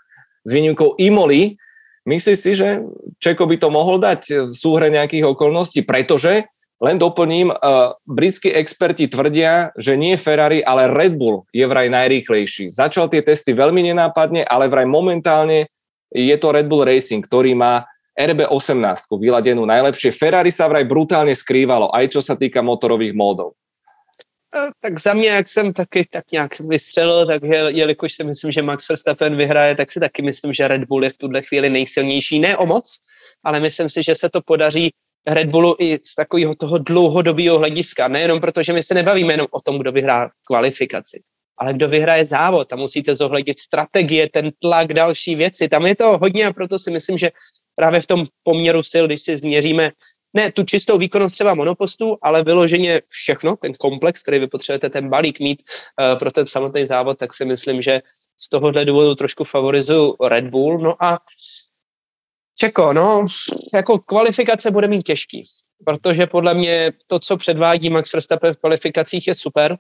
s výnimkou Imoli. Myslíš si, že Čeko by to mohol dať v súhre nejakých okolností? Pretože, len doplním, uh, britskí experti tvrdia, že nie Ferrari, ale Red Bull je vraj najrýchlejší. Začal tie testy veľmi nenápadne, ale vraj momentálne je to Red Bull Racing, ktorý má RB18 vyladenú najlepšie. Ferrari sa vraj brutálne skrývalo, aj čo sa týka motorových módov. tak za mě, jak jsem taky tak nějak vystřelil, takže jelikož si myslím, že Max Verstappen vyhraje, tak si taky myslím, že Red Bull je v tuhle chvíli nejsilnější. Ne o moc, ale myslím si, že se to podaří Red Bullu i z takového toho dlouhodobého hlediska. Nejenom proto, že my se nebavíme jenom o tom, kdo vyhrá kvalifikaci, ale kdo vyhraje závod. Tam musíte zohlednit strategie, ten tlak, další věci. Tam je to hodně a proto si myslím, že právě v tom poměru sil, když si změříme ne tu čistou výkonnost třeba monopostu, ale vyloženě všechno, ten komplex, který vy potřebujete ten balík mít uh, pro ten samotný závod, tak si myslím, že z tohohle důvodu trošku favorizuju Red Bull. No a Čeko, no, jako kvalifikace bude mít těžký, protože podle mě to, co předvádí Max Verstappen v kvalifikacích, je super,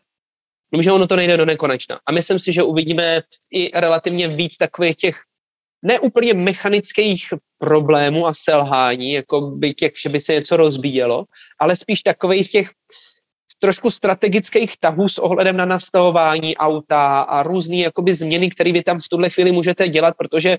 že ono to nejde do nekonečna. A myslím si, že uvidíme i relativně víc takových těch neúplně mechanických problémů a selhání, jako by těch, že by se něco rozbíjelo, ale spíš takových těch trošku strategických tahů s ohledem na nastavování auta a různé jakoby změny, které vy tam v tuhle chvíli můžete dělat, protože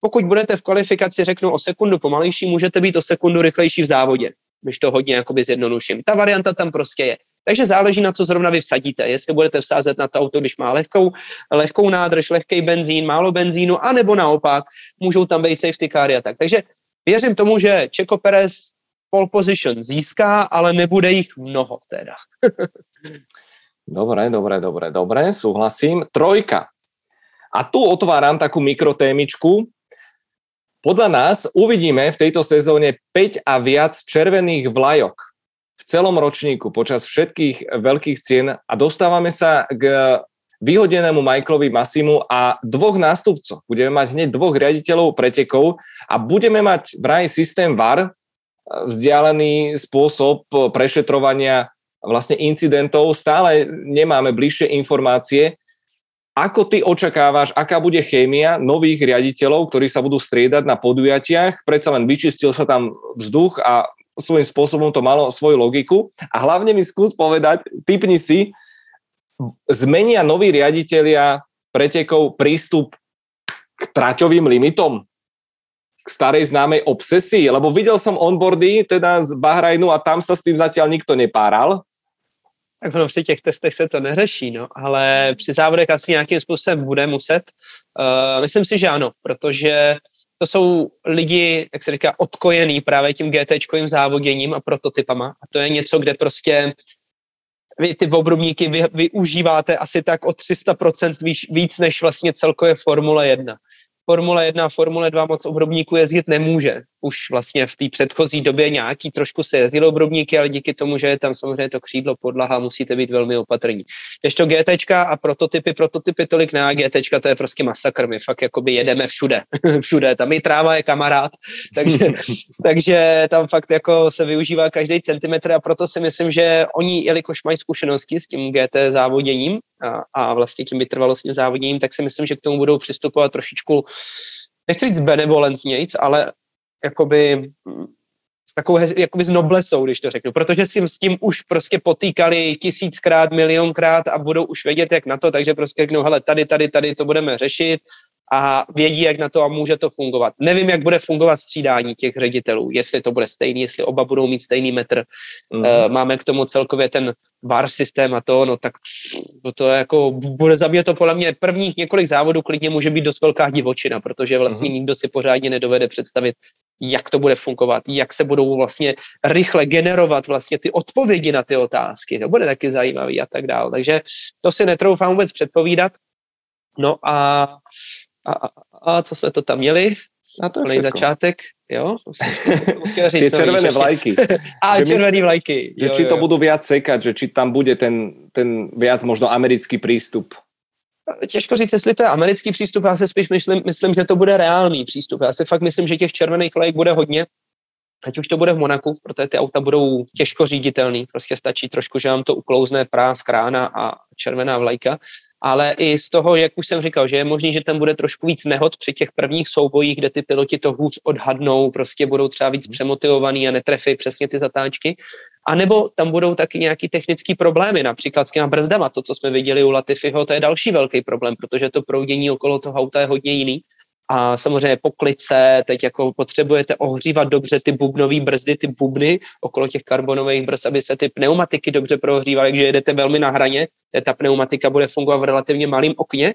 pokud budete v kvalifikaci, řeknu o sekundu pomalejší, můžete být o sekundu rychlejší v závodě, když to hodně jakoby zjednoduším. Ta varianta tam prostě je. Takže záleží, na co zrovna vy vsadíte. Jestli budete vsázet na to auto, když má lehkou, lehkou nádrž, lehký benzín, málo benzínu, anebo naopak, můžou tam být safety car a tak. Takže věřím tomu, že Checo Perez pole position získá, ale nebude jich mnoho teda. *laughs* dobre, dobre, dobre, dobre, súhlasím. Trojka. A tu otváram takú mikrotémičku. Podľa nás uvidíme v tejto sezóne 5 a viac červených vlajok v celom ročníku počas všetkých veľkých cien a dostávame sa k vyhodenému Michaelovi Massimu a dvoch nástupcov. Budeme mať hneď dvoch riaditeľov pretekov a budeme mať vraj systém VAR, vzdialený spôsob prešetrovania vlastne incidentov. Stále nemáme bližšie informácie. Ako ty očakávaš, aká bude chémia nových riaditeľov, ktorí sa budú striedať na podujatiach? Predsa len vyčistil sa tam vzduch a svojím spôsobom to malo svoju logiku. A hlavne mi skús povedať, typni si, zmenia noví riaditeľia pretekov prístup k traťovým limitom? K starej známej obsesii? Lebo videl som onboardy teda z Bahrajnu a tam sa s tým zatiaľ nikto nepáral. Tak ono při těch testech se to neřeší, no, ale při závodech asi nějakým způsobem bude muset. Uh, myslím si, že ano, protože to jsou lidi, jak se říká, odkojený právě tím GTčkovým závoděním a prototypama. A to je něco, kde prostě vy ty obrubníky vy, využíváte asi tak o 300% víc, víc než vlastně celkově Formule 1. Formule 1 a Formule 2 moc obrobníků jezdit nemůže. Už vlastně v té předchozí době nějaký trošku se jezdilo obrobníky, ale díky tomu, že je tam samozřejmě to křídlo podlaha, musíte být velmi opatrní. to GT a prototypy, prototypy tolik ne, GT to je prostě masakr, my fakt jakoby jedeme všude, *laughs* všude, tam i tráva je kamarád, takže, *laughs* takže tam fakt jako se využívá každý centimetr a proto si myslím, že oni, jelikož mají zkušenosti s tím GT závoděním a, a vlastně tím vytrvalostním závoděním, tak si myslím, že k tomu budou přistupovat trošičku nechci říct benevolentnějc, ale jakoby s takovou jakoby s noblesou, když to řeknu, protože si s tím už prostě potýkali tisíckrát, milionkrát a budou už vědět, jak na to, takže prostě řeknou, hele, tady, tady, tady to budeme řešit a vědí, jak na to a může to fungovat. Nevím, jak bude fungovat střídání těch ředitelů, jestli to bude stejný, jestli oba budou mít stejný metr. Mm-hmm. Uh, máme k tomu celkově ten VAR systém a to, no tak to, to jako, bude za mě to podle mě prvních několik závodů klidně může být dost velká divočina, protože vlastně mm-hmm. nikdo si pořádně nedovede představit, jak to bude fungovat, jak se budou vlastně rychle generovat vlastně ty odpovědi na ty otázky. To bude taky zajímavý a tak dále. Takže to si netroufám vůbec předpovídat. No a, a, a, a co jsme to tam měli? A to je začátek, jo? *laughs* Říct, Ty červené vlajky. *laughs* a že červené vlajky. Že jo, či to jo. budú viac sekať, že či tam bude ten, ten viac možno americký přístup. Těžko říct, jestli to je americký přístup, já se spíš myslím, myslím, že to bude reálný přístup. Já si fakt myslím, že těch červených vlajek bude hodně, ať už to bude v Monaku, protože ty auta budou těžko říditelný, prostě stačí trošku, že vám to uklouzne prás, krána a červená vlajka ale i z toho, jak už jsem říkal, že je možný, že tam bude trošku víc nehod při těch prvních soubojích, kde ty piloti to hůř odhadnou, prostě budou třeba víc mhm. přemotivovaný a netrefí přesně ty zatáčky. A nebo tam budou taky nějaký technické problémy, například s těma brzdama, to, co jsme viděli u Latifiho, to je další velký problém, protože to proudění okolo toho auta je hodně jiný. A samozřejmě poklice, teď jako potřebujete ohřívat dobře ty bubnové brzdy, ty bubny okolo těch karbonových brzd, aby se ty pneumatiky dobře prohřívaly, takže jedete velmi na hraně, ta pneumatika bude fungovat v relativně malém okně,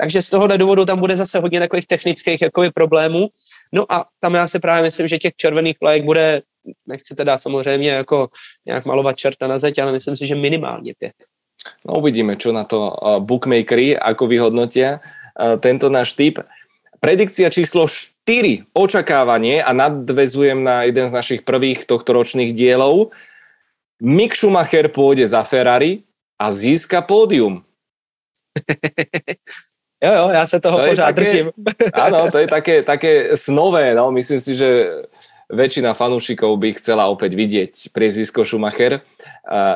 takže z tohohle důvodu tam bude zase hodně takových technických jakoby, problémů. No a tam já si právě myslím, že těch červených vlajek bude, nechci teda samozřejmě jako nějak malovat čerta na zeď, ale myslím si, že minimálně pět. No uvidíme, čo na to uh, bookmakery, ako vyhodnotia uh, tento náš typ. Predikcia číslo 4, očakávanie a nadvezujem na jeden z našich prvých tohto ročných dielov. Mick Schumacher pôjde za Ferrari a získa pódium. *laughs* jo, jo, já se toho to pořád také, držím. *laughs* Áno, to je také, také snové, no. Myslím si, že väčšina fanúšikov by chcela opäť vidieť priezvisko Schumacher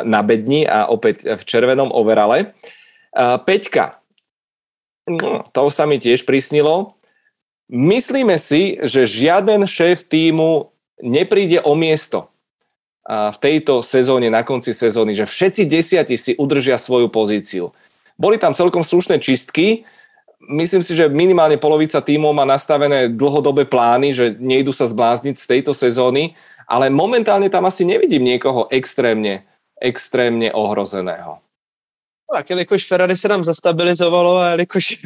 na bedni a opäť v červenom overale. Peťka, no, to sa mi tiež prisnilo. Myslíme si, že žiaden šéf týmu nepríde o miesto v tejto sezóne, na konci sezóny, že všetci desiati si udržia svoju pozíciu. Boli tam celkom slušné čistky, myslím si, že minimálne polovica tímov má nastavené dlhodobé plány, že nejdu sa zblázniť z tejto sezóny, ale momentálne tam asi nevidím niekoho extrémne, extrémne ohrozeného. Tak, jelikož Ferrari se nám zastabilizovalo a jelikož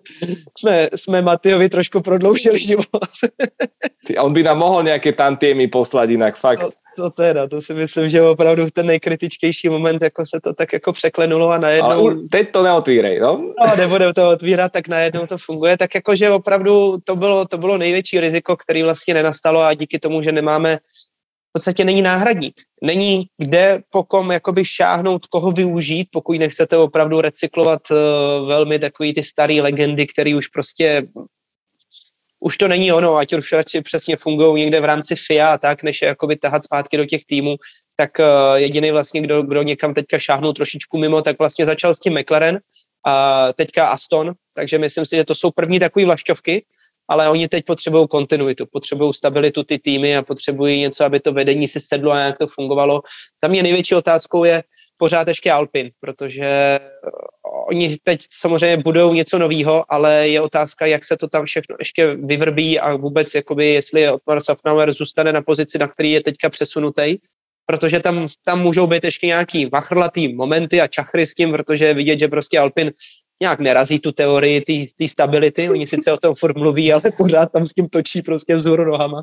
*laughs* jsme, jsme Matejovi trošku prodloužili život. a on by nám mohl nějaké tantiemy poslat jinak, fakt. To, to teda, to si myslím, že opravdu v ten nejkritičtější moment jako se to tak jako překlenulo a najednou... Ale teď to neotvírej, no? No, nebudeme to otvírat, tak najednou to funguje. Tak jakože opravdu to bylo, to bylo největší riziko, který vlastně nenastalo a díky tomu, že nemáme podstatě není náhradník. Není kde po kom jakoby šáhnout, koho využít, pokud nechcete opravdu recyklovat uh, velmi takový ty staré legendy, které už prostě už to není ono, ať už radši přesně fungují někde v rámci FIA a tak, než je jakoby tahat zpátky do těch týmů, tak uh, jediný vlastně, kdo, kdo někam teďka šáhnul trošičku mimo, tak vlastně začal s tím McLaren a teďka Aston, takže myslím si, že to jsou první takové vlašťovky, ale oni teď potřebují kontinuitu, potřebují stabilitu ty týmy a potřebují něco, aby to vedení si sedlo a jak to fungovalo. Tam mě největší otázkou je pořád ještě Alpin, protože eh, oni teď samozřejmě budou něco nového, ale je otázka, jak se to tam všechno ještě vyvrbí a vůbec, jakoby, jestli Otmar Safnauer zůstane na pozici, na který je teďka přesunutý, protože tam, tam můžou být ještě nějaký machrlatý momenty a čachry s tím, protože je vidět, že prostě Alpin nějak nerazí tu teorii té stability, oni sice o tom furt mluví, ale pořád tam s tím točí prostě vzhůru nohama.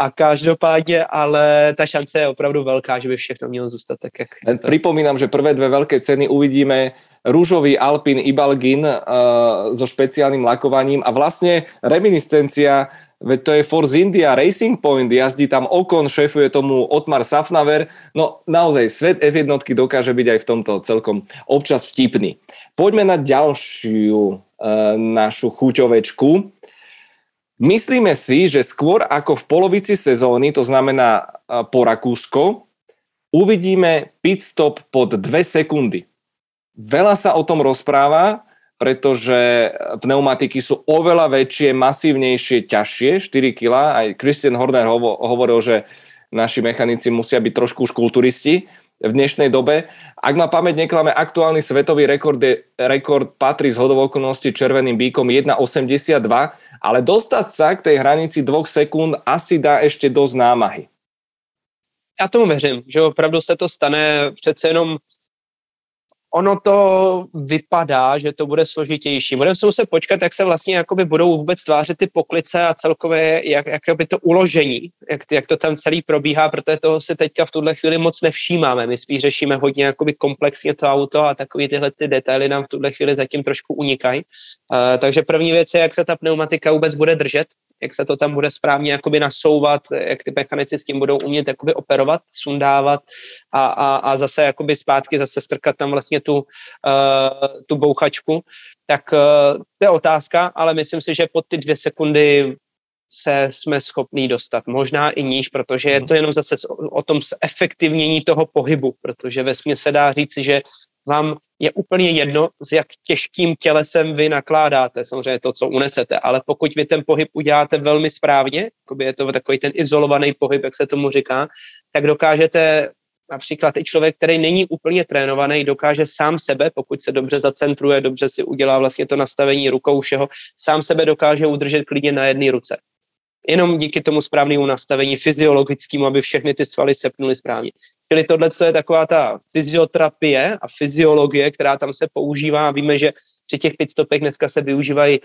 A každopádně, ale ta šance je opravdu velká, že by všechno mělo zůstat tak, jak... Připomínám, že prvé dvě velké ceny uvidíme rúžový Alpin Ibalgin uh, so špeciálnym lakovaním a vlastne reminiscencia Veď to je Force India Racing Point, jazdí tam Okon, šéfuje tomu Otmar Safnaver. No naozaj, svet F1 dokáže byť aj v tomto celkom občas vtipný. Poďme na ďalšiu e, našu chuťovečku. Myslíme si, že skôr ako v polovici sezóny, to znamená e, po Rakúsko, uvidíme pit stop pod 2 sekundy. Veľa sa o tom rozpráva, pretože pneumatiky sú oveľa väčšie, masívnejšie, ťažšie, 4 kg. Aj Christian Horner hovo, hovoril, že naši mechanici musia byť trošku už kulturisti v dnešnej dobe. Ak ma pamäť neklame, aktuálny svetový rekord, je, rekord patrí z hodov okolností červeným bíkom 1,82, ale dostať sa k tej hranici 2 sekúnd asi dá ešte dosť námahy. Já tomu věřím, že opravdu se to stane přece jenom ono to vypadá, že to bude složitější. Budeme se muset počkat, jak se vlastně jakoby budou vůbec tvářit ty poklice a celkově jak, jakoby to uložení, jak, jak to tam celý probíhá, protože toho si teďka v tuhle chvíli moc nevšímáme. My spíš řešíme hodně jakoby komplexně to auto a takový tyhle ty detaily nám v tuhle chvíli zatím trošku unikají. Uh, takže první věc je, jak se ta pneumatika vůbec bude držet, jak se to tam bude správně jakoby nasouvat, jak ty mechanici s tím budou umět jakoby operovat, sundávat a, a, a zase jakoby zpátky zase strkat tam vlastně tu, uh, tu bouchačku. Tak uh, to je otázka, ale myslím si, že pod ty dvě sekundy se jsme schopní dostat. Možná i níž, protože je to jenom zase o tom efektivnění toho pohybu, protože ve se dá říct, že vám je úplně jedno, s jak těžkým tělesem vy nakládáte, samozřejmě to, co unesete, ale pokud vy ten pohyb uděláte velmi správně, je to takový ten izolovaný pohyb, jak se tomu říká, tak dokážete například i člověk, který není úplně trénovaný, dokáže sám sebe, pokud se dobře zacentruje, dobře si udělá vlastně to nastavení rukou všeho, sám sebe dokáže udržet klidně na jedné ruce. Jenom díky tomu správnému nastavení fyziologickému, aby všechny ty svaly sepnuly správně. Čili tohle je taková ta fyzioterapie a fyziologie, která tam se používá. Víme, že při těch pitstopech dneska se využívají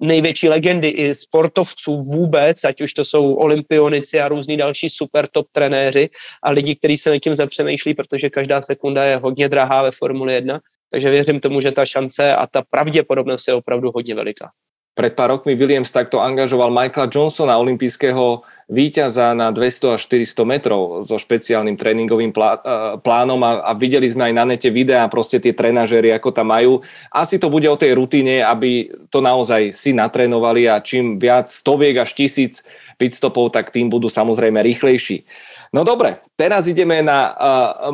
největší legendy i sportovců vůbec, ať už to jsou olympionici a různí další super top trenéři a lidi, kteří se nad tím zapřemýšlí, protože každá sekunda je hodně drahá ve Formuli 1, takže věřím tomu, že ta šance a ta pravděpodobnost je opravdu hodně veliká. Pred pár rokmi Williams takto angažoval Michaela Johnsona, olympijského víťaza na 200 až 400 metrov so špeciálnym tréningovým uh, plánom a, a videli sme aj na nete videá, proste tie trenažery, ako tam majú. Asi to bude o tej rutine, aby to naozaj si natrénovali a čím viac stoviek až tisíc pitstopov, tak tým budú samozrejme rýchlejší. No dobre, teraz ideme na uh,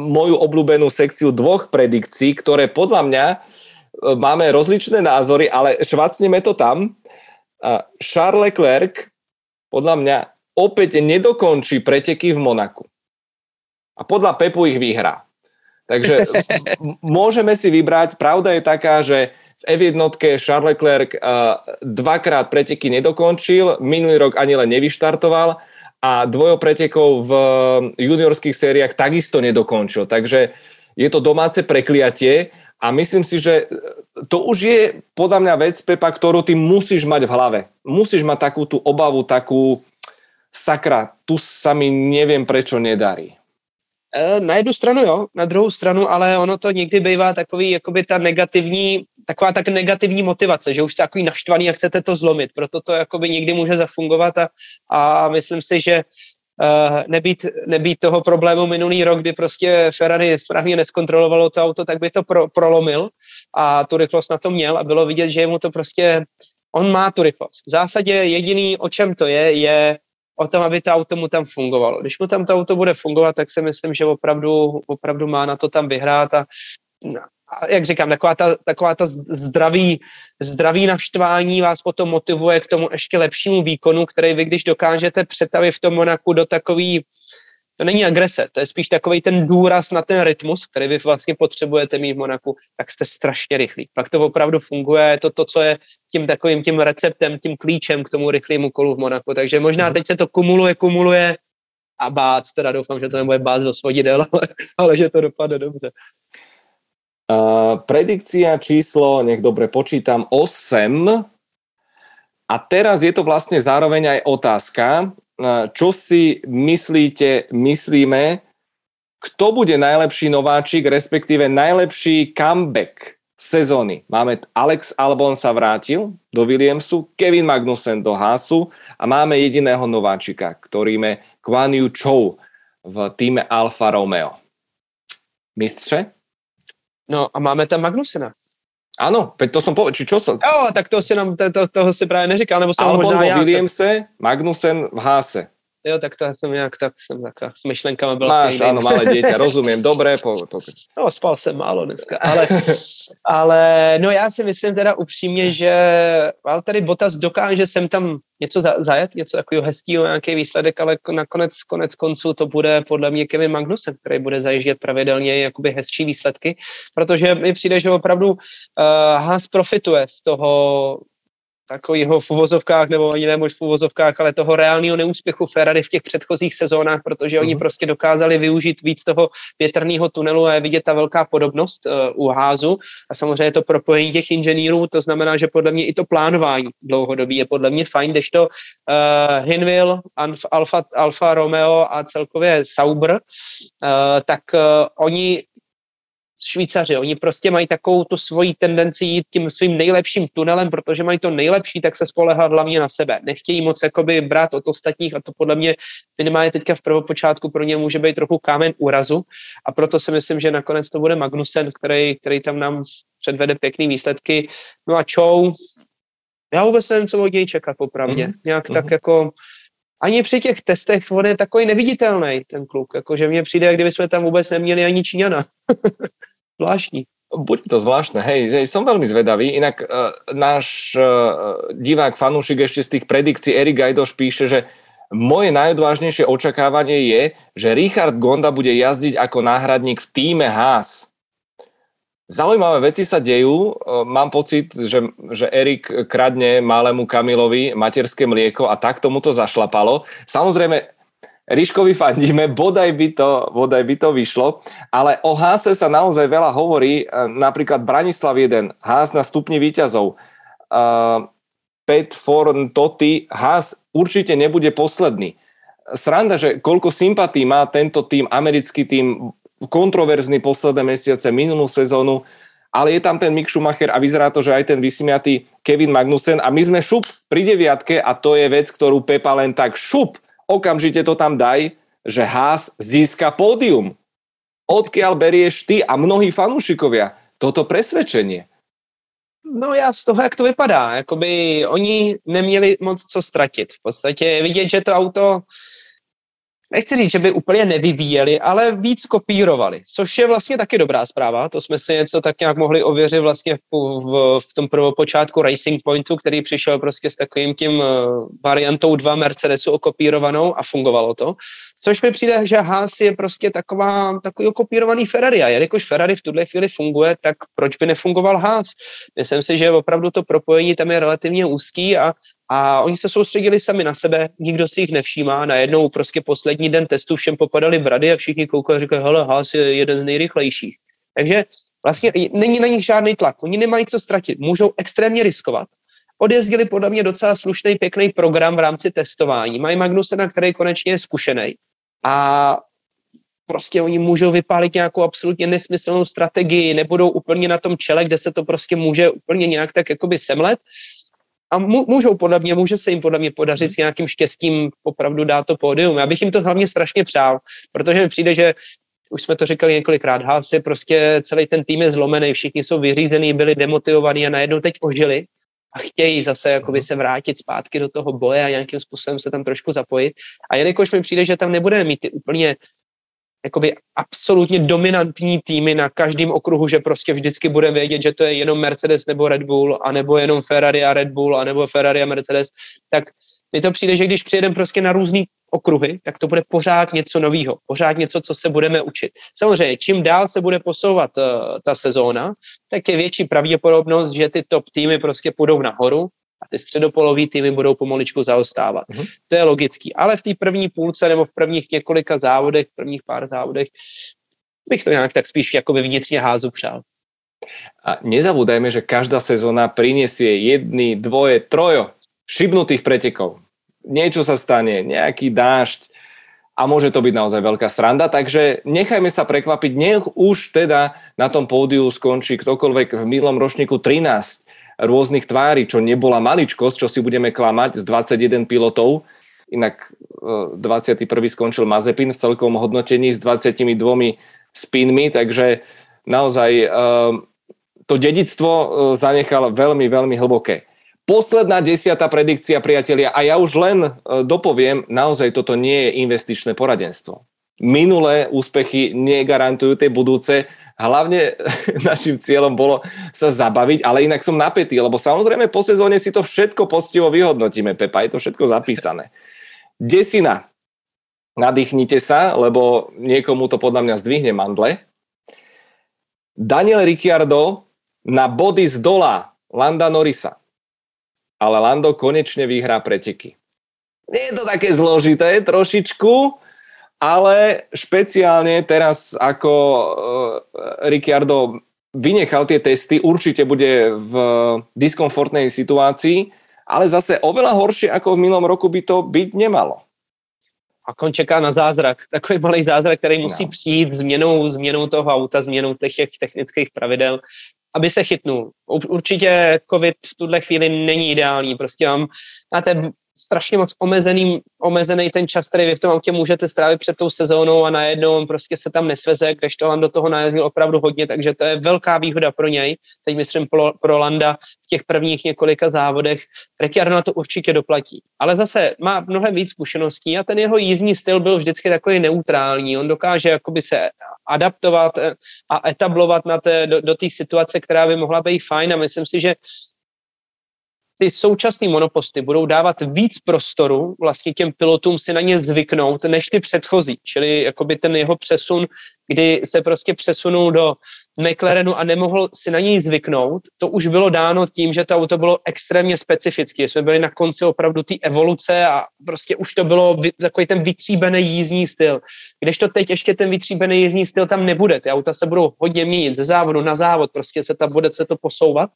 moju obľúbenú sekciu dvoch predikcií, ktoré podľa mňa uh, máme rozličné názory, ale švacneme to tam. Charles Leclerc podľa mňa opäť nedokončí preteky v Monaku. A podľa Pepu ich vyhrá. Takže *laughs* môžeme si vybrať, pravda je taká, že v F1 Charles Leclerc dvakrát preteky nedokončil, minulý rok ani len nevyštartoval a dvojo pretekov v juniorských sériách takisto nedokončil. Takže je to domáce prekliatie a myslím si, že to už je podľa mňa vec, Pepa, ktorú ty musíš mať v hlave. Musíš mať takú tú obavu, takú sakra, tu sa mi neviem prečo nedarí. E, na jednu stranu jo, na druhou stranu, ale ono to někdy bývá takový, jakoby ta negativní, taková tak negativní motivace, že už jste takový naštvaný a chcete to zlomit, proto to jakoby někdy může zafungovat a, a myslím si, že uh, nebýt, nebýt toho problému minulý rok, kdy prostě Ferrari správně neskontrolovalo to auto, tak by to pro, prolomil a tu rychlost na to měl a bylo vidět, že mu to prostě, on má tu rychlost. V zásadě jediný, o čem to je, je o tom, aby to auto mu tam fungovalo. Když mu tam to auto bude fungovat, tak si myslím, že opravdu, opravdu má na to tam vyhrát a a jak říkám, taková ta, taková ta zdraví, zdraví naštvání vás potom motivuje k tomu ještě lepšímu výkonu, který vy, když dokážete přetavit v tom Monaku do takový, to není agrese, to je spíš takový ten důraz na ten rytmus, který vy vlastně potřebujete mít v Monaku, tak jste strašně rychlí. Pak to opravdu funguje, je to to, co je tím takovým tím receptem, tím klíčem k tomu rychlému kolu v Monaku. Takže možná teď se to kumuluje, kumuluje a bác, teda doufám, že to nebude bác do svodidel, *laughs* ale, ale že to dopadne dobře. Uh, predikcia číslo, nech dobre počítam, 8. A teraz je to vlastne zároveň aj otázka, čo si myslíte, myslíme, kto bude najlepší nováčik, respektíve najlepší comeback sezóny. Máme Alex Albon sa vrátil do Williamsu, Kevin Magnussen do Haasu a máme jediného nováčika, ktorým je Kwan Yu Chou v týme Alfa Romeo. Mistře? No a máme tam Magnusena. Ano, to jsem povedal, či čo som? Jo, tak to si nám, to, toho si právě neříkal, nebo jsem Albon možná já Williamse, Magnusen v Háse. Jo, tak to jsem nějak tak jsem taká s myšlenkama byl Máš, ano, malé dítě, rozumím, dobré. Po, po. No, spal jsem málo dneska, ale, *laughs* ale no já si myslím teda upřímně, že Valtteri Bottas dokáže sem tam něco za, zajet, něco takového hezkého, nějaký výsledek, ale nakonec konec konců to bude podle mě Kevin Magnussen, který bude zajíždět pravidelně jakoby hezčí výsledky, protože mi přijde, že opravdu uh, Haas profituje z toho takového v uvozovkách, nebo ani ne v uvozovkách, ale toho reálného neúspěchu Ferrari v těch předchozích sezónách, protože oni mm-hmm. prostě dokázali využít víc toho větrného tunelu a je vidět ta velká podobnost uh, u házu a samozřejmě to propojení těch inženýrů, to znamená, že podle mě i to plánování dlouhodobí je podle mě fajn, kdežto uh, Hinwil, Alfa, Alfa Romeo a celkově Sauber, uh, tak uh, oni Švýcaři. Oni prostě mají takovou tu svoji tendenci jít tím svým nejlepším tunelem, protože mají to nejlepší, tak se spolehat hlavně na sebe. Nechtějí moc jakoby brát od ostatních a to podle mě minimálně teďka v prvopočátku pro ně může být trochu kámen úrazu a proto si myslím, že nakonec to bude Magnusen, který, který tam nám předvede pěkný výsledky. No a Chou, já vůbec nevím, co od něj čekat popravdě. Mm-hmm. Nějak mm-hmm. tak jako ani při těch testech on je takový neviditelný, ten kluk. Jakože mně přijde, jak kdyby jsme tam vůbec neměli ani Číňana. *laughs* Zvláštní. Bude to zvláštne, hej, hej, som veľmi zvedavý. Inak uh, náš uh, divák, fanúšik ešte z tých predikcií Erik Gajdoš píše, že moje najodvážnejšie očakávanie je, že Richard Gonda bude jazdiť ako náhradník v týme Haas. Zaujímavé veci sa dejú. E, mám pocit, že, že Erik kradne malému Kamilovi materské mlieko a tak tomu to zašlapalo. Samozrejme, Ríškovi fandíme, bodaj by, to, bodaj by to vyšlo, ale o Háse sa naozaj veľa hovorí, e, napríklad Branislav 1, Hás na stupni výťazov, uh, Pet Forn Totti, Haas určite nebude posledný. Sranda, že koľko sympatí má tento tým, americký tým, kontroverzný posledné mesiace, minulú sezónu, ale je tam ten Mick Schumacher a vyzerá to, že aj ten vysmiatý Kevin Magnussen a my sme šup pri deviatke a to je vec, ktorú Pepa len tak šup, okamžite to tam daj, že Haas získa pódium. Odkiaľ berieš ty a mnohí fanúšikovia toto presvedčenie? No já z toho, jak to vypadá, jakoby oni neměli moc co ztratit. V podstatě vidět, že to auto nechci říct, že by úplně nevyvíjeli, ale víc kopírovali, což je vlastně taky dobrá zpráva. To jsme si něco tak nějak mohli ověřit vlastně v, v, v tom prvopočátku Racing Pointu, který přišel prostě s takovým tím uh, variantou 2 Mercedesu okopírovanou a fungovalo to. Což mi přijde, že Haas je prostě taková, takový okopírovaný Ferrari a jelikož Ferrari v tuhle chvíli funguje, tak proč by nefungoval Haas? Myslím si, že opravdu to propojení tam je relativně úzký a a oni se soustředili sami na sebe, nikdo si jich nevšímá. Najednou prostě poslední den testu všem popadali brady a všichni koukali a říkali, hele, Haas je jeden z nejrychlejších. Takže vlastně není na nich žádný tlak. Oni nemají co ztratit. Můžou extrémně riskovat. Odjezdili podle mě docela slušný, pěkný program v rámci testování. Mají Magnusena, který konečně je zkušený. A prostě oni můžou vypálit nějakou absolutně nesmyslnou strategii, nebudou úplně na tom čele, kde se to prostě může úplně nějak tak jakoby semlet a můžou podle mě, může se jim podle mě podařit s nějakým štěstím opravdu dát to pódium. Já bych jim to hlavně strašně přál, protože mi přijde, že už jsme to říkali několikrát, Haas je prostě celý ten tým je zlomený, všichni jsou vyřízený, byli demotivovaní a najednou teď ožili a chtějí zase jakoby se vrátit zpátky do toho boje a nějakým způsobem se tam trošku zapojit. A jelikož mi přijde, že tam nebudeme mít ty úplně jakoby absolutně dominantní týmy na každém okruhu, že prostě vždycky bude vědět, že to je jenom Mercedes nebo Red Bull, anebo jenom Ferrari a Red Bull, anebo Ferrari a Mercedes, tak mi to přijde, že když přijedeme prostě na různý okruhy, tak to bude pořád něco nového, pořád něco, co se budeme učit. Samozřejmě, čím dál se bude posouvat uh, ta sezóna, tak je větší pravděpodobnost, že ty top týmy prostě půjdou nahoru a ty středopolový týmy budou pomaličku zaostávat. Mm-hmm. To je logický. Ale v té první půlce nebo v prvních několika závodech, v prvních pár závodech, bych to nějak tak spíš jako vnitřně házu přál. A nezabúdajme, že každá sezóna priniesie jedny, dvoje, trojo šibnutých pretekov. Niečo sa stane, nejaký dážď a môže to byť naozaj veľká sranda, takže nechajme sa prekvapiť, nech už teda na tom pódiu skončí ktokoľvek v milom ročníku 13 rôznych tvári, čo nebola maličkosť, čo si budeme klamať z 21 pilotov. Inak 21. E, skončil Mazepin v celkovom hodnotení s 22 spinmi, takže naozaj e, to dedictvo e, zanechal veľmi, veľmi hlboké. Posledná desiatá predikcia, priatelia, a ja už len dopoviem, naozaj toto nie je investičné poradenstvo. Minulé úspechy negarantujú tie budúce, hlavne *laughs* našim cieľom bolo sa zabaviť, ale inak som napätý, lebo samozrejme po sezóne si to všetko poctivo vyhodnotíme, Pepa, je to všetko zapísané. Desina. Nadýchnite sa, lebo niekomu to podľa mňa zdvihne mandle. Daniel Ricciardo na body z dola Landa Norisa. Ale Lando konečne vyhrá preteky. Nie je to také zložité trošičku, ale špeciálne teraz, ako uh, Ricciardo vynechal tie testy, určite bude v diskomfortnej situácii, ale zase oveľa horšie ako v minulom roku by to byť nemalo. A on čeká na zázrak, takový malý zázrak, který musí no. přijít změnou, změnou toho auta, změnou těch technických pravidel, aby se chytnul. Určitě COVID v tuhle chvíli není ideální, prostě mám, máte strašně moc omezený, omezený ten čas, který vy v tom autě můžete strávit před tou sezónou a najednou on prostě se tam nesveze, když to do toho najezdil opravdu hodně, takže to je velká výhoda pro něj. Teď myslím pro, pro Landa v těch prvních několika závodech. Ricciardo na to určitě doplatí. Ale zase má mnohem víc zkušeností a ten jeho jízdní styl byl vždycky takový neutrální. On dokáže jakoby se adaptovat a etablovat na té, do, do té situace, která by mohla být fajn a myslím si, že ty současné monoposty budou dávat víc prostoru vlastně těm pilotům si na ně zvyknout, než ty předchozí, čili jakoby ten jeho přesun, kdy se prostě přesunul do McLarenu a nemohl si na něj zvyknout, to už bylo dáno tím, že to auto bylo extrémně specifické. Jsme byli na konci opravdu té evoluce a prostě už to bylo takový ten vytříbený jízdní styl. Když to teď ještě ten vytříbený jízdní styl tam nebude, ty auta se budou hodně měnit ze závodu na závod, prostě se tam bude se to posouvat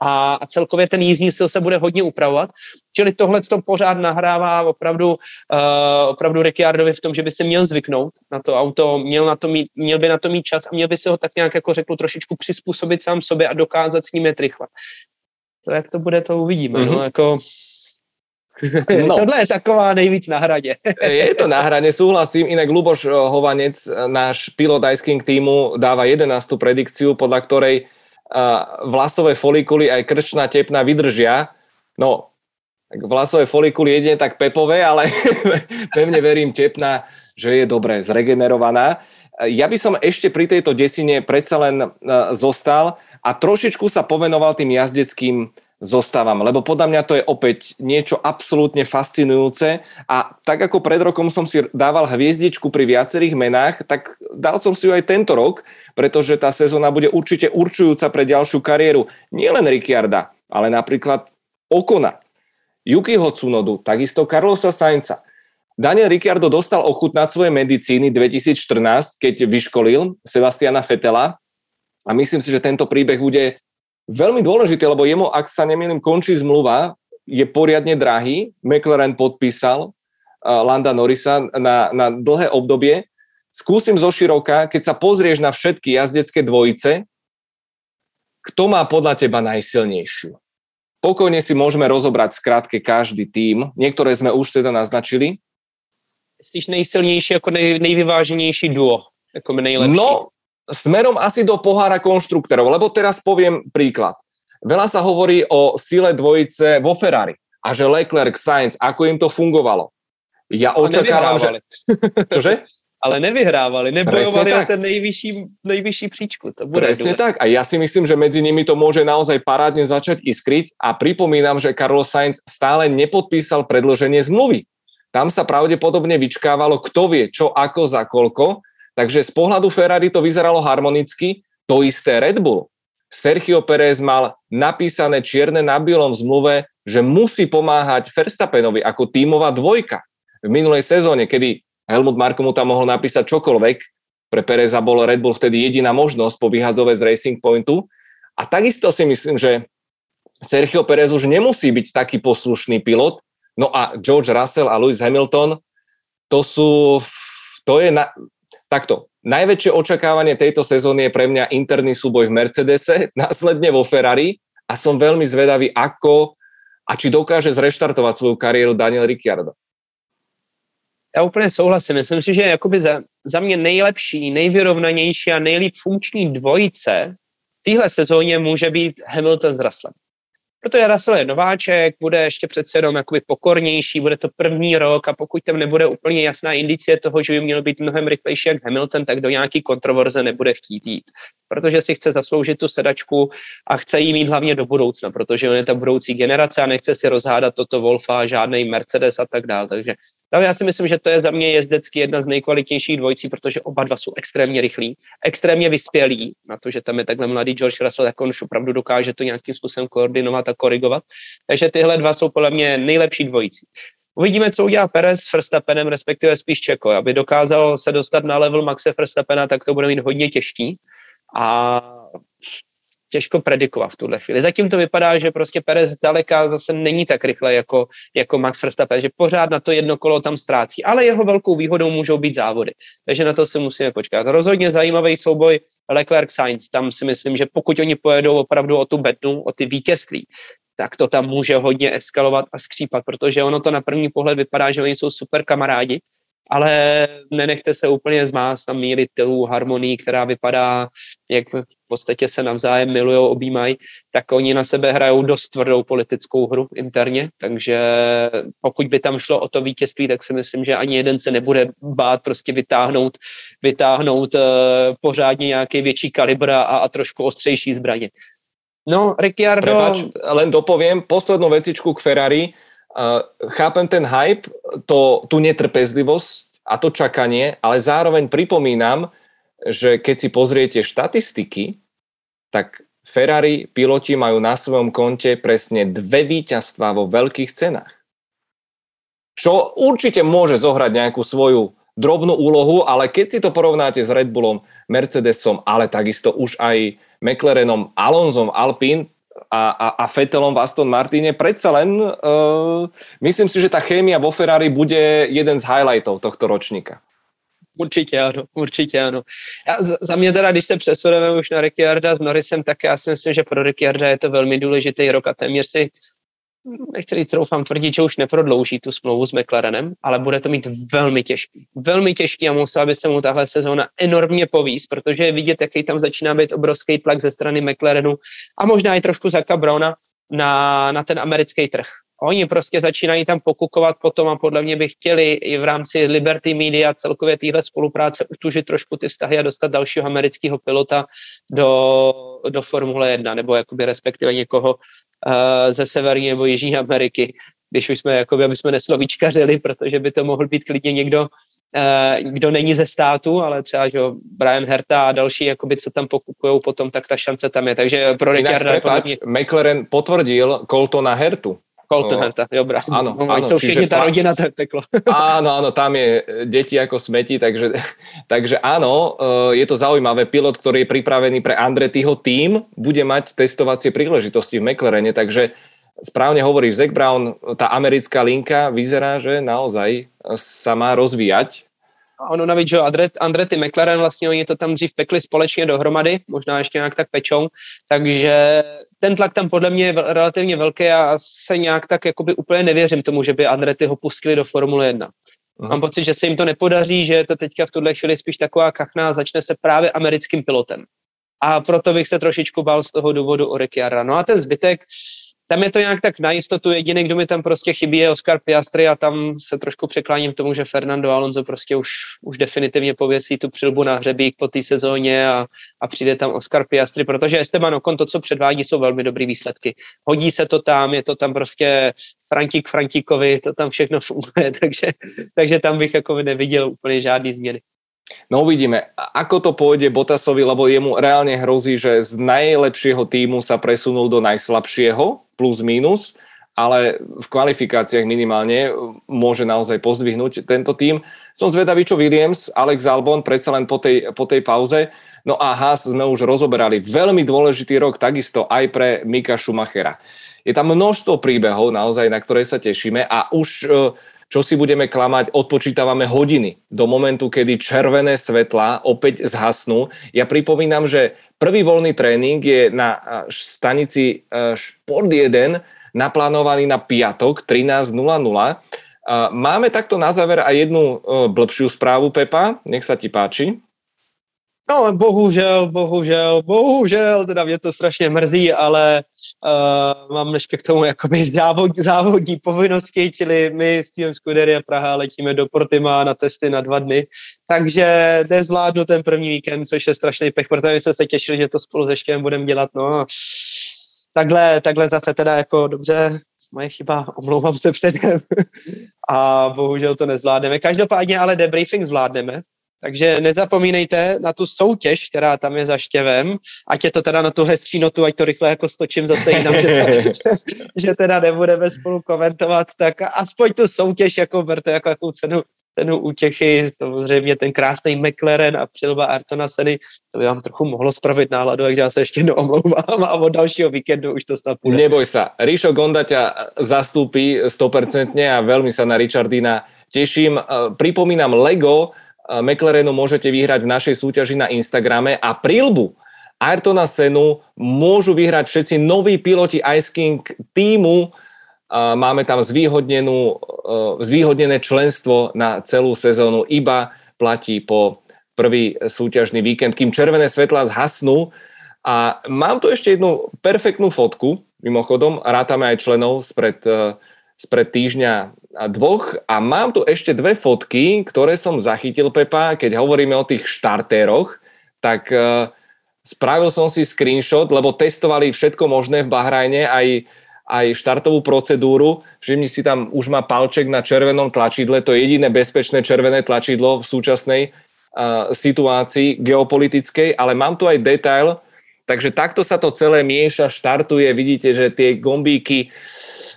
a, a celkově ten jízdní styl se bude hodně upravovat. Čili tohle to pořád nahrává opravdu, uh, opravdu Ricciardovi v tom, že by se měl zvyknout na to auto, měl, na to mít, měl by na to mít čas a měl by se ho tak nějak, jako řeknu, trošičku přizpůsobit sám sobě a dokázat s ním jet rychle. To, jak to bude, to uvidíme. Mm-hmm. No, mhm. jako, *laughs* No. Tohle je taková nejvíc na hradě. je to na hradě, súhlasím. Inak Luboš Hovanec, náš pilot Ice King týmu, dáva 11. predikciu, podľa ktorej vlasové folikuly aj krčná tepna vydržia. No, vlasové folikuly jedine tak pepové, ale *laughs* pevne verím tepna, že je dobre zregenerovaná. Ja by som ešte pri tejto desine predsa len e, zostal a trošičku sa povenoval tým jazdeckým zostávam, lebo podľa mňa to je opäť niečo absolútne fascinujúce a tak ako pred rokom som si dával hviezdičku pri viacerých menách, tak dal som si ju aj tento rok, pretože tá sezóna bude určite určujúca pre ďalšiu kariéru nielen Ricciarda, ale napríklad Okona, Yukiho Tsunodu, takisto Carlosa Sainca. Daniel Ricciardo dostal ochutnať svoje medicíny 2014, keď vyškolil Sebastiana Fetela a myslím si, že tento príbeh bude veľmi dôležitý, lebo jemu, ak sa nemýlim, končí zmluva, je poriadne drahý. McLaren podpísal uh, Landa Norrisa na, na dlhé obdobie. Skúsim zo široka, keď sa pozrieš na všetky jazdecké dvojice, kto má podľa teba najsilnejšiu? Pokojne si môžeme rozobrať skrátke každý tým. Niektoré sme už teda naznačili. Myslíš nejsilnější jako nej, nejvyváženější duo? Jako nejlepší? No, smerom asi do pohára konštruktorov, lebo teraz poviem príklad. Veľa sa hovorí o sile dvojice vo Ferrari a že Leclerc, Sainz, ako im to fungovalo. Ja očakávam, že... Čože? *laughs* ale nevyhrávali, nebojovali o ten nejvyšší, nejvyšší příčku. To bude Presne tak. A ja si myslím, že medzi nimi to môže naozaj parádne začať iskryť a pripomínam, že Carlos Sainz stále nepodpísal predloženie zmluvy. Tam sa pravdepodobne vyčkávalo, kto vie čo, ako, za koľko. Takže z pohľadu Ferrari to vyzeralo harmonicky. To isté Red Bull. Sergio Perez mal napísané čierne na bielom zmluve, že musí pomáhať Verstappenovi ako tímová dvojka. V minulej sezóne, kedy Helmut Marko mu tam mohol napísať čokoľvek. Pre Pereza bol Red Bull vtedy jediná možnosť po vyhadzove z Racing Pointu. A takisto si myslím, že Sergio Perez už nemusí byť taký poslušný pilot. No a George Russell a Lewis Hamilton, to sú, to je na, takto. Najväčšie očakávanie tejto sezóny je pre mňa interný súboj v Mercedese, *laughs* následne vo Ferrari a som veľmi zvedavý, ako a či dokáže zreštartovať svoju kariéru Daniel Ricciardo já úplně souhlasím. Myslím si, že jakoby za, za mě nejlepší, nejvyrovnanější a nejlíp funkční dvojice v téhle sezóně může být Hamilton s Russellem. Protože Russell je nováček, bude ještě přece jenom jakoby pokornější, bude to první rok a pokud tam nebude úplně jasná indicie toho, že by měl být mnohem rychlejší jak Hamilton, tak do nějaký kontroverze nebude chtít jít. Protože si chce zasloužit tu sedačku a chce jí mít hlavně do budoucna, protože on je ta budoucí generace a nechce si rozhádat toto Wolfa, žádný Mercedes a tak dále. Takže ale já si myslím, že to je za mě jezdecky jedna z nejkvalitnějších dvojcí, protože oba dva jsou extrémně rychlí, extrémně vyspělí na to, že tam je takhle mladý George Russell, tak on už opravdu dokáže to nějakým způsobem koordinovat a korigovat. Takže tyhle dva jsou podle mě nejlepší dvojicí. Uvidíme, co udělá Perez s Verstappenem, respektive spíš Čeko. Aby dokázal se dostat na level Maxe Verstappena, tak to bude mít hodně těžký. A těžko predikovat v tuhle chvíli. Zatím to vypadá, že prostě Perez zdaleka zase není tak rychle jako, jako Max Verstappen, že pořád na to jedno kolo tam ztrácí, ale jeho velkou výhodou můžou být závody. Takže na to si musíme počkat. Rozhodně zajímavý souboj Leclerc-Sainz. Tam si myslím, že pokud oni pojedou opravdu o tu bednu, o ty vítězství, tak to tam může hodně eskalovat a skřípat, protože ono to na první pohled vypadá, že oni jsou super kamarádi, ale nenechte se úplně zmást a mílit tu harmonii, která vypadá, jak v podstatě se navzájem milují, objímají, tak oni na sebe hrajou dost tvrdou politickou hru interně, takže pokud by tam šlo o to vítězství, tak si myslím, že ani jeden se nebude bát prostě vytáhnout, vytáhnout uh, pořádně nějaký větší kalibr a, a trošku ostřejší zbraně. No, Ricciardo... Prepač, len dopoviem poslednú vecičku k Ferrari. Chápem ten hype, to, tú netrpezlivosť a to čakanie, ale zároveň pripomínam, že keď si pozriete štatistiky, tak Ferrari piloti majú na svojom konte presne dve víťazstva vo veľkých cenách. Čo určite môže zohrať nejakú svoju drobnú úlohu, ale keď si to porovnáte s Red Bullom, Mercedesom, ale takisto už aj McLarenom, Alonzom, Alpine a, a, a Vettelom v Aston Martine, predsa len uh, myslím si, že tá chémia vo Ferrari bude jeden z highlightov tohto ročníka. Určitě ano, určitě ano. Já, za mě teda, když se přesuneme už na Ricciarda s Norrisem, tak já si myslím, že pro Ricciarda je to velmi důležitý rok a téměř si nechci troufám tvrdit, že už neprodlouží tu smlouvu s McLarenem, ale bude to mít velmi těžký. Velmi těžký a musela by se mu tahle sezóna enormně povíst, protože je vidět, jaký tam začíná být obrovský tlak ze strany McLarenu a možná i trošku za Cabrona na, na ten americký trh. Oni prostě začínají tam pokukovat potom a podle mě by chtěli i v rámci Liberty Media celkově téhle spolupráce utužit trošku ty vztahy a dostat dalšího amerického pilota do, do Formule 1, nebo jakoby respektive někoho, uh, ze Severní nebo Jižní Ameriky, když už jsme, jakoby, aby jsme neslovíčkařili, protože by to mohl být klidně někdo, uh, kdo není ze státu, ale třeba že Brian Herta a další, jakoby, co tam pokukují potom, tak ta šance tam je. Takže pro. Prepáč, McLaren potvrdil Coltona Hertu. Colton no, dobrá. Áno, no, *laughs* áno. Sú všichni tá rodina, tak peklo. *laughs* Áno, áno, tam je deti ako smeti, takže, *laughs* takže áno, eh, je to zaujímavé. Pilot, ktorý je pripravený pre Andretyho tým, bude mať testovacie príležitosti v McLarene, takže správne hovoríš, Zack Brown, tá americká linka vyzerá, že naozaj sa má rozvíjať ono navíc, že Andret, Andretti McLaren vlastně oni to tam dřív pekli společně dohromady, možná ještě nějak tak pečou, takže ten tlak tam podle mě je relativně velký a se nějak tak jakoby úplně nevěřím tomu, že by Andretti ho pustili do Formule 1. Aha. Mám pocit, že se jim to nepodaří, že je to teďka v tuhle chvíli spíš taková kachna a začne se právě americkým pilotem. A proto bych se trošičku bál z toho důvodu o Ricciarda. No a ten zbytek, tam je to nějak tak na jistotu. Jediný, kdo mi tam prostě chybí, je Oscar Piastri a tam se trošku překláním tomu, že Fernando Alonso prostě už, už definitivně pověsí tu přilbu na hřebík po té sezóně a, a přijde tam Oscar Piastri, protože Esteban Ocon to, co předvádí, jsou velmi dobré výsledky. Hodí se to tam, je to tam prostě Frantík Frantíkovi, to tam všechno funguje, *laughs* takže, takže tam bych jako neviděl úplně žádný změny. No uvidíme, ako to pôjde Botasovi, lebo jemu reálne hrozí, že z najlepšieho týmu sa presunul do najslabšieho, plus minus, ale v kvalifikáciách minimálne môže naozaj pozdvihnúť tento tým. Som zvedavý, čo Williams, Alex Albon, predsa len po tej, po tej pauze. No a Haas sme už rozoberali. Veľmi dôležitý rok takisto aj pre Mika Schumachera. Je tam množstvo príbehov naozaj, na ktoré sa tešíme a už uh, čo si budeme klamať, odpočítavame hodiny do momentu, kedy červené svetlá opäť zhasnú. Ja pripomínam, že prvý voľný tréning je na stanici Šport 1 naplánovaný na piatok 13.00. Máme takto na záver aj jednu blbšiu správu, Pepa. Nech sa ti páči. No, bohužel, bohužel, bohužel, teda mě to strašně mrzí, ale uh, mám ještě k tomu jakoby závod, závodní povinnosti, čili my s týmem Scuderia Praha letíme do Portima na testy na dva dny, takže nezvládnu ten první víkend, což je strašný pech, protože jsme se těšili, že to spolu se Štěm budeme dělat, no. Takhle, takhle zase teda jako dobře, moje chyba, omlouvám se předem *laughs* a bohužel to nezvládneme. Každopádně ale debriefing zvládneme, takže nezapomínejte na tu soutěž, která tam je za štěvem, ať je to teda na tu hezčí notu, ať to rychle jako stočím zase jinam, že, to, *laughs* že teda nebudeme spolu komentovat, tak aspoň tu soutěž jako berte jako jakou cenu, cenu útěchy, samozřejmě ten krásný McLaren a přilba Artona Seny, to by vám trochu mohlo spravit náladu, takže já se ještě jednou omlouvám a od dalšího víkendu už to snad půjde. Neboj sa, Rišo Gonda ťa zastúpi 100% a veľmi sa na Richardina teším. Pripomínam Lego, McLarenu môžete vyhrať v našej súťaži na Instagrame a prílbu Ayrtona Senu môžu vyhrať všetci noví piloti Ice King týmu. Máme tam zvýhodnenú, e, zvýhodnené členstvo na celú sezónu. Iba platí po prvý súťažný víkend, kým červené svetlá zhasnú. A mám tu ešte jednu perfektnú fotku, mimochodom, rátame aj členov spred, e, spred týždňa dvoch. A mám tu ešte dve fotky, ktoré som zachytil, Pepa, keď hovoríme o tých štartéroch, tak uh, spravil som si screenshot, lebo testovali všetko možné v Bahrajne, aj, aj štartovú procedúru. Všimni si tam, už má palček na červenom tlačidle, to je jediné bezpečné červené tlačidlo v súčasnej uh, situácii geopolitickej, ale mám tu aj detail, takže takto sa to celé mieša, štartuje, vidíte, že tie gombíky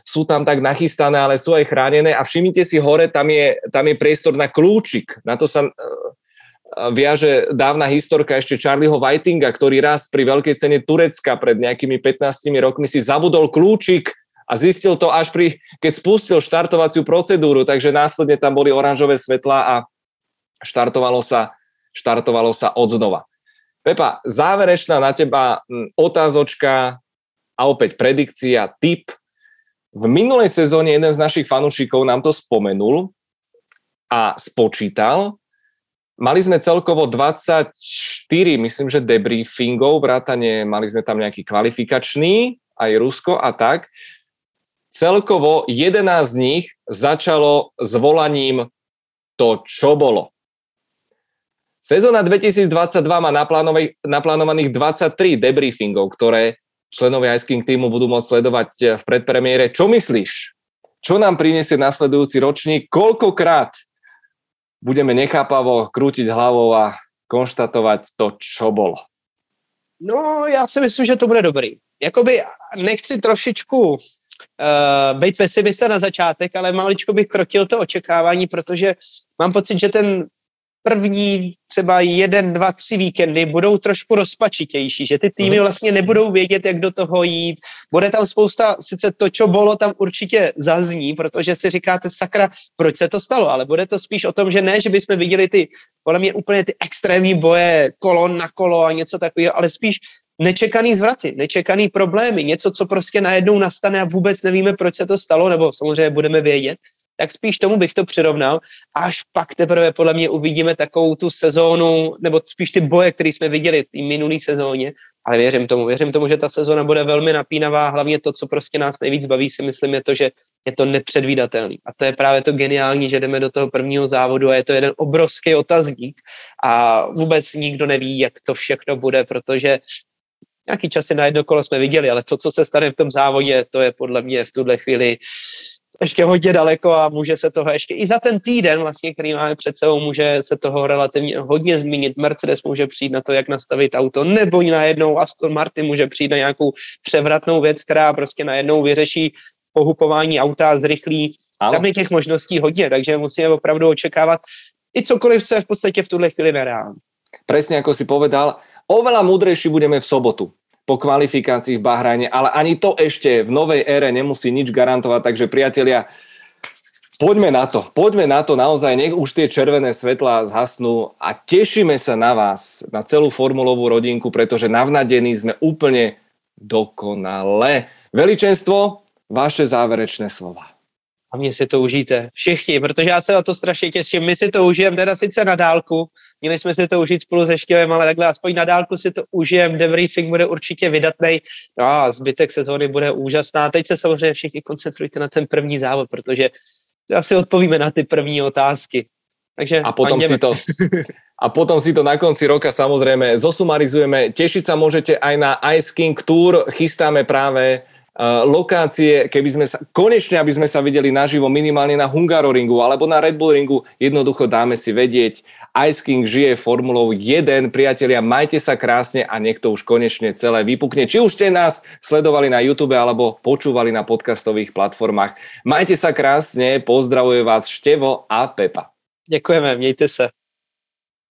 sú tam tak nachystané, ale sú aj chránené a všimnite si hore, tam je, tam je priestor na kľúčik. Na to sa uh, viaže dávna historka ešte Charlieho Whitinga, ktorý raz pri veľkej cene Turecka pred nejakými 15 rokmi si zabudol kľúčik a zistil to až pri, keď spustil štartovaciu procedúru, takže následne tam boli oranžové svetlá a štartovalo sa, štartovalo sa od znova. Pepa, záverečná na teba otázočka a opäť predikcia, tip. V minulej sezóne jeden z našich fanúšikov nám to spomenul a spočítal, Mali sme celkovo 24, myslím, že debriefingov, vrátane, mali sme tam nejaký kvalifikačný, aj Rusko a tak. Celkovo 11 z nich začalo s volaním to, čo bolo. Sezóna 2022 má naplánovaných 23 debriefingov, ktoré členovia Ice King týmu budú môcť sledovať v predpremiére. Čo myslíš? Čo nám priniesie nasledujúci ročník? Koľkokrát budeme nechápavo krútiť hlavou a konštatovať to, čo bolo. No, já si myslím, že to bude dobrý. Jakoby nechci trošičku uh, být pesimista na začátek, ale maličko bych krotil to očekávání, protože mám pocit, že ten první třeba jeden, dva, tři víkendy budou trošku rozpačitější, že ty týmy mhm. vlastně nebudou vědět, jak do toho jít. Bude tam spousta, sice to, co bylo, tam určitě zazní, protože si říkáte, sakra, proč se to stalo, ale bude to spíš o tom, že ne, že bychom viděli ty, podle mě úplně ty extrémní boje kolon na kolo a něco takového, ale spíš nečekaný zvraty, nečekaný problémy, něco, co prostě najednou nastane a vůbec nevíme, proč se to stalo, nebo samozřejmě budeme vědět, tak spíš tomu bych to přirovnal. Až pak teprve podle mě uvidíme takovou tu sezónu, nebo spíš ty boje, které jsme viděli v minulý sezóně, ale věřím tomu, věřím tomu, že ta sezóna bude velmi napínavá, hlavně to, co prostě nás nejvíc baví, si myslím, je to, že je to nepředvídatelný. A to je právě to geniální, že jdeme do toho prvního závodu a je to jeden obrovský otazník a vůbec nikdo neví, jak to všechno bude, protože nějaký časy na jedno kolo jsme viděli, ale to, co se stane v tom závodě, to je podle mě v tuhle chvíli ještě hodně daleko a může se toho ještě i za ten týden, vlastně, který máme před sebou, může se toho relativně hodně zmínit. Mercedes může přijít na to, jak nastavit auto, nebo najednou Aston Martin může přijít na nějakou převratnou věc, která prostě najednou vyřeší pohupování auta, zrychlí. Ano. Tam je těch možností hodně, takže musíme opravdu očekávat i cokoliv, co je v podstatě v tuhle chvíli nereálné. Presne ako si povedal, oveľa múdrejší budeme v sobotu po kvalifikácii v Bahrajne, ale ani to ešte v novej ére nemusí nič garantovať, takže priatelia, poďme na to, poďme na to naozaj, nech už tie červené svetlá zhasnú a tešíme sa na vás, na celú formulovú rodinku, pretože navnadení sme úplne dokonale. Veličenstvo, vaše záverečné slova hlavně si to užijte. Všichni, protože já se na to strašně těším. My si to užijeme teda sice na dálku, měli jsme si to užít spolu se Štěvem, ale takhle aspoň na dálku si to užijeme. Debriefing bude určitě vydatný no a zbytek sezóny bude úžasná. Teď se samozřejmě všichni koncentrujte na ten první závod, protože asi odpovíme na ty první otázky. Takže a potom si to a potom si to na konci roka samozrejme zosumarizujeme. Tešiť sa môžete aj na Ice King Tour. Chystáme práve lokácie, keby sme sa, konečne, aby sme sa videli naživo minimálne na Hungaroringu alebo na Red Bull ringu, jednoducho dáme si vedieť. Ice King žije Formulou 1. Priatelia, majte sa krásne a nech to už konečne celé vypukne. Či už ste nás sledovali na YouTube alebo počúvali na podcastových platformách. Majte sa krásne, pozdravuje vás Števo a Pepa. Děkujeme, mějte se.